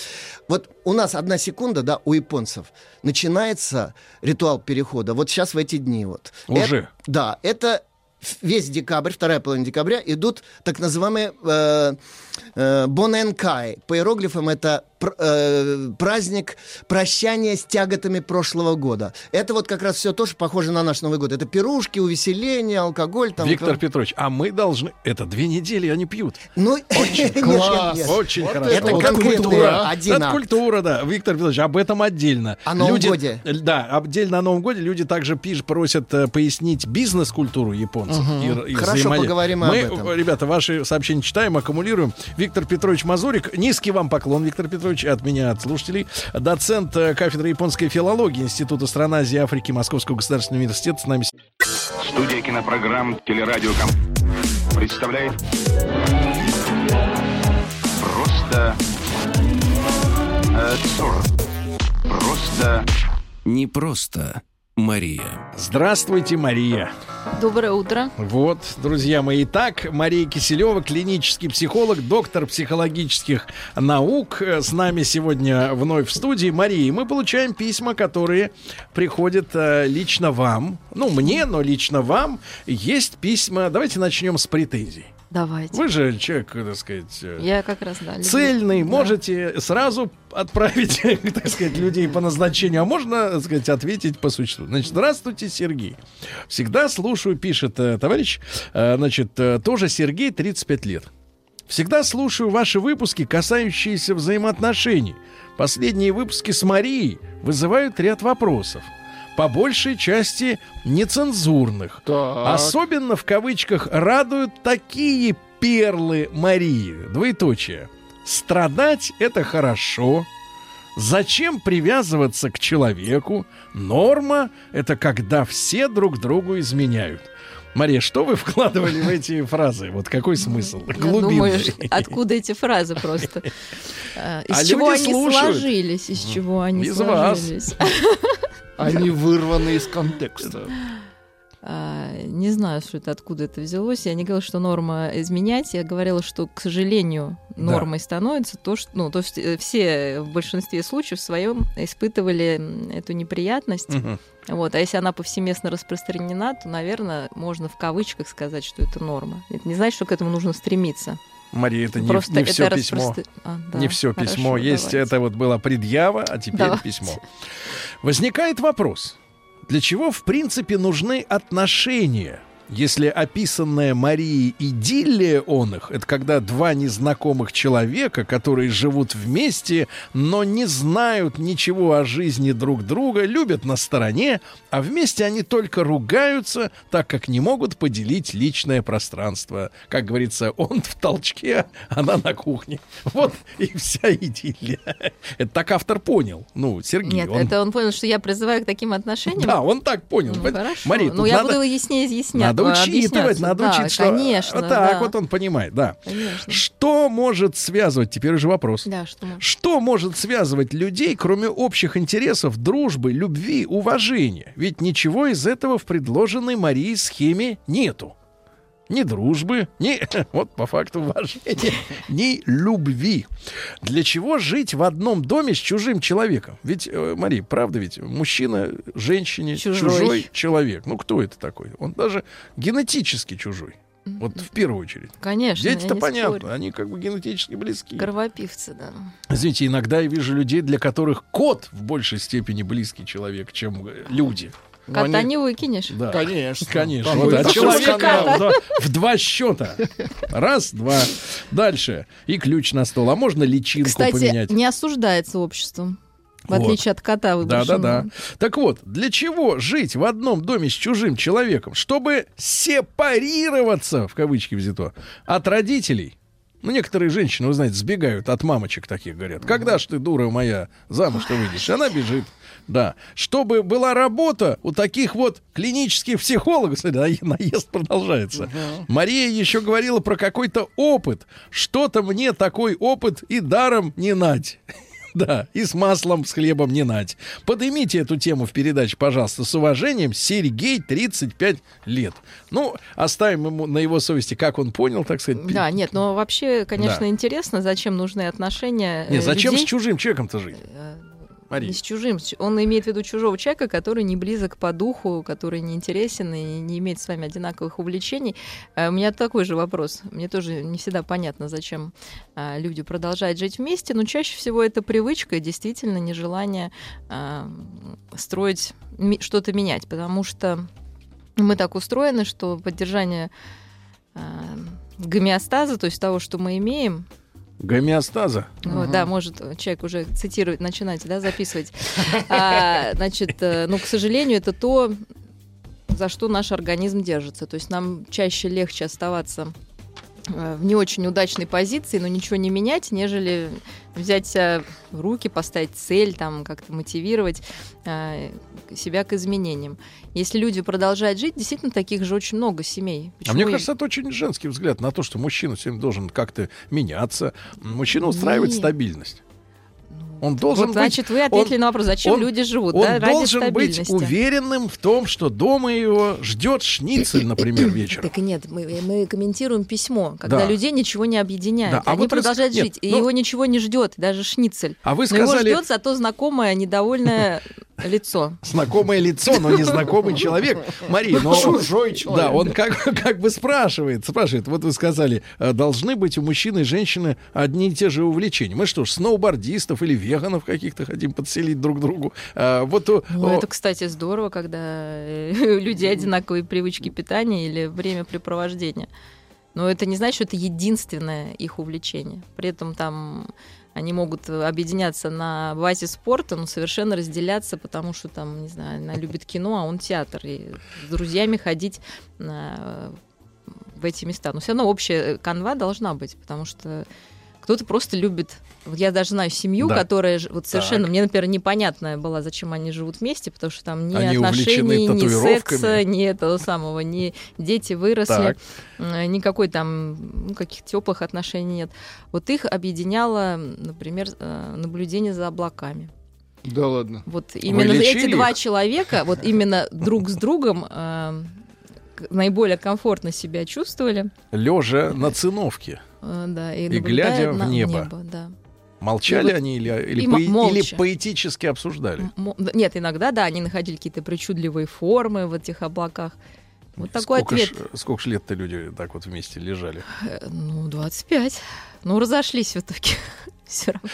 Вот у нас одна секунда, да, у японцев, начинается ритуал перехода. Вот сейчас в эти дни вот. Уже? Это- да, это весь декабрь, вторая половина декабря, идут так называемые э, э, боненкай. По иероглифам это пр- э, праздник прощания с тяготами прошлого года. Это вот как раз все тоже похоже на наш Новый год. Это пирушки, увеселения, алкоголь. Там, Виктор там. Петрович, а мы должны... Это две недели они пьют. Ну, нет, нет, Класс, нет. очень Вот хорошо. Это Вот культура. один культура, да. Виктор Петрович, об этом отдельно. О Новом Люди- годе. Да, отдельно о Новом годе люди также пишут, просят э, пояснить бизнес-культуру японцев. Мгм. и- и Хорошо, поговорим Мы, об этом. э, ребята, ваши сообщения читаем, аккумулируем. Виктор Петрович Мазурик, низкий вам поклон, Виктор Петрович, от меня, от слушателей. Доцент э, кафедры японской филологии Института стран Азии и Африки Московского государственного университета с нами. Студия кинопрограмм «Телерадиоком» представляет «Просто Э, Просто... Не просто Мария. Здравствуйте, Мария. Доброе утро. Вот, друзья мои. Итак, Мария Киселева, клинический психолог, доктор психологических наук, э, с нами сегодня вновь в студии. Мария, мы получаем письма, которые приходят э, лично вам. Ну, мне, но лично вам. Есть письма. Давайте начнем с претензий. Давайте. Вы же человек, так сказать, э, Я как раз, да. люблю. цельный, Да. можете сразу отправить, так сказать, людей по назначению, а можно, так сказать, ответить по существу. Значит, здравствуйте, Сергей. Всегда слушаю, пишет э, товарищ, э, значит, э, тоже Сергей, 35 лет. Всегда слушаю ваши выпуски, касающиеся взаимоотношений. Последние выпуски с Марией вызывают ряд вопросов. По большей части нецензурных. Особенно в кавычках радуют такие перлы Марии. Двоеточие. Страдать это хорошо. Зачем привязываться к человеку? Норма это когда все друг другу изменяют. Мария, что вы вкладывали в эти фразы? Вот какой смысл? Я Глубинный. откуда эти фразы просто? А, Из А чего они слушают. сложились? Из чего они Из вас. Они вырваны из контекста. А, Не знаю, что это, откуда это взялось. Я не говорила, что норма изменять. Я говорила, что, к сожалению, нормой становится то, что, ну, то есть э, все в большинстве случаев в своем испытывали эту неприятность. Мгм. Вот, а если она повсеместно распространена, то, наверное, можно в кавычках сказать, что это норма. Это не значит, что к этому нужно стремиться. Мария, это не, Просто не это все письмо. распростра- А, да, не все хорошо, письмо. Есть давайте. это вот была предъява, а теперь Давайте. письмо. Возникает вопрос: для чего в принципе нужны отношения? Если описанная Марией идиллия он их, это когда два незнакомых человека, которые живут вместе, но не знают ничего о жизни друг друга, любят на стороне, а вместе они только ругаются, так как не могут поделить личное пространство. Как говорится, он в толчке, она на кухне. Вот и вся идиллия. Это так автор понял. Ну, Сергей. Нет, он- это он понял, что я призываю к таким отношениям. Да, он так понял. Ну, хорошо. Мария, ну, я надо- буду яснее изъяснять. Надо а, учитывать, объясняться. надо Да, учить, что... конечно. Так да. вот он понимает, да. Конечно. Что может связывать, теперь уже вопрос. Да, что. Что может связывать людей, кроме общих интересов, дружбы, любви, уважения? Ведь ничего из этого в предложенной Марии схеме нету. Ни дружбы, ни, вот по факту уважения, ни любви. Для чего жить в одном доме с чужим человеком? Ведь, э, Мария, правда ведь, мужчина, женщине, Чужой. чужой человек. Ну, кто это такой? Он даже генетически чужой. Вот в первую очередь. Конечно, Дети-то понятно, спорю. они как бы генетически близки. Кровопивцы, да. Извините, иногда я вижу людей, для которых кот в большей степени близкий человек, чем э, люди. Кота они- не выкинешь. Да. Конечно. Конечно. Вот, а человека да, в два счета. Раз, два. Дальше. И ключ на стол. А можно личинку Кстати, поменять? не осуждается обществом. В Вот. отличие от кота Да, выброшенного. да, да. Так вот, для чего жить в одном доме с чужим человеком? Чтобы сепарироваться, в кавычки взято, от родителей. Ну, некоторые женщины, вы знаете, сбегают от мамочек таких, говорят. Когда ж ты, дура моя, замуж-то выйдешь? Она бежит. Да. Чтобы была работа у таких вот клинических психологов. Смотри, на- наезд продолжается. Мария еще говорила про какой-то опыт. Что-то мне такой опыт и даром не нать. Да, и с маслом, с хлебом не нать. Поднимите эту тему в передаче, пожалуйста, с уважением. Сергей, 35 лет. Ну, оставим ему на его совести, как он понял, так сказать. Да, нет, но вообще, конечно, Да. интересно, зачем нужны отношения э, Не, зачем людей. с чужим человеком-то жить? Мария. Не с чужим. Он имеет в виду чужого человека, который не близок по духу, который не интересен и не имеет с вами одинаковых увлечений. А У меня такой же вопрос. Мне тоже не всегда понятно, зачем а, люди продолжают жить вместе, но чаще всего это привычка и действительно нежелание а, строить, что-то менять, потому что мы так устроены, что поддержание а, гомеостаза, то есть того, что мы имеем, Гомеостаза. вот, да, может человек уже цитировать, начинать, да, записывать. А, значит, э, ну, к сожалению, это то, за что наш организм держится. То есть нам чаще легче оставаться э, в не очень удачной позиции, но ничего не менять, нежели взять себя в руки, поставить цель, там как-то мотивировать э, себя к изменениям. Если люди продолжают жить, действительно таких же очень много семей. А Почему мне и- кажется, это очень женский взгляд на то, что мужчина все время должен как-то меняться. Мужчина устраивает Нет. стабильность. Он должен вот, значит, вы ответили он, на вопрос, зачем он, люди живут, он да, ради должен быть уверенным в том, что дома его ждет шницель, например, вечером. Так нет, мы, мы комментируем письмо, когда Да. людей ничего не объединяет. Да, а Они вот вы продолжают нет, жить, и ну- его ничего не ждет, даже шницель. А вы Но его сказали- ждет зато знакомое недовольное лицо. Знакомое лицо, но незнакомый человек. Мария, но... Чужой человек. Да, он как, как бы спрашивает, спрашивает. Вот вы сказали, э, должны быть у мужчины и женщины одни и те же увлечения. Мы что ж, сноубордистов или веганов каких-то хотим подселить друг другу? А, вот Ну, о, это, кстати, здорово, когда э, у людей одинаковые привычки питания или времяпрепровождения. Но это не значит, что это единственное их увлечение. При этом там они могут объединяться на базе спорта, но совершенно разделяться, потому что там, не знаю, она любит кино, а он театр. И с друзьями ходить на- в эти места. Но все равно общая канва должна быть, потому что кто-то просто любит. Вот я даже знаю семью, Да. которая вот совершенно Так. мне, например, непонятная была, зачем они живут вместе, потому что там ни Они отношений, ни секса, ни этого самого, ни дети выросли, Так. э, никакой там ну, каких теплых отношений нет. Вот их объединяло, например, э, наблюдение за облаками. Да ладно. Вот именно эти два их? человека, вот именно друг с другом э, наиболее комфортно себя чувствовали. лежа на циновке. Э, Да, и, И глядя в на небо. да. Молчали И вот- они или, или, мо- или поэтически обсуждали? М- Нет, иногда, да, они находили какие-то причудливые формы в этих облаках. Вот такой сколько ответ. ж, сколько лет-то люди так вот вместе лежали? Э, Ну, 25. Ну, разошлись в итоге. Все равно.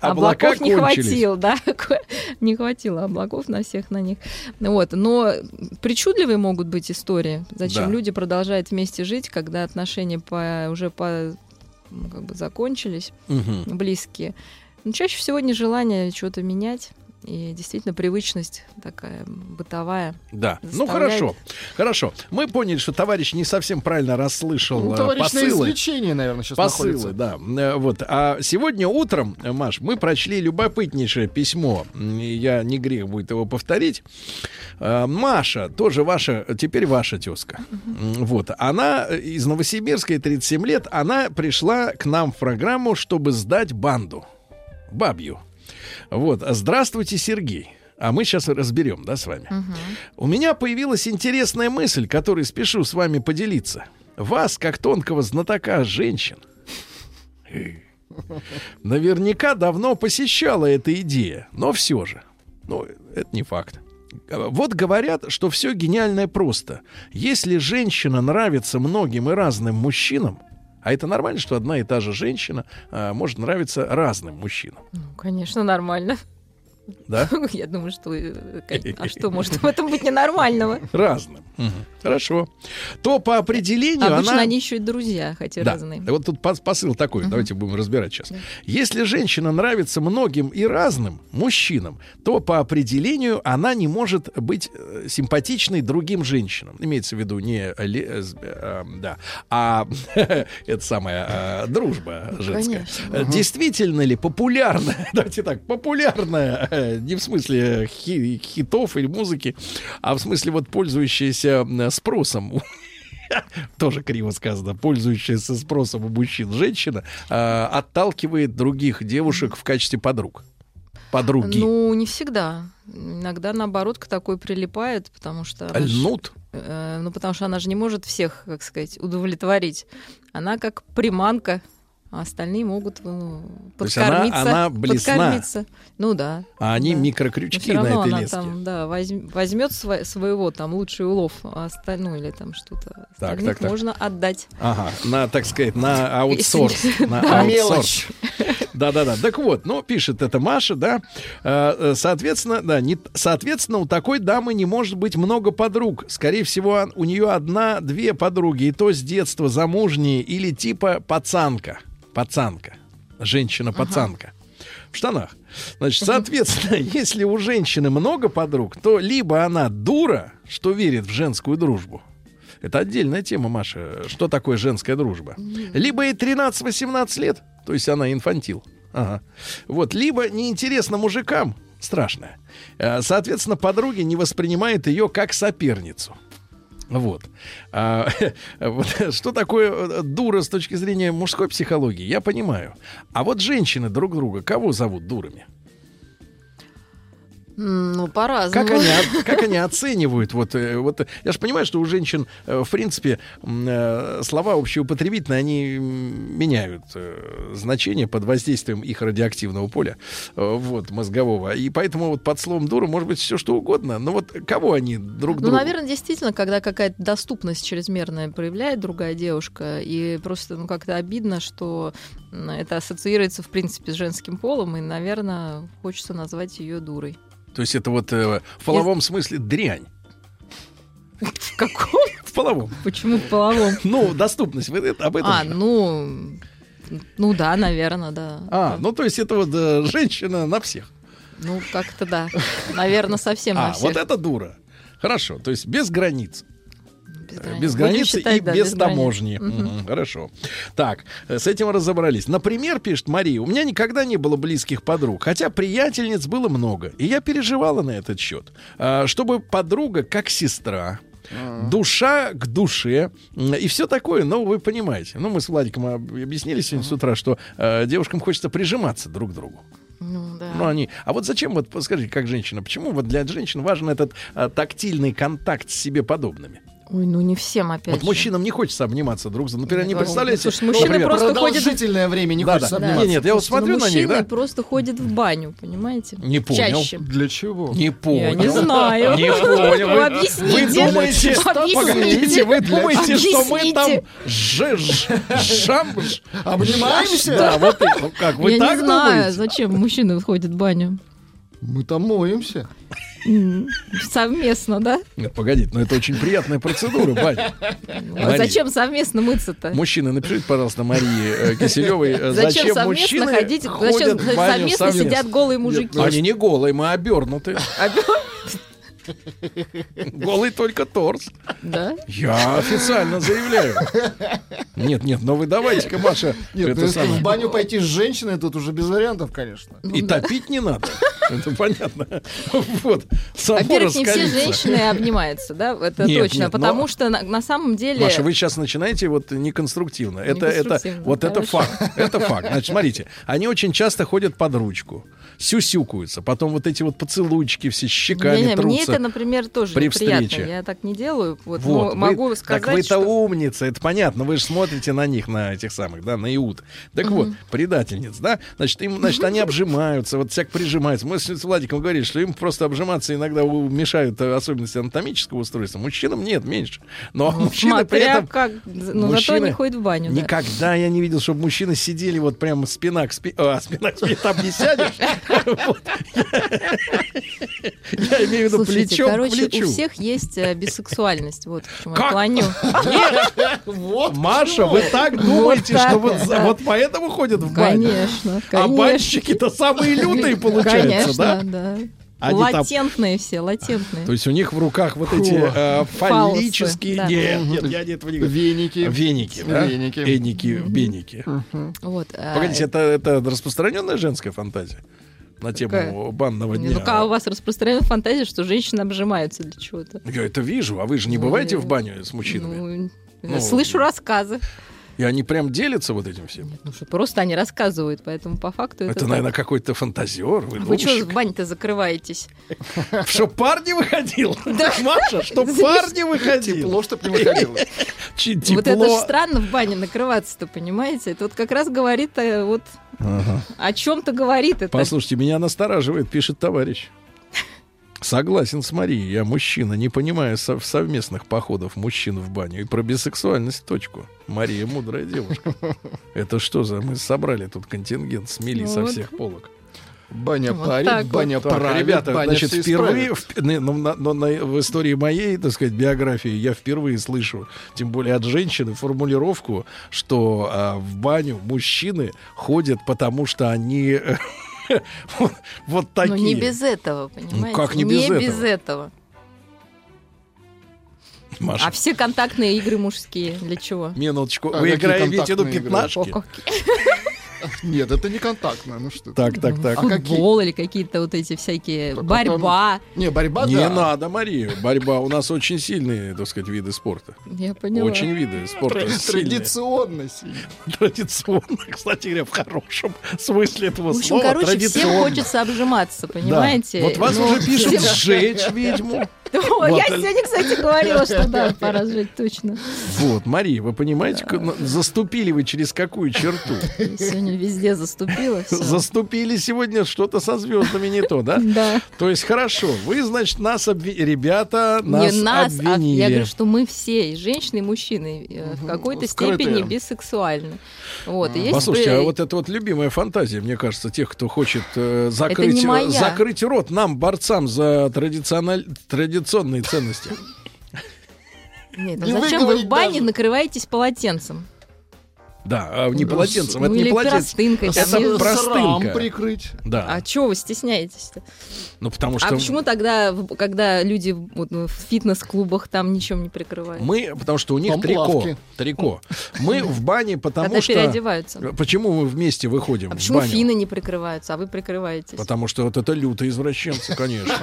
Облака облаков не кончились. хватило, да. Не хватило облаков на всех на них. Ну Вот. Но причудливые могут быть истории. Зачем Да. люди продолжают вместе жить, когда отношения по, уже по, ну, как бы закончились, близкие. Но чаще всего нежелание что-то менять. И действительно привычность такая бытовая. Да, ну заставляет- хорошо, хорошо. Мы поняли, что товарищ не совсем правильно расслышал Ну, э, товарищ на посылы. излечении, наверное, сейчас Посылы, находится. да. Э, Вот. А сегодня утром, э, Маш, мы прочли любопытнейшее письмо. Я не грех будет его повторить. Маша, тоже ваша, теперь ваша тезка. Вот. Она из Новосибирска, ей 37 лет. Она пришла к нам в программу, чтобы сдать банду. Бабью. Вот. Здравствуйте, Сергей. А мы сейчас разберем, да, с вами. У меня появилась интересная мысль, которой спешу с вами поделиться. Вас, как тонкого знатока женщин, наверняка давно посещала эта идея, но все же. Ну, это не факт. Вот говорят, что все гениальное просто. Если женщина нравится многим и разным мужчинам, а это нормально, что одна и та же женщина а, может нравиться разным мужчинам, Ну, конечно, нормально. Да? Я думаю, что... э, А что может в этом быть ненормального? Разным. Хорошо. То по определению Обычно она... они еще и друзья, хотя Да. разные. Вот тут пос- посыл такой, давайте будем разбирать сейчас. Если женщина нравится многим и разным мужчинам, то по определению она не может быть э, симпатичной другим женщинам. Имеется в виду не э, да, а это самая э, дружба женская. Действительно ли популярная, давайте так, популярная, не в смысле хи- хитов или музыки, а в смысле вот пользующаяся м, спросом тоже криво сказано, пользующаяся спросом у мужчин женщина, э, отталкивает других девушек в качестве подруг. Подруги. Ну, не всегда. Иногда, наоборот, к такой прилипает, потому что... она ж- Льнут. э, ну, потому что она же не может всех, как сказать, удовлетворить. Она как приманка, а остальные могут ну, То есть она- подкормиться. она блесна. подкормиться. Ну да. А они да. микрокрючки на этой она леске. там, да, возьмет своего там лучший улов, а остальное или там что-то Так, так, так. можно отдать. Ага, на, так сказать, на аутсорс. На аутсорс. Да-да-да. Так вот, ну, пишет это Маша, да. Э, э, Соответственно, да, не, соответственно, у такой дамы не может быть много подруг. Скорее всего, у нее одна-две подруги, и то с детства замужние или типа пацанка. Пацанка. Женщина-пацанка. В штанах. Значит, соответственно, если у женщины много подруг, то либо она дура, что верит в женскую дружбу. Это отдельная тема, Маша. Что такое женская дружба? Либо ей 13-18 лет, то есть она инфантил. Ага. Вот, либо неинтересно мужикам, страшное. Э, Соответственно, подруги не воспринимают ее как соперницу. Вот. А, вот что такое э, дура с точки зрения мужской психологии, я понимаю. А вот женщины друг друга кого зовут дурами? Ну, по-разному. Как они, как они оценивают? Вот, э, вот, э, я же понимаю, что у женщин, э, в принципе, слова общеупотребительные, они меняют значение под воздействием их радиоактивного поля, вот, мозгового. И поэтому вот под словом дура может быть все что угодно. Но вот кого они друг Ну, другу... наверное, действительно, когда какая-то доступность чрезмерная проявляет другая девушка, и просто, ну, как-то обидно, что это ассоциируется, в принципе, с женским полом, и, наверное, хочется назвать ее дурой. То есть это вот э, в половом смысле дрянь. В каком? В половом. Почему в половом? Ну, доступность, вы об этом А, же. ну, ну да, наверное, да. А, ну то есть это вот э, женщина на всех. Ну, как-то да. Наверное, совсем на А, всех. вот это дура. Хорошо, то есть без границ. Э, Без Будем границ считать, и да, без без границ. таможни. Мгм, Хорошо. Так, э, с этим разобрались. Например, пишет Мария, у меня никогда не было близких подруг, хотя приятельниц было много. И я переживала на этот счет. А, Чтобы подруга как сестра, душа к душе и все такое, но вы понимаете. Ну, мы с Владиком об- объяснили сегодня с утра, что э, девушкам хочется прижиматься друг к другу. Ну, да. Ну, они... А вот зачем, вот скажите, как женщина, почему вот для женщин важен этот а, тактильный контакт с себе подобными? Ой, ну не всем опять Вот же. мужчинам не хочется обниматься друг с другом. Например, не представляете... слушай, мужчины например, просто ходят... Продолжительное время не Да, хочется да. обниматься. Нет, нет, я вот Слушайте, смотрю ну, на них, мужчины да? просто ходят в баню, понимаете? Не понял. Чаще. Для чего? Не понял. Я не знаю. Не понял. Вы объясните. Вы думаете, погодите, вы думаете, что мы там жам, Обнимаемся? Да, вот как, вы Я так не знаю, думаете? зачем мужчины ходят в баню. Мы там моемся. Совместно, да? Нет, погодите, но это очень приятная процедура. Ну, а Мария. зачем совместно мыться-то? Мужчины, напишите, пожалуйста, Марии э, Киселевой, э, Зачем зачем мужчины ходить? ходят Зачем совместно совместно? сидят голые мужики? Они не голые, мы обернуты. Обе- Голый только торс. Да? Я официально заявляю. Нет, нет, но вы давайте-ка, Маша, Нет, это ну, если самое. в баню пойти с женщиной, тут уже без вариантов, конечно. И топить не надо. Это понятно. Вот. Во-первых, не все женщины обнимаются, да, это Нет, точно, нет, но- потому что на, на самом деле... Маша, вы сейчас начинаете вот неконструктивно. Это, это, вот это факт. Это факт. Значит, смотрите, они очень часто ходят под ручку, сюсюкаются, потом вот эти вот поцелуйчики все щеками Не, не, мне трутся. это, например, тоже при неприятно. встрече. Я так не делаю. Вот, Вот, но вы- могу так сказать, вы-то что... умница, это понятно, вы же смотрите на них, на этих самых, да, на Иуд. Так вот, предательниц, да, значит, им, значит, они обжимаются, вот всяк прижимаются. Мы с Владиком говорили, что им просто обжиматься иногда мешают э, особенности анатомического устройства. Мужчинам нет, меньше. Но мужчины при Смотря этом... как... Но зато мужчины они ходят в баню, да. Никогда я не видел, чтобы мужчины сидели вот прямо спина к спине. А, спина к спине там не сядешь. Я имею в виду к короче, у всех есть э, бисексуальность. Вот к чему я клоню. Вот Маша, вы так думаете, что вот, поэтому ходят в баню? Конечно, А банщики-то самые лютые получаются, Конечно, да? да. Они там- латентные все, латентные. То есть у них в руках вот эти э, фаллические... да. Нет, нет, я не этого не говорю. Веники. Веники, да? Веники. Эники, беники. Вот, а, Погодите, это, это распространенная женская фантазия на тему Какая? банного дня? Ну, как у вас распространена фантазия, что женщины обжимаются для чего-то? Я это вижу, а вы же не бываете в баню с мужчинами? Ну, Ну, слышу рассказы. И они прям делятся вот этим всем? Ну что, просто они рассказывают, поэтому по факту это... Это, так. наверное, какой-то фантазер, Вы что выдумщик. в бане-то закрываетесь? Чтоб парни выходил? Маша, чтоб парни выходил. Тепло, чтоб не выходило. Вот это же странно в бане накрываться-то, понимаете? Это вот как раз говорит э, вот Ага. о чем-то говорит это. Послушайте, меня настораживает, пишет товарищ. Согласен с Марией, я мужчина, не понимаю сов- совместных походов мужчин в баню. И про бисексуальность точку. Мария мудрая девушка. Это что за... Мы собрали тут контингент, смели со Вот. всех полок. Баня Вот парит, так вот. баня Так, правит, ребята, баня значит, впервые в, ну, на- но на- в истории моей, так сказать, биографии я впервые слышу, тем более от женщины, формулировку, что а, в баню мужчины ходят, потому что они вот, такие. Ну, не без этого, понимаете? как не без этого? этого. Маша, А все контактные игры мужские для чего? минуточку, А вы играете в виду пятнашки? Нет, это не контактно, ну что. Так, так, так. А какие? Футбол или какие-то вот эти всякие борьба. Не, борьба, Не надо, Мария. Борьба. У нас очень сильные, так сказать, виды спорта. Я поняла. Очень виды спорта. Тра- сильные. Традиционно сильно. Традиционно, кстати говоря, в хорошем смысле этого В общем, слова. короче, всем традиционно. хочется обжиматься, понимаете? Вот вас Ну, уже пишут сжечь ведьму. О, Вот. Я сегодня, кстати, говорила, что да, пора жить точно. Вот, Мария, вы понимаете, ну, заступили вы через какую черту? Сегодня везде заступила. Заступили сегодня что-то со звездами не то, да? Да. То есть хорошо, вы, значит, нас обви... ребята нас, не нас, а обвинили. я говорю, что мы все, и женщины, и мужчины, э, в какой-то степени бисексуальны. Вот, и если Послушайте, а вот это вот любимая фантазия, мне кажется, тех, кто хочет э, закрыть, моя. закрыть рот нам, борцам за традициональ... традиционные ценности. Нет, а зачем вы в бане даже. накрываетесь полотенцем? Да, а не полотенцем, ну, это не или полотенце. простынкой, Это простынка. прикрыть. Да, А чего вы стесняетесь-то? ну потому А что почему тогда, когда люди вот, ну, в фитнес-клубах там ничем не прикрывают? мы, потому что у них Там трико, плавки. трико. Мы в бане, потому Когда что... переодеваются. Почему мы вместе выходим А почему финны не прикрываются, а вы прикрываетесь? Потому что вот это лютые извращенцы, конечно.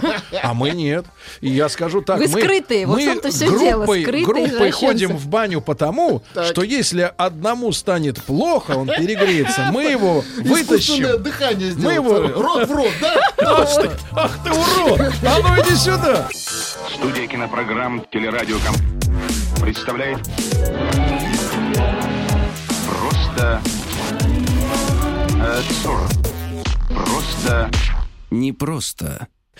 А мы нет. И я скажу так. Вы мы, скрытые, вот в мы том-то всё дело, группой, ходим в баню потому, что если одному станет плохо, он перегреется, мы его вытащим. дыхание Мы сделать. его-. Рот в рот, да? Ах ты, ах ты урод! А ну иди сюда! Студия кинопрограмм «Телерадиоком» представляет Просто... э, Абсурд. Просто...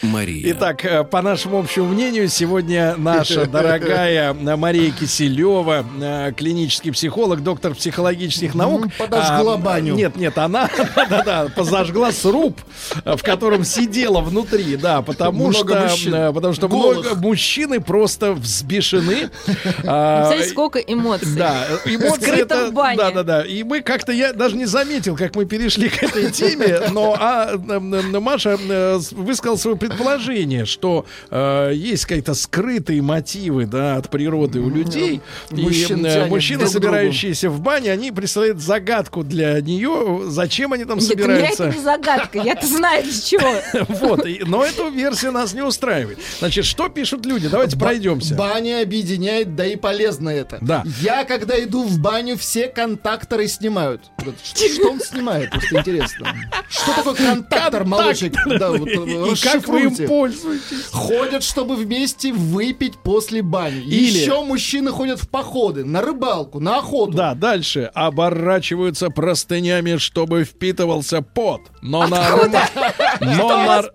Мария. Итак, э, по нашему общему мнению, сегодня наша дорогая Мария Киселева, э, клинический психолог, доктор психологических наук. подожгла а, баню. Нет, нет, она да-да-да, позажгла сруб, в котором сидела внутри, да, потому Много что, мужчин. э, потому что Голых. много мужчины просто взбешены. А, Представляете, сколько эмоций. Да, эмоции Скрыто это... в бане. Да, да, да. И мы как-то, я даже не заметил, как мы перешли к этой теме, но а, Маша высказал свое предположение, что э, есть какие-то скрытые мотивы, да, от природы у людей. И Мужчин э, мужчины, друг собирающиеся в бане, они представляют загадку для нее, зачем они там Нет, меня собираются. это не загадка, я-то знаю, для чего. Вот, и- но эту версию нас не устраивает. Значит, что пишут люди? Давайте пройдемся. Баня объединяет, да и полезно это. Да. Я, когда иду в баню, все контакторы снимают. Что, он снимает, просто интересно. Что такое контактор, молочек? Да, вот, И как вы им пользуетесь? Ходят, чтобы вместе выпить после бани. Или- Еще мужчины ходят в походы, на рыбалку, на охоту. Да, дальше. Оборачиваются простынями, чтобы впитывался пот. Но, но, Кто у вас нар-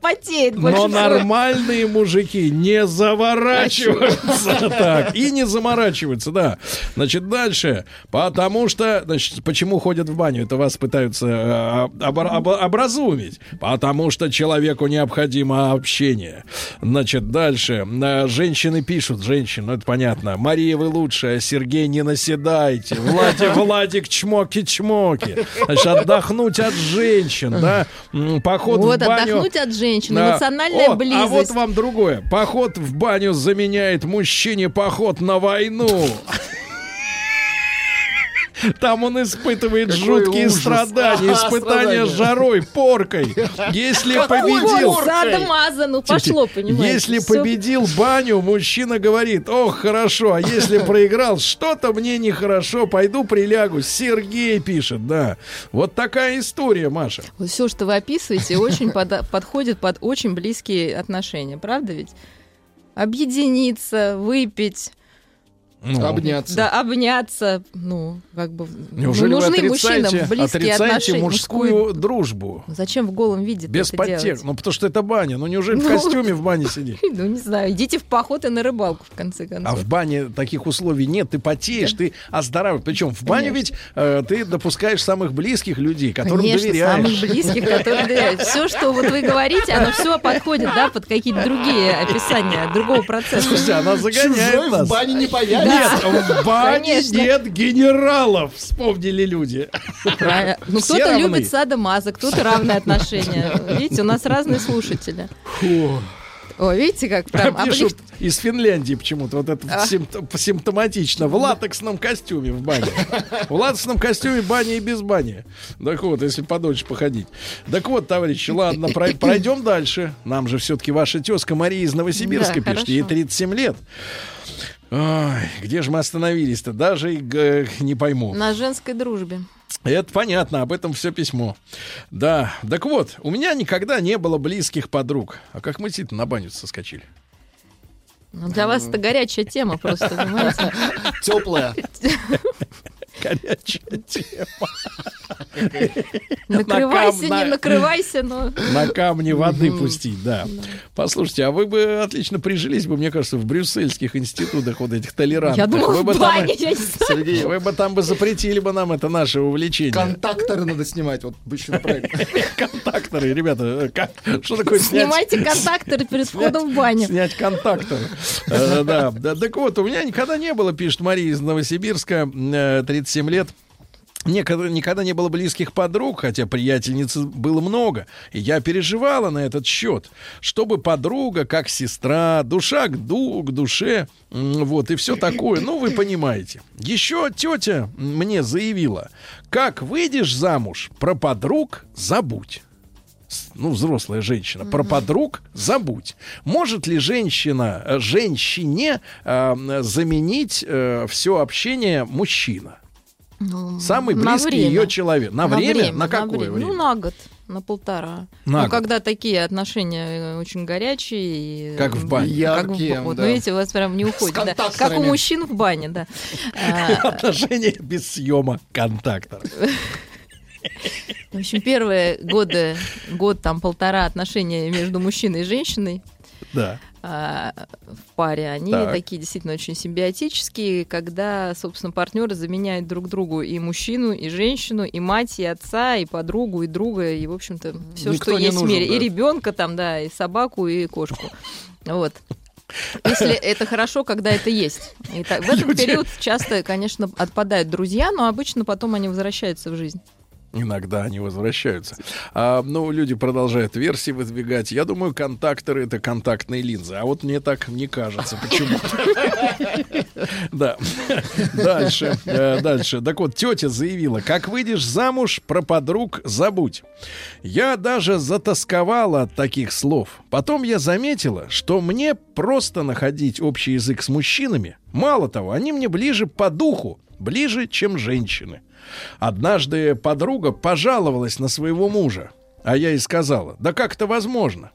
но нормальные мужики не заворачиваются так и не заморачиваются, да. Значит, дальше. Потому что, значит, почему ходят в баню? Это вас пытаются э, обо- обо- образумить. Потому что человеку необходимо общение. Значит, дальше. Э, Женщины пишут, женщины, ну это понятно. Мария, вы лучшая, Сергей, не наседайте. Владик, Владик, чмоки-чмоки. Значит, отдохнуть от женщин, да. Поход Вот, в баню. отдохнуть от женщин, Да. эмоциональная Вот, близость. А вот вам другое. Поход в баню заменяет мужчине поход на войну. Там он испытывает Какой жуткие ужас. страдания, испытания страдания. жарой, поркой. Если Какой победил... ну пошло, понимаете. Если всё. победил баню, мужчина говорит, ох, хорошо, а если проиграл, что-то мне нехорошо, пойду прилягу. Сергей пишет, да. Вот такая история, Маша. Вот все, что вы описываете, очень пода- подходит под очень близкие отношения, правда ведь? Объединиться, выпить, Ну, Обняться. да, обняться, ну, как бы Неужели ну, нужны мужчинам отрицаете, близкие отрицаете отношения. мужскую мужскую- дружбу? Зачем в голом виде Без подтекста. Ну, потому что это баня. Ну, неужели в Ну. костюме в бане сидеть? Ну, не знаю, идите в поход и на рыбалку, в конце А концов. в бане таких условий нет. Ты потеешь, ты оздоравливаешь. Причем в бане ведь э, ты допускаешь самых близких людей, которым Конечно, доверяешь. самых близких, которые доверяют. Все, что вот вы говорите, оно все подходит, да, под какие-то другие описания другого процесса. Слушайте, она загоняет Чужой нас. в бане не появится. Нет, в бане нет генералов, вспомнили люди. Ну, кто-то любит садомаза, кто-то равные отношения. Видите, у нас разные слушатели. О, видите, как прям пишут облег- из Финляндии почему-то. Вот это А. симп- симптоматично. В латексном костюме в бане. В латексном костюме бани и без бани. Так вот, если подольше походить. Так вот, товарищи, ладно, прой- пройдем дальше. Нам же все-таки ваша тезка Мария из Новосибирска Да, пишет. Ей хорошо. 37 лет. Ой, где же мы остановились-то? Даже и, г- не пойму. на женской дружбе. Это понятно, об этом все письмо. Да, так вот, у меня никогда не было близких подруг. А как мы действительно на баню соскочили? Ну, для вас это горячая тема просто, понимаете? Теплая. Горячая тема. Накрывайся, На- не накрывайся, но... На камне воды пустить, да. Послушайте, а вы бы отлично прижились бы, мне кажется, в брюссельских институтах вот этих толерантных. Я думала, вы бы в там. Сергей, вы бы там бы запретили бы нам это наше увлечение. контакторы надо снимать, вот обычно правильно. Контакторы, ребята, э, как- что такое снять? Снимайте контакторы перед входом в баню. Снять контактор. Э, Да, да. Так вот, у меня никогда не было, пишет Мария из Новосибирска, э, 37 лет. Никогда, никогда не было близких подруг, хотя приятельниц было много. И я переживала на этот счет, чтобы подруга, как сестра, душа к, ду, к душе, вот, и все такое. Ну, вы понимаете. Еще тетя мне заявила, как выйдешь замуж, про подруг забудь ну, взрослая женщина, про подруг забудь. Может ли женщина, э, женщине э, заменить все общение мужчина? Ну, Самый на близкий время. ее человек. На, время? На какое время? время? Ну, на год, на полтора. На ну, год. когда такие отношения э, очень горячие. и, Как в бане. Как в- Яркие, вот, да. ну, видите, у вас прям не уходит. да. Как у мужчин в бане, да. Отношения без съема контактора. В общем, первые годы, год, там, полтора отношения между мужчиной и женщиной Да. А, в паре, они Так. такие действительно очень симбиотические, когда, собственно, партнеры заменяют друг другу и мужчину, и женщину, и мать, и отца, и подругу, и друга, и, в общем-то, все, Никто что есть в нужен, мире. да. И ребенка там, да, и собаку, и кошку. Вот. Если это хорошо, когда это есть. И так- в этот Люди- период часто, конечно, отпадают друзья, но обычно потом они возвращаются в жизнь. Иногда они возвращаются. А, ну, люди продолжают версии выдвигать. Я думаю, контакторы это контактные линзы. А вот мне так не кажется. Почему? Да. Дальше. э, Дальше. Так вот, тетя заявила, как выйдешь замуж, про подруг забудь. Я даже затасковала от таких слов. Потом я заметила, что мне просто находить общий язык с мужчинами. Мало того, они мне ближе по духу, ближе, чем женщины. Однажды подруга пожаловалась на своего мужа, а я ей сказала, да как это возможно?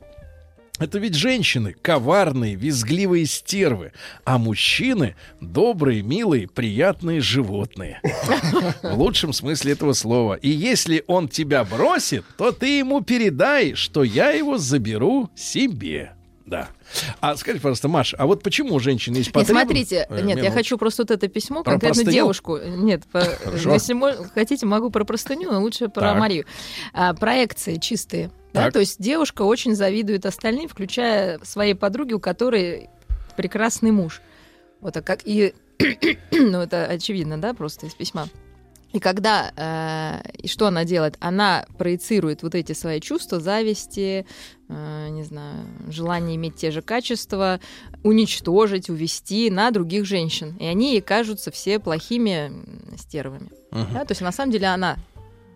Это ведь женщины коварные, визгливые стервы, а мужчины добрые, милые, приятные животные. В лучшем смысле этого слова. И если он тебя бросит, то ты ему передай, что я его заберу себе. Да. А скажите, пожалуйста, Маш, а вот почему женщины есть Нет, потребность... смотрите, Э, нет, я минуту. хочу просто вот это письмо, Про конкретно простыню? девушку. Нет, по- если хотите, могу про простыню, но лучше про Так. Марию. А, проекции чистые. Да? То есть девушка очень завидует остальным, включая своей подруге, у которой прекрасный муж. Вот, а как и... ну, это очевидно, да, просто из письма. И когда, э, и что она делает? Она проецирует вот эти свои чувства, зависти, э, не знаю, желание иметь те же качества, уничтожить, увести на других женщин. И они ей кажутся все плохими стервами. Мгм. Да? То есть на самом деле она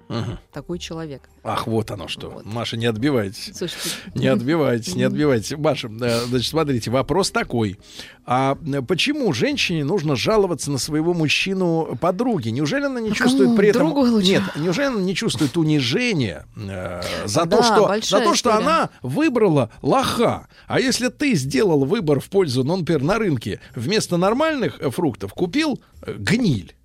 Мгм. такой человек. Ах, вот оно что. Маша, не отбивайтесь. Слушайте, Не отбивайтесь, не отбивайтесь. Маша, э, значит, смотрите, вопрос такой. А почему женщине нужно жаловаться на своего мужчину подруги? Неужели она не А чувствует при этом... Лучше. Нет, неужели она не чувствует унижения э, за, Да, то, что, за то, что история. она выбрала лоха? А если ты сделал выбор в пользу, ну, например, на рынке вместо нормальных э, фруктов купил э, гниль.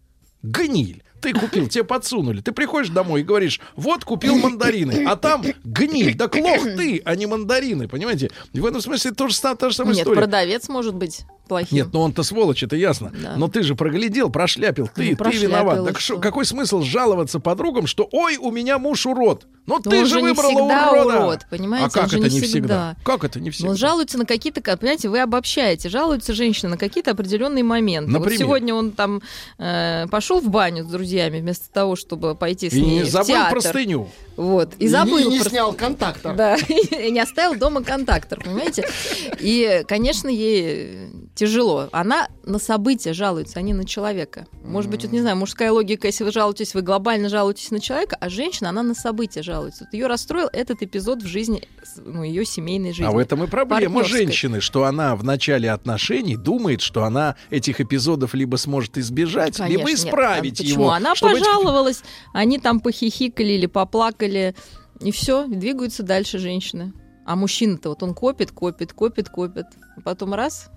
Гниль. Ты купил, тебе подсунули. Ты приходишь домой и говоришь, вот купил мандарины, а там гниль. Так лох ты, а не мандарины, понимаете? И в этом смысле тоже та, та же самая Нет, история. продавец, может быть, плохим. Нет, ну он-то сволочь, это ясно. Да. Но ты же проглядел, прошляпил, ты, Ну, ты прошляпил, виноват. и Так шо- какой смысл жаловаться подругам, что ой, у меня муж урод? Ну Но ты он же выбрала урода. урод, понимаете, А как это не не всегда? всегда. Как это не всегда? Он жалуется на какие-то, ка- понимаете, вы обобщаете. Жалуются женщины на какие-то определенные моменты. Например? Вот сегодня он там э, пошел в баню с друзьями вместо того, чтобы пойти с И ней не в забыл театр. простыню. Вот. И И забыл. не- не прос- снял контактор. Да, и не оставил дома контактор, понимаете? И, конечно, ей тяжело. Она на события жалуется, а не на человека. Может быть, вот не знаю, мужская логика, если вы жалуетесь, вы глобально жалуетесь на человека, а женщина, она на события жалуется. Вот ее расстроил этот эпизод в жизни, ну, ее семейной жизни. А в этом и проблема женщины, что она в начале отношений думает, что она этих эпизодов либо сможет избежать, Конечно, либо нет. исправить А Почему? его. Она чтобы пожаловалась, они там похихикали или поплакали, и все, двигаются дальше женщины. А мужчина-то вот он копит, копит, копит, копит. Потом раз,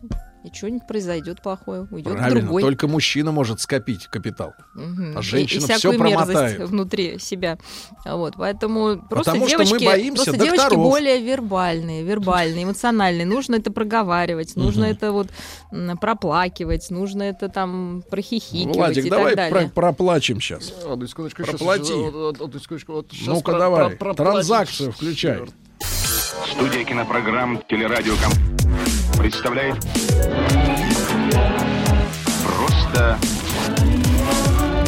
и что-нибудь произойдет плохое, уйдет Правильно, другой. только мужчина может скопить капитал. Мгм. А И- женщина и, всякую мерзость промотает. внутри себя. Вот, поэтому просто Потому что мы девочки, боимся просто девочки докторов. более вербальные, вербальные, эмоциональные. Нужно это проговаривать, нужно Мгм. это вот проплакивать, нужно это там прохихикивать Владик, и давай так про- далее. проплачем сейчас. Одну секундочку, щас, Проплати. одну секундочку, вот Ну-ка про- давай, про- транзакцию включай. Студия кинопрограмм «Телерадиоком» представляет Просто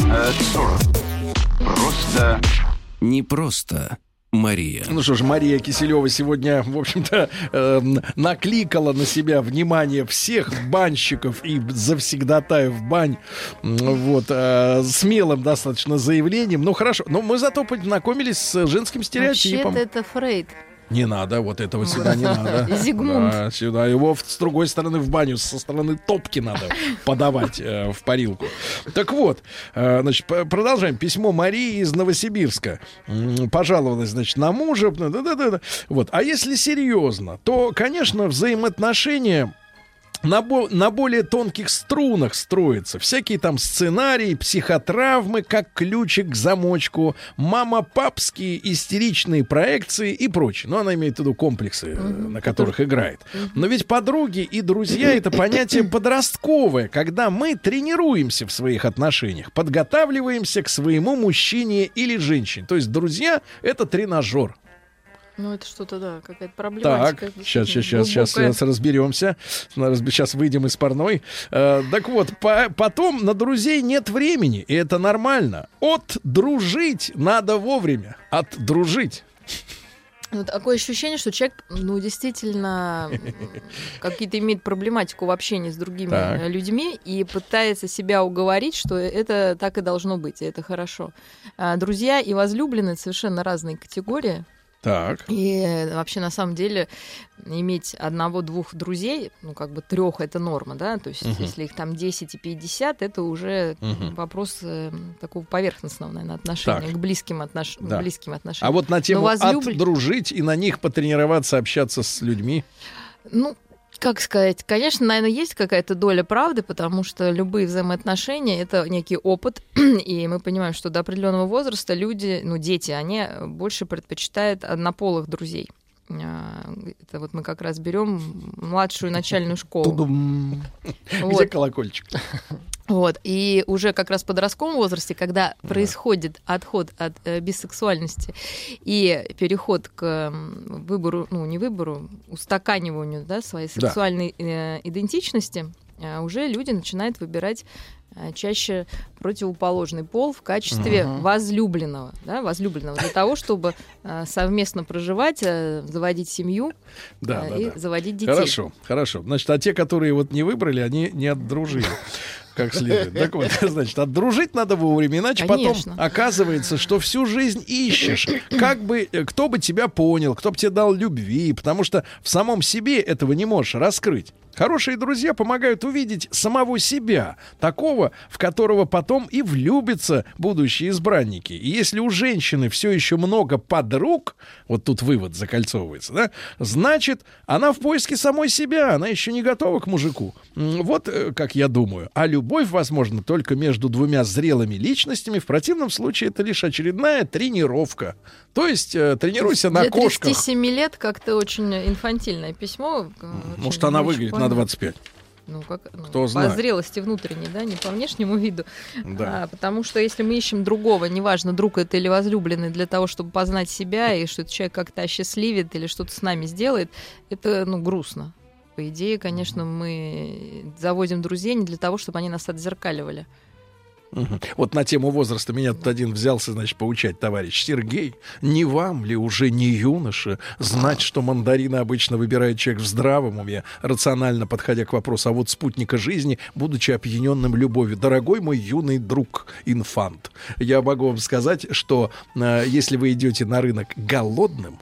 э, 40. Просто Не просто Мария. Ну что ж, Мария Киселева сегодня, в общем-то, эм, накликала на себя внимание всех банщиков и завсегдатаев бань. Вот, э, смелым достаточно заявлением. Ну хорошо, но мы зато познакомились с женским стереотипом. Вообще-то это Фрейд. Не надо, вот этого сюда не надо. Зигмунд. Да, сюда его с другой стороны в баню, со стороны топки надо подавать э, в парилку. Так вот, э, значит, продолжаем. Письмо Марии из Новосибирска. Пожаловалась, значит, на мужа. Да-да-да. Вот. А если серьезно, то, конечно, взаимоотношения на, бо- на более тонких струнах строятся. Всякие там сценарии, психотравмы, как ключик к замочку, мама-папские истеричные проекции и прочее. Ну, она имеет в виду комплексы, э, на которых играет. Но ведь подруги и друзья — это понятие подростковое, когда мы тренируемся в своих отношениях, подготавливаемся к своему мужчине или женщине. То есть друзья — это тренажер. Ну, это что-то, да, какая-то проблематика. Так, сейчас, сейчас, сейчас, сейчас, разберемся. Сейчас выйдем из парной. Э, так вот, по- потом на друзей нет времени, и это нормально. От дружить надо вовремя. От дружить. Ну, такое ощущение, что человек, ну, действительно, какие-то имеет проблематику в общении с другими Так. э, людьми и пытается себя уговорить, что это так и должно быть, и это хорошо. А друзья и возлюбленные — совершенно разные категории. Так. И э, вообще, на самом деле, иметь одного-двух друзей, ну, как бы трех это норма, да, то есть Мгм. если их там 10 и 50, это уже Мгм. вопрос э, такого поверхностного, наверное, отношения Так. к близким, отнош... Да. к близким отношениям. А вот на тему Но возлюбл- отдружить и на них потренироваться, общаться с людьми. Ну, как сказать, конечно, наверное, есть какая-то доля правды, потому что любые взаимоотношения это некий опыт, и мы понимаем, что до определенного возраста люди, ну, дети, они больше предпочитают однополых друзей. А, Это вот мы как раз берем младшую начальную школу. Тудум. Где колокольчик? Вот. И уже как раз в подростковом возрасте, когда происходит отход от э, бисексуальности и переход к выбору, ну, не выбору, устаканиванию да, своей Да. сексуальной э, идентичности, э, уже люди начинают выбирать э, чаще противоположный пол в качестве Мгм. возлюбленного, да, возлюбленного для того, чтобы э, совместно проживать, э, заводить семью Да, э, да, и да. заводить детей. Хорошо, хорошо. Значит, а те, которые вот не выбрали, они не отдружили. Как следует. Так вот, значит, отдружить надо вовремя, иначе Конечно. потом оказывается, что всю жизнь ищешь. Как бы, э, кто бы тебя понял, кто бы тебе дал любви, потому что в самом себе этого не можешь раскрыть. Хорошие друзья помогают увидеть самого себя, такого, в которого потом и влюбятся будущие избранники. И если у женщины все еще много подруг, вот тут вывод закольцовывается, да, значит, она в поиске самой себя, она еще не готова к мужику. Вот э, как я думаю. А любовь возможна только между двумя зрелыми личностями. В противном случае это лишь очередная тренировка. То есть э, тренируйся на Для кошках. 37 лет как-то очень инфантильное письмо. э, Может, она выглядит на понятно. 25. Ну, как, ну, Кто по знает. зрелости внутренней, да, не по внешнему виду. Да. А, потому что если мы ищем другого, неважно, друг это или возлюбленный, для того, чтобы познать себя, и что этот человек как-то осчастливит или что-то с нами сделает, это, ну, грустно. По идее, конечно, мы заводим друзей не для того, чтобы они нас отзеркаливали. Вот на тему возраста меня тут один взялся, значит, поучать товарищ. Сергей, не вам ли уже не юноша знать, что мандарины обычно выбирает человек в здравом уме, рационально подходя к вопросу, а вот спутника жизни, будучи опьяненным любовью. Дорогой мой юный друг, инфант, я могу вам сказать, что э, если вы идете на рынок голодным,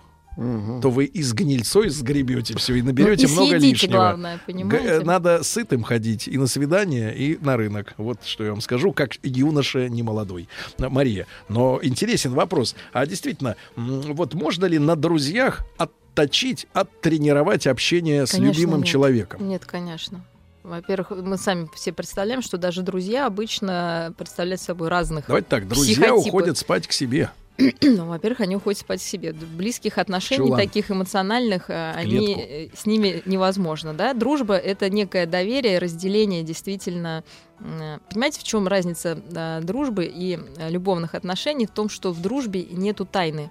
то вы из гнильцой сгребете все и наберете Ну, и много съедите, лишнего. главное, понимаете? э, Надо сытым ходить и на свидание, и на рынок. Вот что я вам скажу, как юноша не молодой. Мария, но интересен вопрос. А действительно, вот можно ли на друзьях отточить, оттренировать общение с Конечно, любимым нет. человеком? Нет, конечно. Во-первых, мы сами все представляем, что даже друзья обычно представляют собой разных Давайте так, друзья психотипов. уходят спать к себе. Ну, во-первых, они уходят спать себе. Близких отношений, Чулан. таких эмоциональных, э, они, э, с ними невозможно. Да? Дружба — это некое доверие, разделение действительно. м, Понимаете, в чем разница э, дружбы и э, любовных отношений? В том, что в дружбе нету тайны.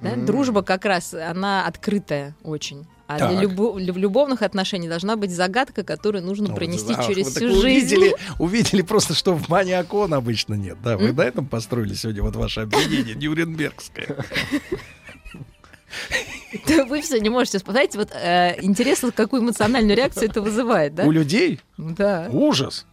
Да? М. Дружба как раз, она открытая очень. А Так. для, любо- любовных отношений должна быть загадка, которую нужно Вот, пронести ах, через так всю жизнь. увидели, увидели просто, что в бане окон обычно нет. Да, вы М? на этом построили сегодня вот ваше объединение Нюрнбергское. Вы все не можете сказать. Вот э, интересно, какую эмоциональную реакцию это вызывает, да? У людей Да. ужас.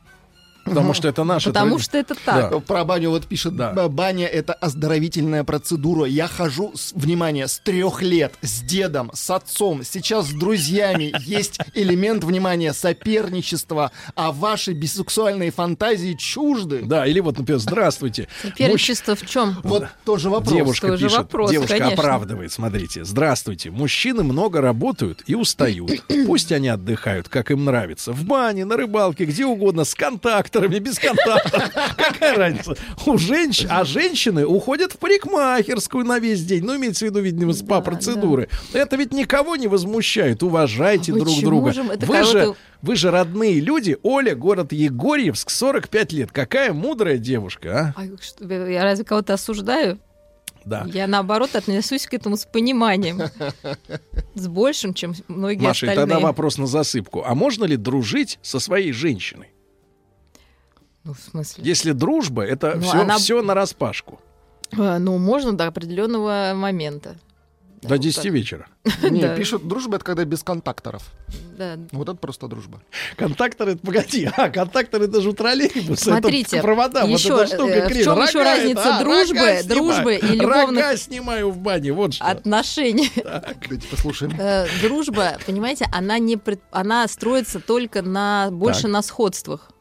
Потому что это наше. Потому тради- что это так. Да. Про баню вот пишет, «Б- баня это оздоровительная процедура. Я хожу, с, внимание, с трех лет, с дедом, с отцом, сейчас с друзьями. Есть элемент, внимания, соперничества, а ваши бисексуальные фантазии чужды. Да, или вот, например, здравствуйте. Соперничество в чем? Вот тоже вопрос. Девушка Тоже пишет, вопрос, девушка конечно. оправдывает, смотрите. Здравствуйте, мужчины много работают и устают. Пусть они отдыхают, как им нравится. В бане, на рыбалке, где угодно, с контакторами, без контактов. Какая разница? У женщин, а женщины уходят в парикмахерскую на весь день. Ну, имеется в виду, видимо, спа-процедуры. Это ведь никого не возмущает. Уважайте А друг друга. же? Вы же, вы же родные люди. Оля, город Егорьевск, 45 лет. Какая мудрая девушка, а? Ай, что, Я разве кого-то осуждаю? Да. Я наоборот отношусь к этому с пониманием. С большим, чем многие Маша, остальные. тогда вопрос на засыпку. А можно ли дружить со своей женщиной? Ну, в смысле? Если дружба, это Ну, все, она- все на распашку. А, Ну, можно до определенного момента. До 10 вечера. Не, Да. пишут, дружба это когда без контакторов. Да. Вот это просто дружба. Контакторы, это погоди, а, контакторы это же у троллейбуса. Смотрите, это провода, еще, вот эта штука, э, в чем рога еще разница это, а, дружбы- рога дружбы снимаю. и любовных- Рога снимаю в бане, вот что. Отношения. Давайте послушаем. Э, Дружба, понимаете, она не пред- она строится только на больше Так. на сходствах.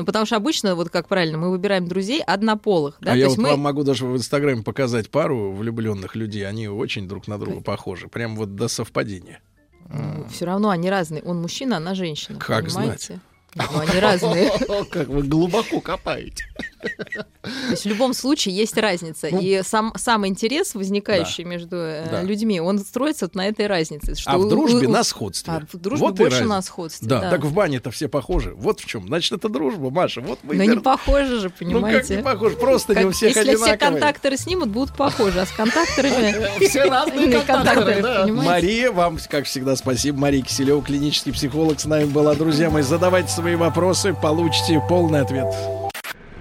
Ну, потому что обычно, вот как правильно, мы выбираем друзей однополых. Да? а То я вот мы... вам могу даже в Инстаграме показать пару влюбленных людей. Они очень друг на друга похожи. Прям вот до совпадения. Все равно они разные. Он мужчина, она женщина. Как понимаете? Ну, они разные. Как вы глубоко копаете. То есть в любом случае есть разница. И сам, сам интерес, возникающий между э, Да. людьми, он строится вот на этой разнице. Что а в у- дружбе у- на сходстве. А в дружбе Вот больше на сходстве. Да, да. так в бане-то все похожи. Вот в чем. Значит, это дружба, Маша. Вот мы Но и не вер- похоже же, Ну как понимаете? не похож? Просто не Как- у всех Если все одинаковые. контакторы снимут, будут похожи, а с контакторами... Все разные контакторы, да. понимаете? Мария, вам, как всегда, спасибо. Мария Киселева, клинический психолог, с нами была. Друзья мои, задавайте свои вопросы, получите полный ответ.